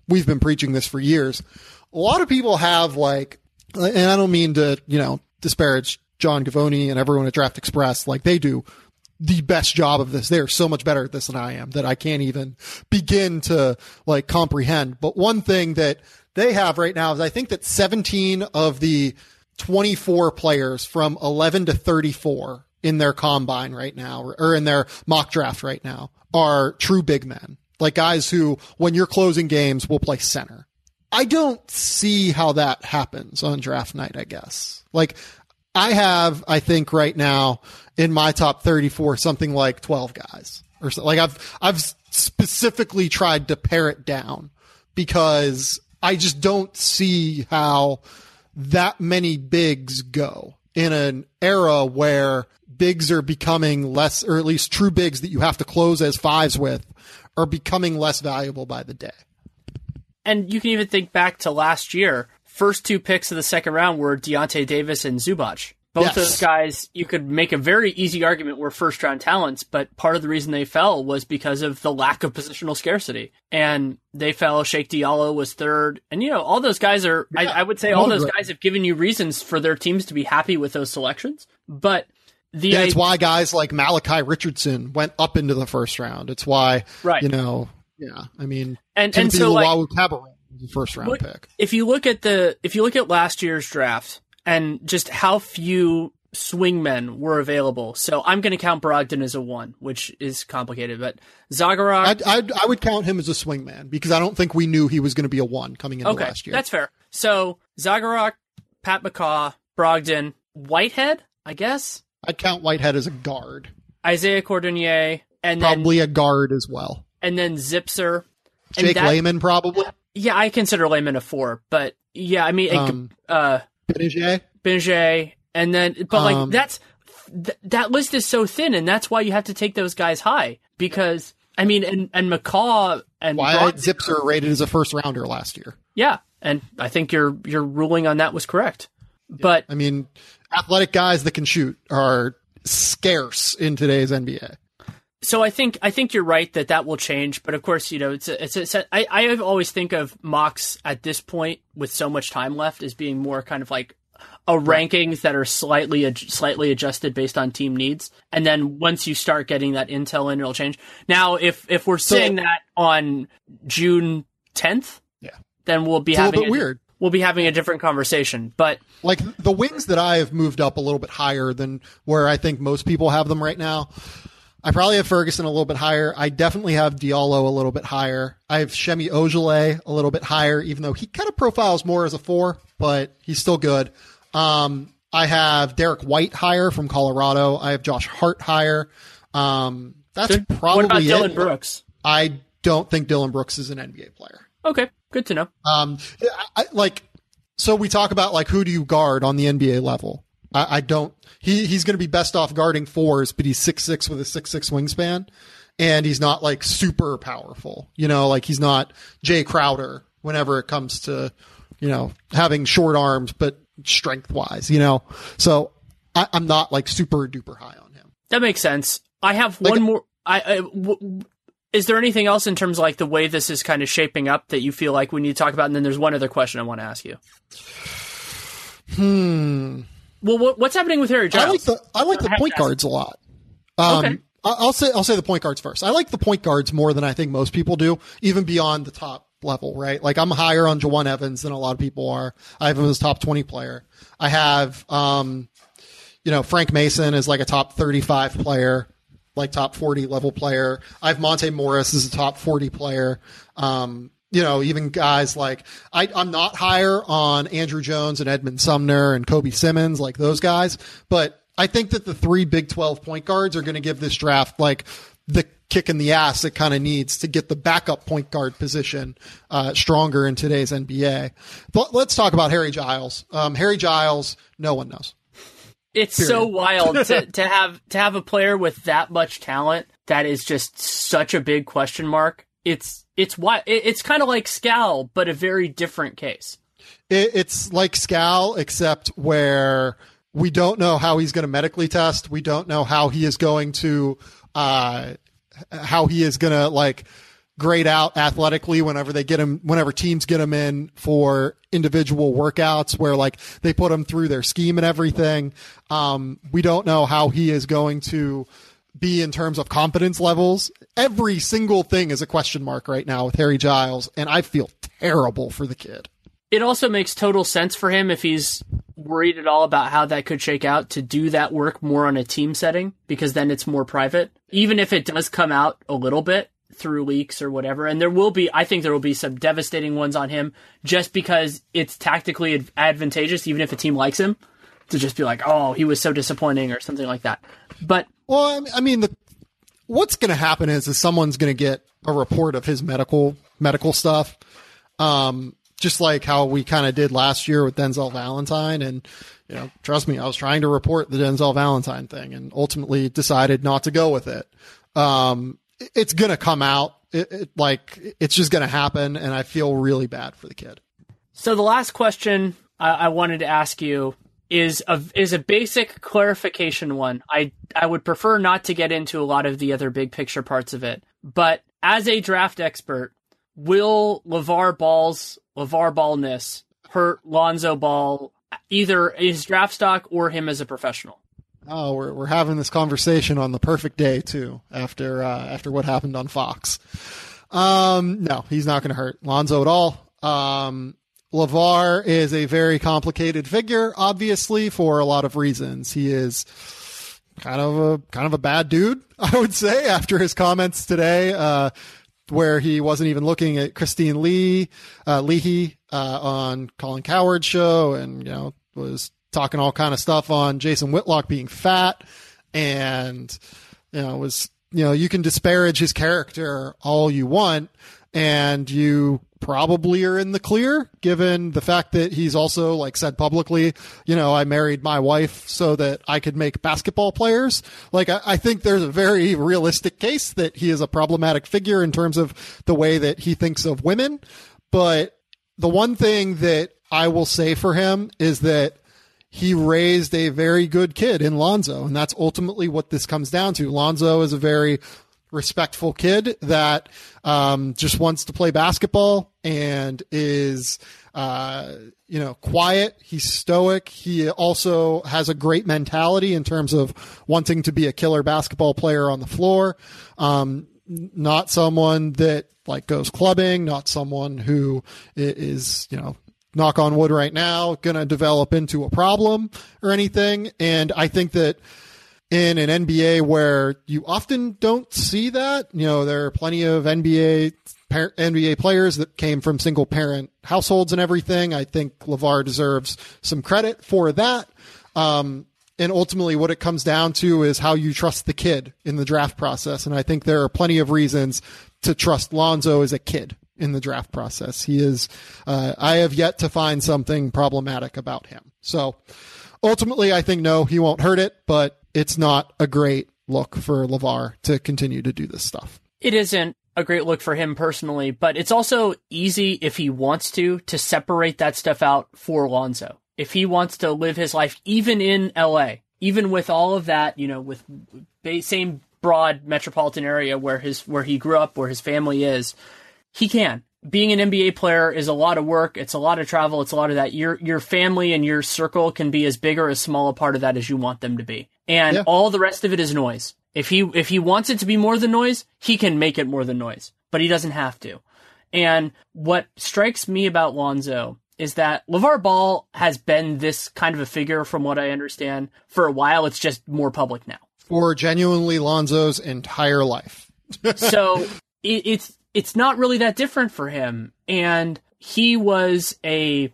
we've been preaching this for years. A lot of people have like and I don't mean to, you know, disparage John Givony and everyone at Draft Express, like they do the best job of this. They're so much better at this than I am that I can't even begin to like comprehend. But one thing that they have right now is I think that 17 of the 24 players from 11 to 34 in their combine right now or, in their mock draft right now are true big men, like guys who, when you're closing games, will play center. I don't see how that happens on draft night, I guess. Like, I have, I think right now in my top 34, something like 12 guys or so. Like I've, I've specifically tried to pare it down because I just don't see how that many bigs go in an era where bigs are becoming less, or at least true bigs that you have to close as fives with, are becoming less valuable by the day. And you can even think back to last year. First two picks of the second round were Deyonta Davis and Zubac. Both yes. those guys, you could make a very easy argument were first round talents, but part of the reason they fell was because of the lack of positional scarcity. And they fell. Cheick Diallo was third. And, you know, all those guys are, yeah, I, I, would say all those guys have given you reasons for their teams to be happy with those selections. But the it's why guys like Malachi Richardson went up into the first round. It's why, right. you know, yeah. I mean, and Timothy and so like, the first round look, pick. If you look at the, if you look at last year's draft and just how few swingmen were available. So I'm going to count Brogdon as a one, which is complicated. But Zagorak, I'd, I'd, I would count him as a swingman because I don't think we knew he was going to be a one coming into okay, last year. that's fair. So Zagorak, Pat McCaw, Brogdon, Whitehead, I guess. I'd count Whitehead as a guard, Isaia Cordinier, and then probably a guard as well. and then Zipser. Jake that- Layman probably. Yeah, I consider Layman a four, but yeah, I mean, Um, uh. Binge, and then, but like Um, that's th- that list is so thin, and that's why you have to take those guys high because I mean, and and McCaw and Why I Brogdon- Zipser rated as a first rounder last year. yeah, and I think your your ruling on that was correct. But I mean, athletic guys that can shoot are scarce in today's NBA. so I think I think you're right that that will change. But of course, you know, it's a, it's a, it's a, I I always think of mocks at this point with so much time left as being more kind of like a rankings that are slightly ad- slightly adjusted based on team needs, and then once you start getting that intel in, it'll change. Now, if if we're saying that on June 10th, Yeah. then we'll be It's a having little bit weird. We'll be having a different conversation, but Like the wings that I have moved up a little bit higher than where I think most people have them right now. I probably have Ferguson a little bit higher. I definitely have Diallo a little bit higher. I have Semi Ojeleye a little bit higher, even though he kind of profiles more as a four, but he's still good. Um, I have Derrick White higher from Colorado. I have Josh Hart higher. Um, that's probably what about Dillon it. Brooks? I don't think Dillon Brooks is an NBA player. Okay, good to know. Um, I, like, so we talk about like who do you guard on the NBA level? I, I don't. He he's going to be best off guarding fours, but he's six six with a six six wingspan, and he's not like super powerful. You know, like he's not Jae Crowder whenever it comes to you know having short arms, but strength wise, you know. So I, I'm not like super duper high on him. That makes sense. I have Like- one more. I, I w- is there anything else in terms of like the way this is kind of shaping up that you feel like we need to talk about? And then there's one other question I want to ask you. Hmm. Well, what, what's happening with Harry Giles? I like the I like the have point to guards a lot. Um, Okay. I- I'll say I'll say the point guards first. I like the point guards more than I think most people do, even beyond the top level. Right? Like I'm higher on Jawun Evans than a lot of people are. I have him as top 20 player. I have, um, you know, Frank Mason is like a top 35 player, like top 40 level player. I have Monte Morris as a top 40 player. Um, you know, even guys like I, I'm not higher on Andrew Jones and Edmond Sumner and Kobe Simmons, like those guys. But I think that the three Big 12 point guards are going to give this draft like the kick in the ass it kind of needs to get the backup point guard position uh, stronger in today's NBA. But let's talk about Harry Giles. Um, Harry Giles, no one knows. It's so wild to, to have to have a player with that much talent that is just such a big question mark. It's it's why it's kind of like Scal, but a very different case. It, it's like Scal, except where we don't know how he's going to medically test. We don't know how he is going to, uh, how he is going to like grade out athletically whenever they get them, whenever teams get them in for individual workouts where like they put them through their scheme and everything. Um, we don't know how he is going to be in terms of confidence levels. Every single thing is a question mark right now with Harry Giles, and I feel terrible for the kid. It also makes total sense for him if he's worried at all about how that could shake out to do that work more on a team setting because then it's more private. Even if it does come out a little bit through leaks or whatever, and there will be, I think there will be some devastating ones on him just because it's tactically advantageous, even if a team likes him, to just be like, oh, he was so disappointing or something like that. But Well, I mean- the, what's going to happen is, is someone's going to get a report of his medical medical stuff, um, just like how we kind of did last year with Denzel Valentine. And you know, trust me, I was trying to report the Denzel Valentine thing, and ultimately decided not to go with it. Um, it's going to come out. It, it, like it's just going to happen, and I feel really bad for the kid. So the last question I, I wanted to ask you is a is a basic clarification one. I I would prefer not to get into a lot of the other big picture parts of it, but as a draft expert, will LaVar Ball's LaVar Ballness hurt Lonzo Ball either his draft stock or him as a professional? Oh, we're we're having this conversation on the perfect day too. After uh, after what happened on Fox, um, no, he's not going to hurt Lonzo at all. Um, LaVar is a very complicated figure, obviously, for a lot of reasons. He is kind of a kind of a bad dude, I would say, after his comments today, uh, where he wasn't even looking at Kristine Lee uh, Leahy uh, on Colin Cowherd's show, and you know was talking all kind of stuff on Jason Whitlock being fat, and you know was you know you can disparage his character all you want, and you probably are in the clear given the fact that he's also like said publicly, you know, I married my wife so that I could make basketball players. Like I, I, think there's a very realistic case that he is a problematic figure in terms of the way that he thinks of women. But the one thing that I will say for him is that he raised a very good kid in Lonzo, and that's ultimately what this comes down to. Lonzo is a very respectful kid that um, just wants to play basketball and is uh, you know quiet. He's stoic. He also has a great mentality in terms of wanting to be a killer basketball player on the floor. Um, not someone that like goes clubbing not someone who is you know knock on wood right now going to develop into a problem or anything and i think that in an NBA where you often don't see that. You know, there are plenty of NBA NBA players that came from single parent households and everything. I think LaVar deserves some credit for that. Um, and ultimately, what it comes down to is how you trust the kid in the draft process. And I think there are plenty of reasons to trust Lonzo as a kid in the draft process. He is, uh, I have yet to find something problematic about him. So ultimately, I think no, he won't hurt it, but it's not a great look for LaVar to continue to do this stuff. It isn't a great look for him personally, but it's also easy if he wants to to separate that stuff out for Lonzo. If he wants to live his life even in LA, even with all of that, you know, with same broad metropolitan area where his where he grew up, where his family is, he can. Being an NBA player is a lot of work. It's a lot of travel. It's a lot of that. Your your family and your circle can be as big or as small a part of that as you want them to be and yeah. all the rest of it is noise. If he if he wants it to be more than noise, he can make it more than noise, but he doesn't have to. And what strikes me about Lonzo is that LaVar Ball has been this kind of a figure from what I understand for a while. It's just more public now. For genuinely Lonzo's entire life. so it, it's it's not really that different for him. And he was a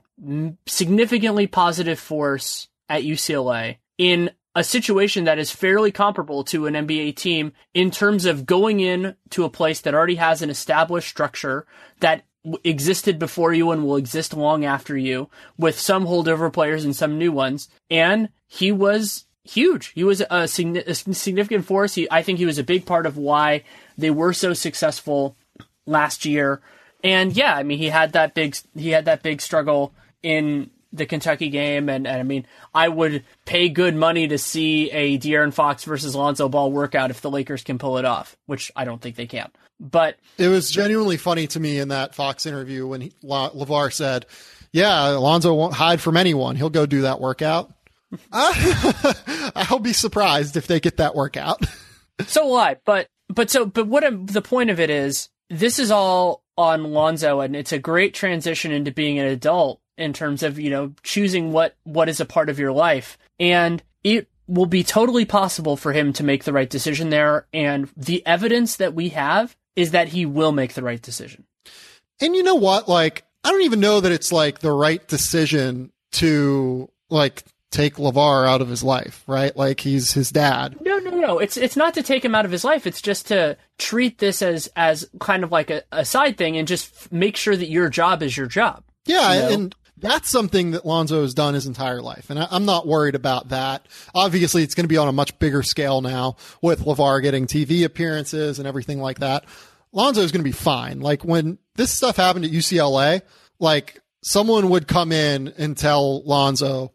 significantly positive force at UCLA in a situation that is fairly comparable to an NBA team in terms of going in to a place that already has an established structure that existed before you and will exist long after you with some holdover players and some new ones. And he was huge. He was a, significant force. He, I think he was a big part of why they were so successful last year. And yeah, I mean, he had that big, he had that big struggle in the Kentucky game, and, and, I mean, I would pay good money to see a De'Aaron Fox versus Lonzo Ball workout if the Lakers can pull it off, which I don't think they can. But it was genuinely funny to me in that Fox interview when he, La, LaVar said, "Yeah, Lonzo won't hide from anyone. He'll go do that workout." I'll be surprised if they get that workout. so will I. But but so but what I'm, the point of it is, this is all on Lonzo, and it's a great transition into being an adult in terms of, you know, choosing what, what is a part of your life. And it will be totally possible for him to make the right decision there. And the evidence that we have is that he will make the right decision. And you know what? Like, I don't even know that it's like the right decision to like take LaVar out of his life, right? Like he's his dad. No, no, no. It's it's not to take him out of his life. It's just to treat this as as kind of like a, a side thing and just make sure that your job is your job. Yeah, you know? and that's something that Lonzo has done his entire life. And I, am not worried about that. Obviously, it's going to be on a much bigger scale now with LaVar getting TV appearances and everything like that. Lonzo is going to be fine. Like when this stuff happened at UCLA, like someone would come in and tell Lonzo,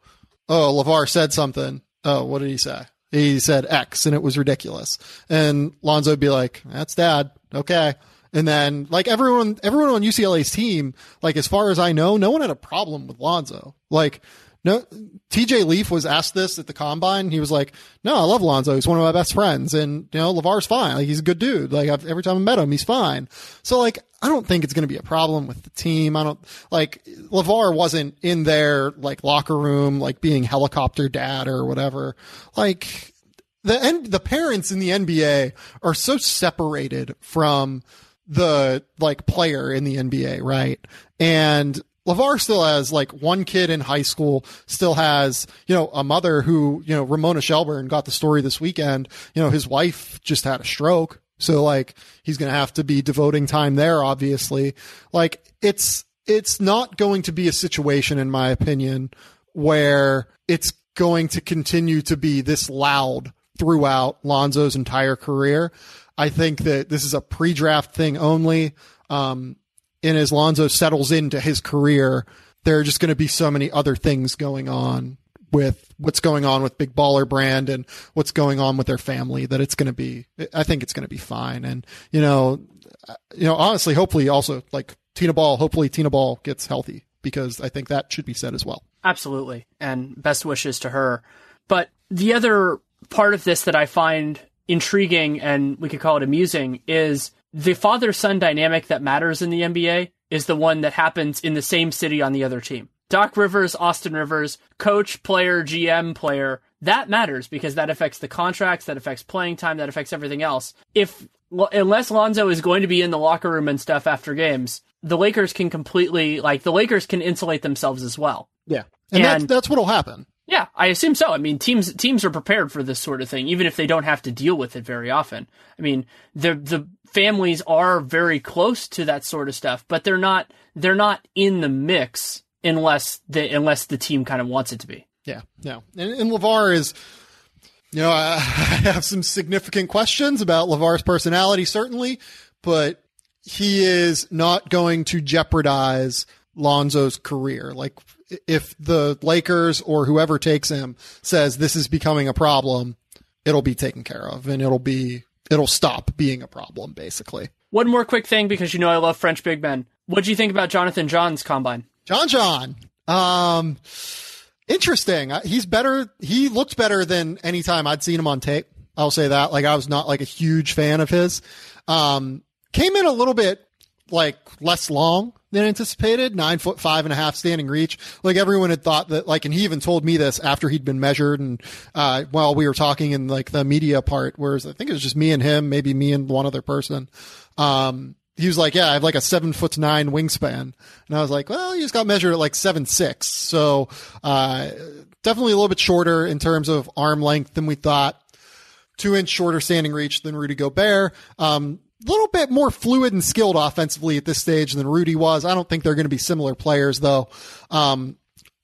Oh, LaVar said something. Oh, what did he say? He said X and it was ridiculous. And Lonzo would be like, that's dad. Okay. And then like everyone, everyone on UCLA's team, like as far as I know, no one had a problem with Lonzo. Like no, TJ Leaf was asked this at the combine. He was like, no, I love Lonzo. He's one of my best friends. And, you know, LaVar's fine. Like, he's a good dude. Like, I've, every time I met him, he's fine. So, like, I don't think it's going to be a problem with the team. I don't, like, LaVar wasn't in their, like, locker room, like, being helicopter dad or whatever. Like, the end, the parents in the NBA are so separated from the, like, player in the NBA, right? And, LaVar still has like one kid in high school, still has, you know, a mother who, you know, Ramona Shelburne got the story this weekend. You know, his wife just had a stroke. So like he's going to have to be devoting time there, obviously. Like it's, it's not going to be a situation, in my opinion, where it's going to continue to be this loud throughout Lonzo's entire career. I think that this is a pre-draft thing only. Um, and as Lonzo settles into his career, there are just going to be so many other things going on with what's going on with Big Baller Brand and what's going on with their family that it's going to be. I think it's going to be fine. And you know, you know, honestly, hopefully, also like Tina Ball. Hopefully, Tina Ball gets healthy because I think that should be said as well. Absolutely, and best wishes to her. But the other part of this that I find intriguing and we could call it amusing is the father son dynamic that matters in the NBA is the one that happens in the same city on the other team. Doc Rivers, Austin Rivers, coach, player, GM, player, that matters because that affects the contracts, that affects playing time, that affects everything else. If unless Lonzo is going to be in the locker room and stuff after games, the Lakers can completely like the Lakers can insulate themselves as well. Yeah. And, and that's, that's what'll happen. Yeah, I assume so. I mean, teams teams are prepared for this sort of thing, even if they don't have to deal with it very often. I mean, the the families are very close to that sort of stuff, but they're not they're not in the mix unless the unless the team kind of wants it to be. Yeah, no, and, and LaVar is. You know, I, I have some significant questions about LaVar's personality, certainly, but he is not going to jeopardize Lonzo's career. Like if the Lakers or whoever takes him says this is becoming a problem, it'll be taken care of and it'll be it'll stop being a problem basically. One more quick thing because you know I love French big men. What do you think about Jonathan Jeanne's combine? John John. Um interesting. He's better he looked better than any time I'd seen him on tape. I'll say that. Like I was not like a huge fan of his. Um came in a little bit like less long than anticipated. Nine foot five and a half standing reach. Like everyone had thought that, like, and he even told me this after he'd been measured and, uh, while we were talking in like the media part, whereas I think it was just me and him, maybe me and one other person. Um, he was like, yeah, I have like a seven foot nine wingspan. And I was like, well, he just got measured at like seven, six. So, uh, definitely a little bit shorter in terms of arm length than we thought. Two inch shorter standing reach than Rudy Gobert. Um, little bit more fluid and skilled offensively at this stage than Rudy was. I don't think they're going to be similar players though. Um,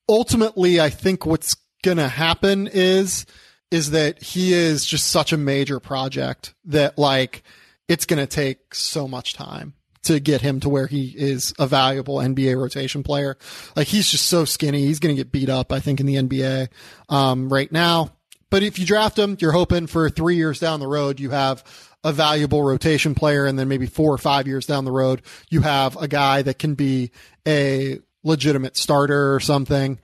ultimately, I think what's going to happen is, is that he is just such a major project that like it's going to take so much time to get him to where he is a valuable NBA rotation player. Like he's just so skinny. He's going to get beat up, I think, in the NBA, um, right now. But if you draft him, you're hoping for three years down the road, you have a valuable rotation player. And then maybe four or five years down the road, you have a guy that can be a legitimate starter or something.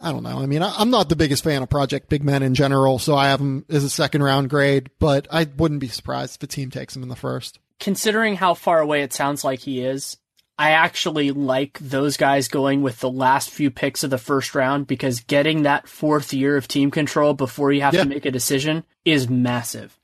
I don't know. I mean, I'm not the biggest fan of Project Big Men in general, so I have him as a second round grade, but I wouldn't be surprised if a team takes him in the first. Considering how far away it sounds like he is, I actually like those guys going with the last few picks of the first round because getting that fourth year of team control before you have yeah. to make a decision is massive.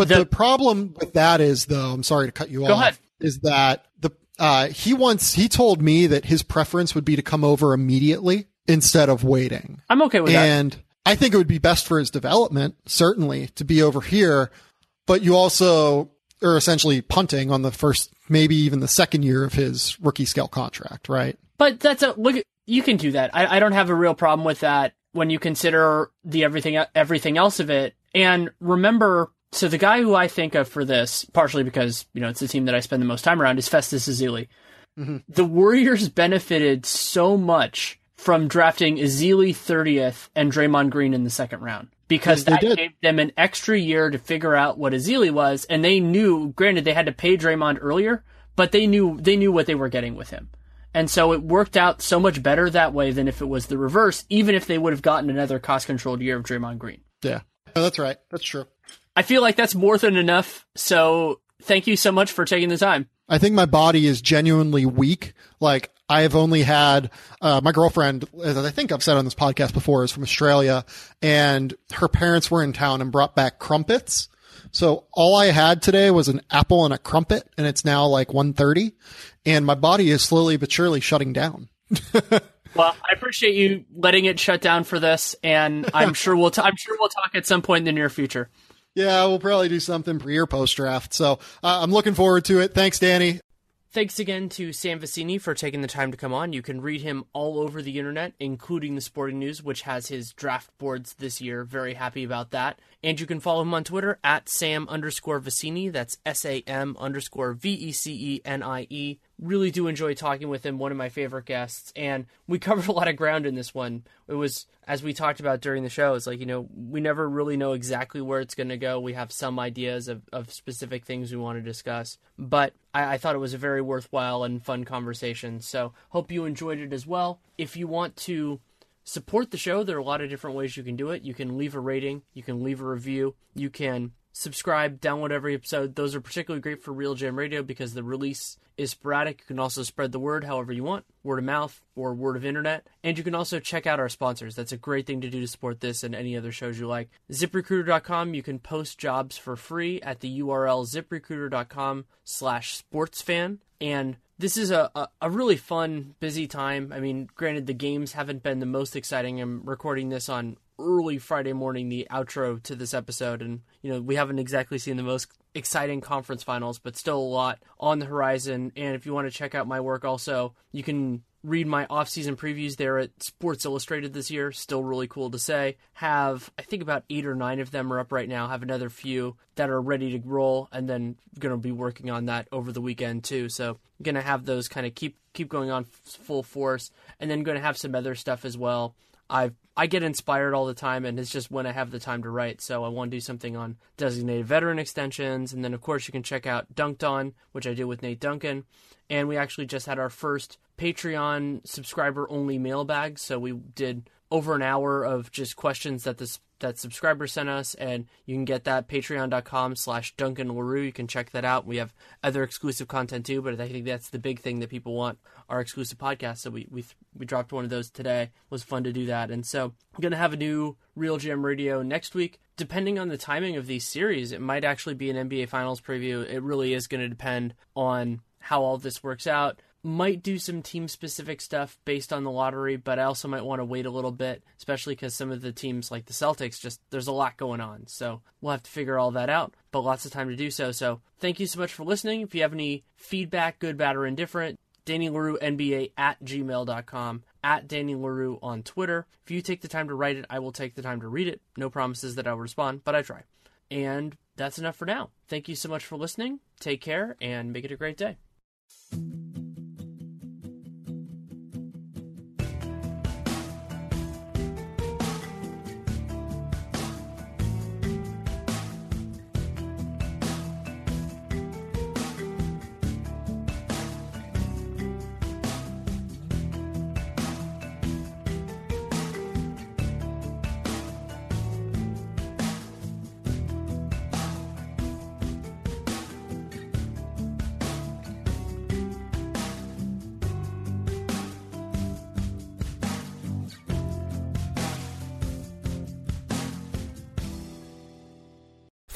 But the, the, problem with that is, though, I'm sorry to cut you go off. Ahead. Is that the uh, he wants he told me that his preference would be to come over immediately instead of waiting. I'm okay with and that. And I think it would be best for his development, certainly, to be over here. But you also are essentially punting on the first, maybe even the second year of his rookie scale contract, right? But that's a look. You can do that. I, I don't have a real problem with that when you consider the everything everything else of it. And remember, so the guy who I think of for this, partially because you know it's the team that I spend the most time around, is Festus Ezeli. Mm-hmm. The Warriors benefited so much from drafting Ezeli 30th and Draymond Green in the second round because yes, that gave them an extra year to figure out what Ezeli was, and they knew. Granted, they had to pay Draymond earlier, but they knew they knew what they were getting with him. And so it worked out so much better that way than if it was the reverse, even if they would have gotten another cost controlled year of Draymond Green. Yeah. That's right. That's true. I feel like that's more than enough. So thank you so much for taking the time. I think my body is genuinely weak. Like I have only had uh, my girlfriend, as I think I've said on this podcast before, is from Australia, and her parents were in town and brought back crumpets. So all I had today was an apple and a crumpet, and it's now like 1.30, and my body is slowly but surely shutting down. well, I appreciate you letting it shut down for this, and I'm sure we'll t- I'm sure we'll talk at some point in the near future. Yeah, we'll probably do something pre or post draft. So uh, I'm looking forward to it. Thanks, Danny. Thanks again to Sam Vecenie for taking the time to come on. You can read him all over the internet, including the Sporting News, which has his draft boards this year. Very happy about that. And you can follow him on Twitter at Sam underscore Vecenie. That's S A M underscore V E C E N I E really do enjoy talking with him, one of my favorite guests. And we covered a lot of ground in this one. It was, as we talked about during the show, it's like, you know, we never really know exactly where it's going to go. We have some ideas of, of specific things we want to discuss. But I, I thought it was a very worthwhile and fun conversation. So hope you enjoyed it as well. If you want to support the show, there are a lot of different ways you can do it. You can leave a rating, you can leave a review, you can subscribe, download every episode. Those are particularly great for RealGM Radio because the release is sporadic. You can also spread the word however you want, word of mouth or word of internet. And you can also check out our sponsors. That's a great thing to do to support this and any other shows you like. ZipRecruiter.com, you can post jobs for free at the URL ziprecruiter.com slash sportsfan. And this is a, a, a, really fun, busy time. I mean, granted, the games haven't been the most exciting. I'm recording this on early Friday morning the outro to this episode, and you know we haven't exactly seen the most exciting conference finals, but still a lot on the horizon. And if you want to check out my work, also you can read my off-season previews there at Sports Illustrated this year. Still really cool to say. Have I think about eight or nine of them are up right now. Have another few that are ready to roll, and then going to be working on that over the weekend too. So going to have those kind of keep keep going on full force, and then going to have some other stuff as well. I I get inspired all the time, and it's just when I have the time to write. So I want to do something on designated veteran extensions, and then of course you can check out Dunked On, which I do with Nate Duncan, and we actually just had our first Patreon subscriber only mailbag. So we did over an hour of just questions that this that subscriber sent us, and you can get that patreon.com slash Duncan Leroux. You can check that out. We have other exclusive content too, but I think that's the big thing that people want, our exclusive podcast. So we we we dropped one of those today. It was fun to do that. And so I'm gonna have a new RealGM Radio next week. Depending on the timing of these series, it might actually be an NBA Finals preview. It really is going to depend on how all this works out might do some team specific stuff based on the lottery, but I also might want to wait a little bit, especially because some of the teams like the Celtics just there's a lot going on. So we'll have to figure all that out, but lots of time to do so. So thank you so much for listening. If you have any feedback, good, bad, or indifferent, Danny Leroux NBA at gmail.com, at Danny Leroux on Twitter. If you take the time to write it, I will take the time to read it. No promises that I'll respond, but I try. And that's enough for now. Thank you so much for listening. Take care and make it a great day.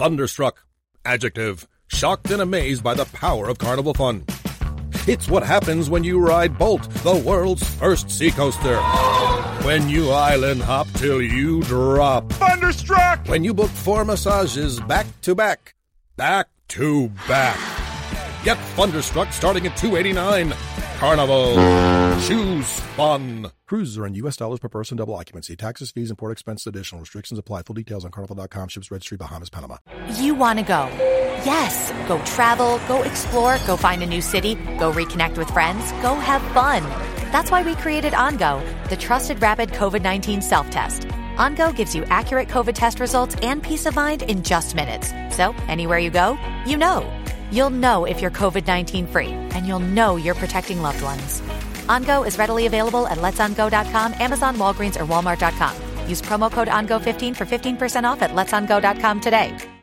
Thunderstruck. Adjective. Shocked and amazed by the power of carnival fun. It's what happens when you ride Bolt, the world's first seacoaster. When you island hop till you drop. Thunderstruck! When you book four massages back to back. Back to back. Get Thunderstruck starting at 289 Carnival. Choose fun. Cruises are in U.S. dollars per person, double occupancy. Taxes, fees, and port expense additional. Restrictions apply. Full details on carnival.com. Ships registry, Bahamas, Panama. You want to go. Yes. Go travel, go explore, go find a new city, go reconnect with friends, go have fun. That's why we created OnGo, the trusted rapid COVID 19 self test. OnGo gives you accurate COVID test results and peace of mind in just minutes. So, anywhere you go, you know. You'll know if you're COVID 19 free, and you'll know you're protecting loved ones. OnGo is readily available at letsongo.com, Amazon, Walgreens, or Walmart.com. Use promo code ONGO15 for 15% off at letsongo.com today.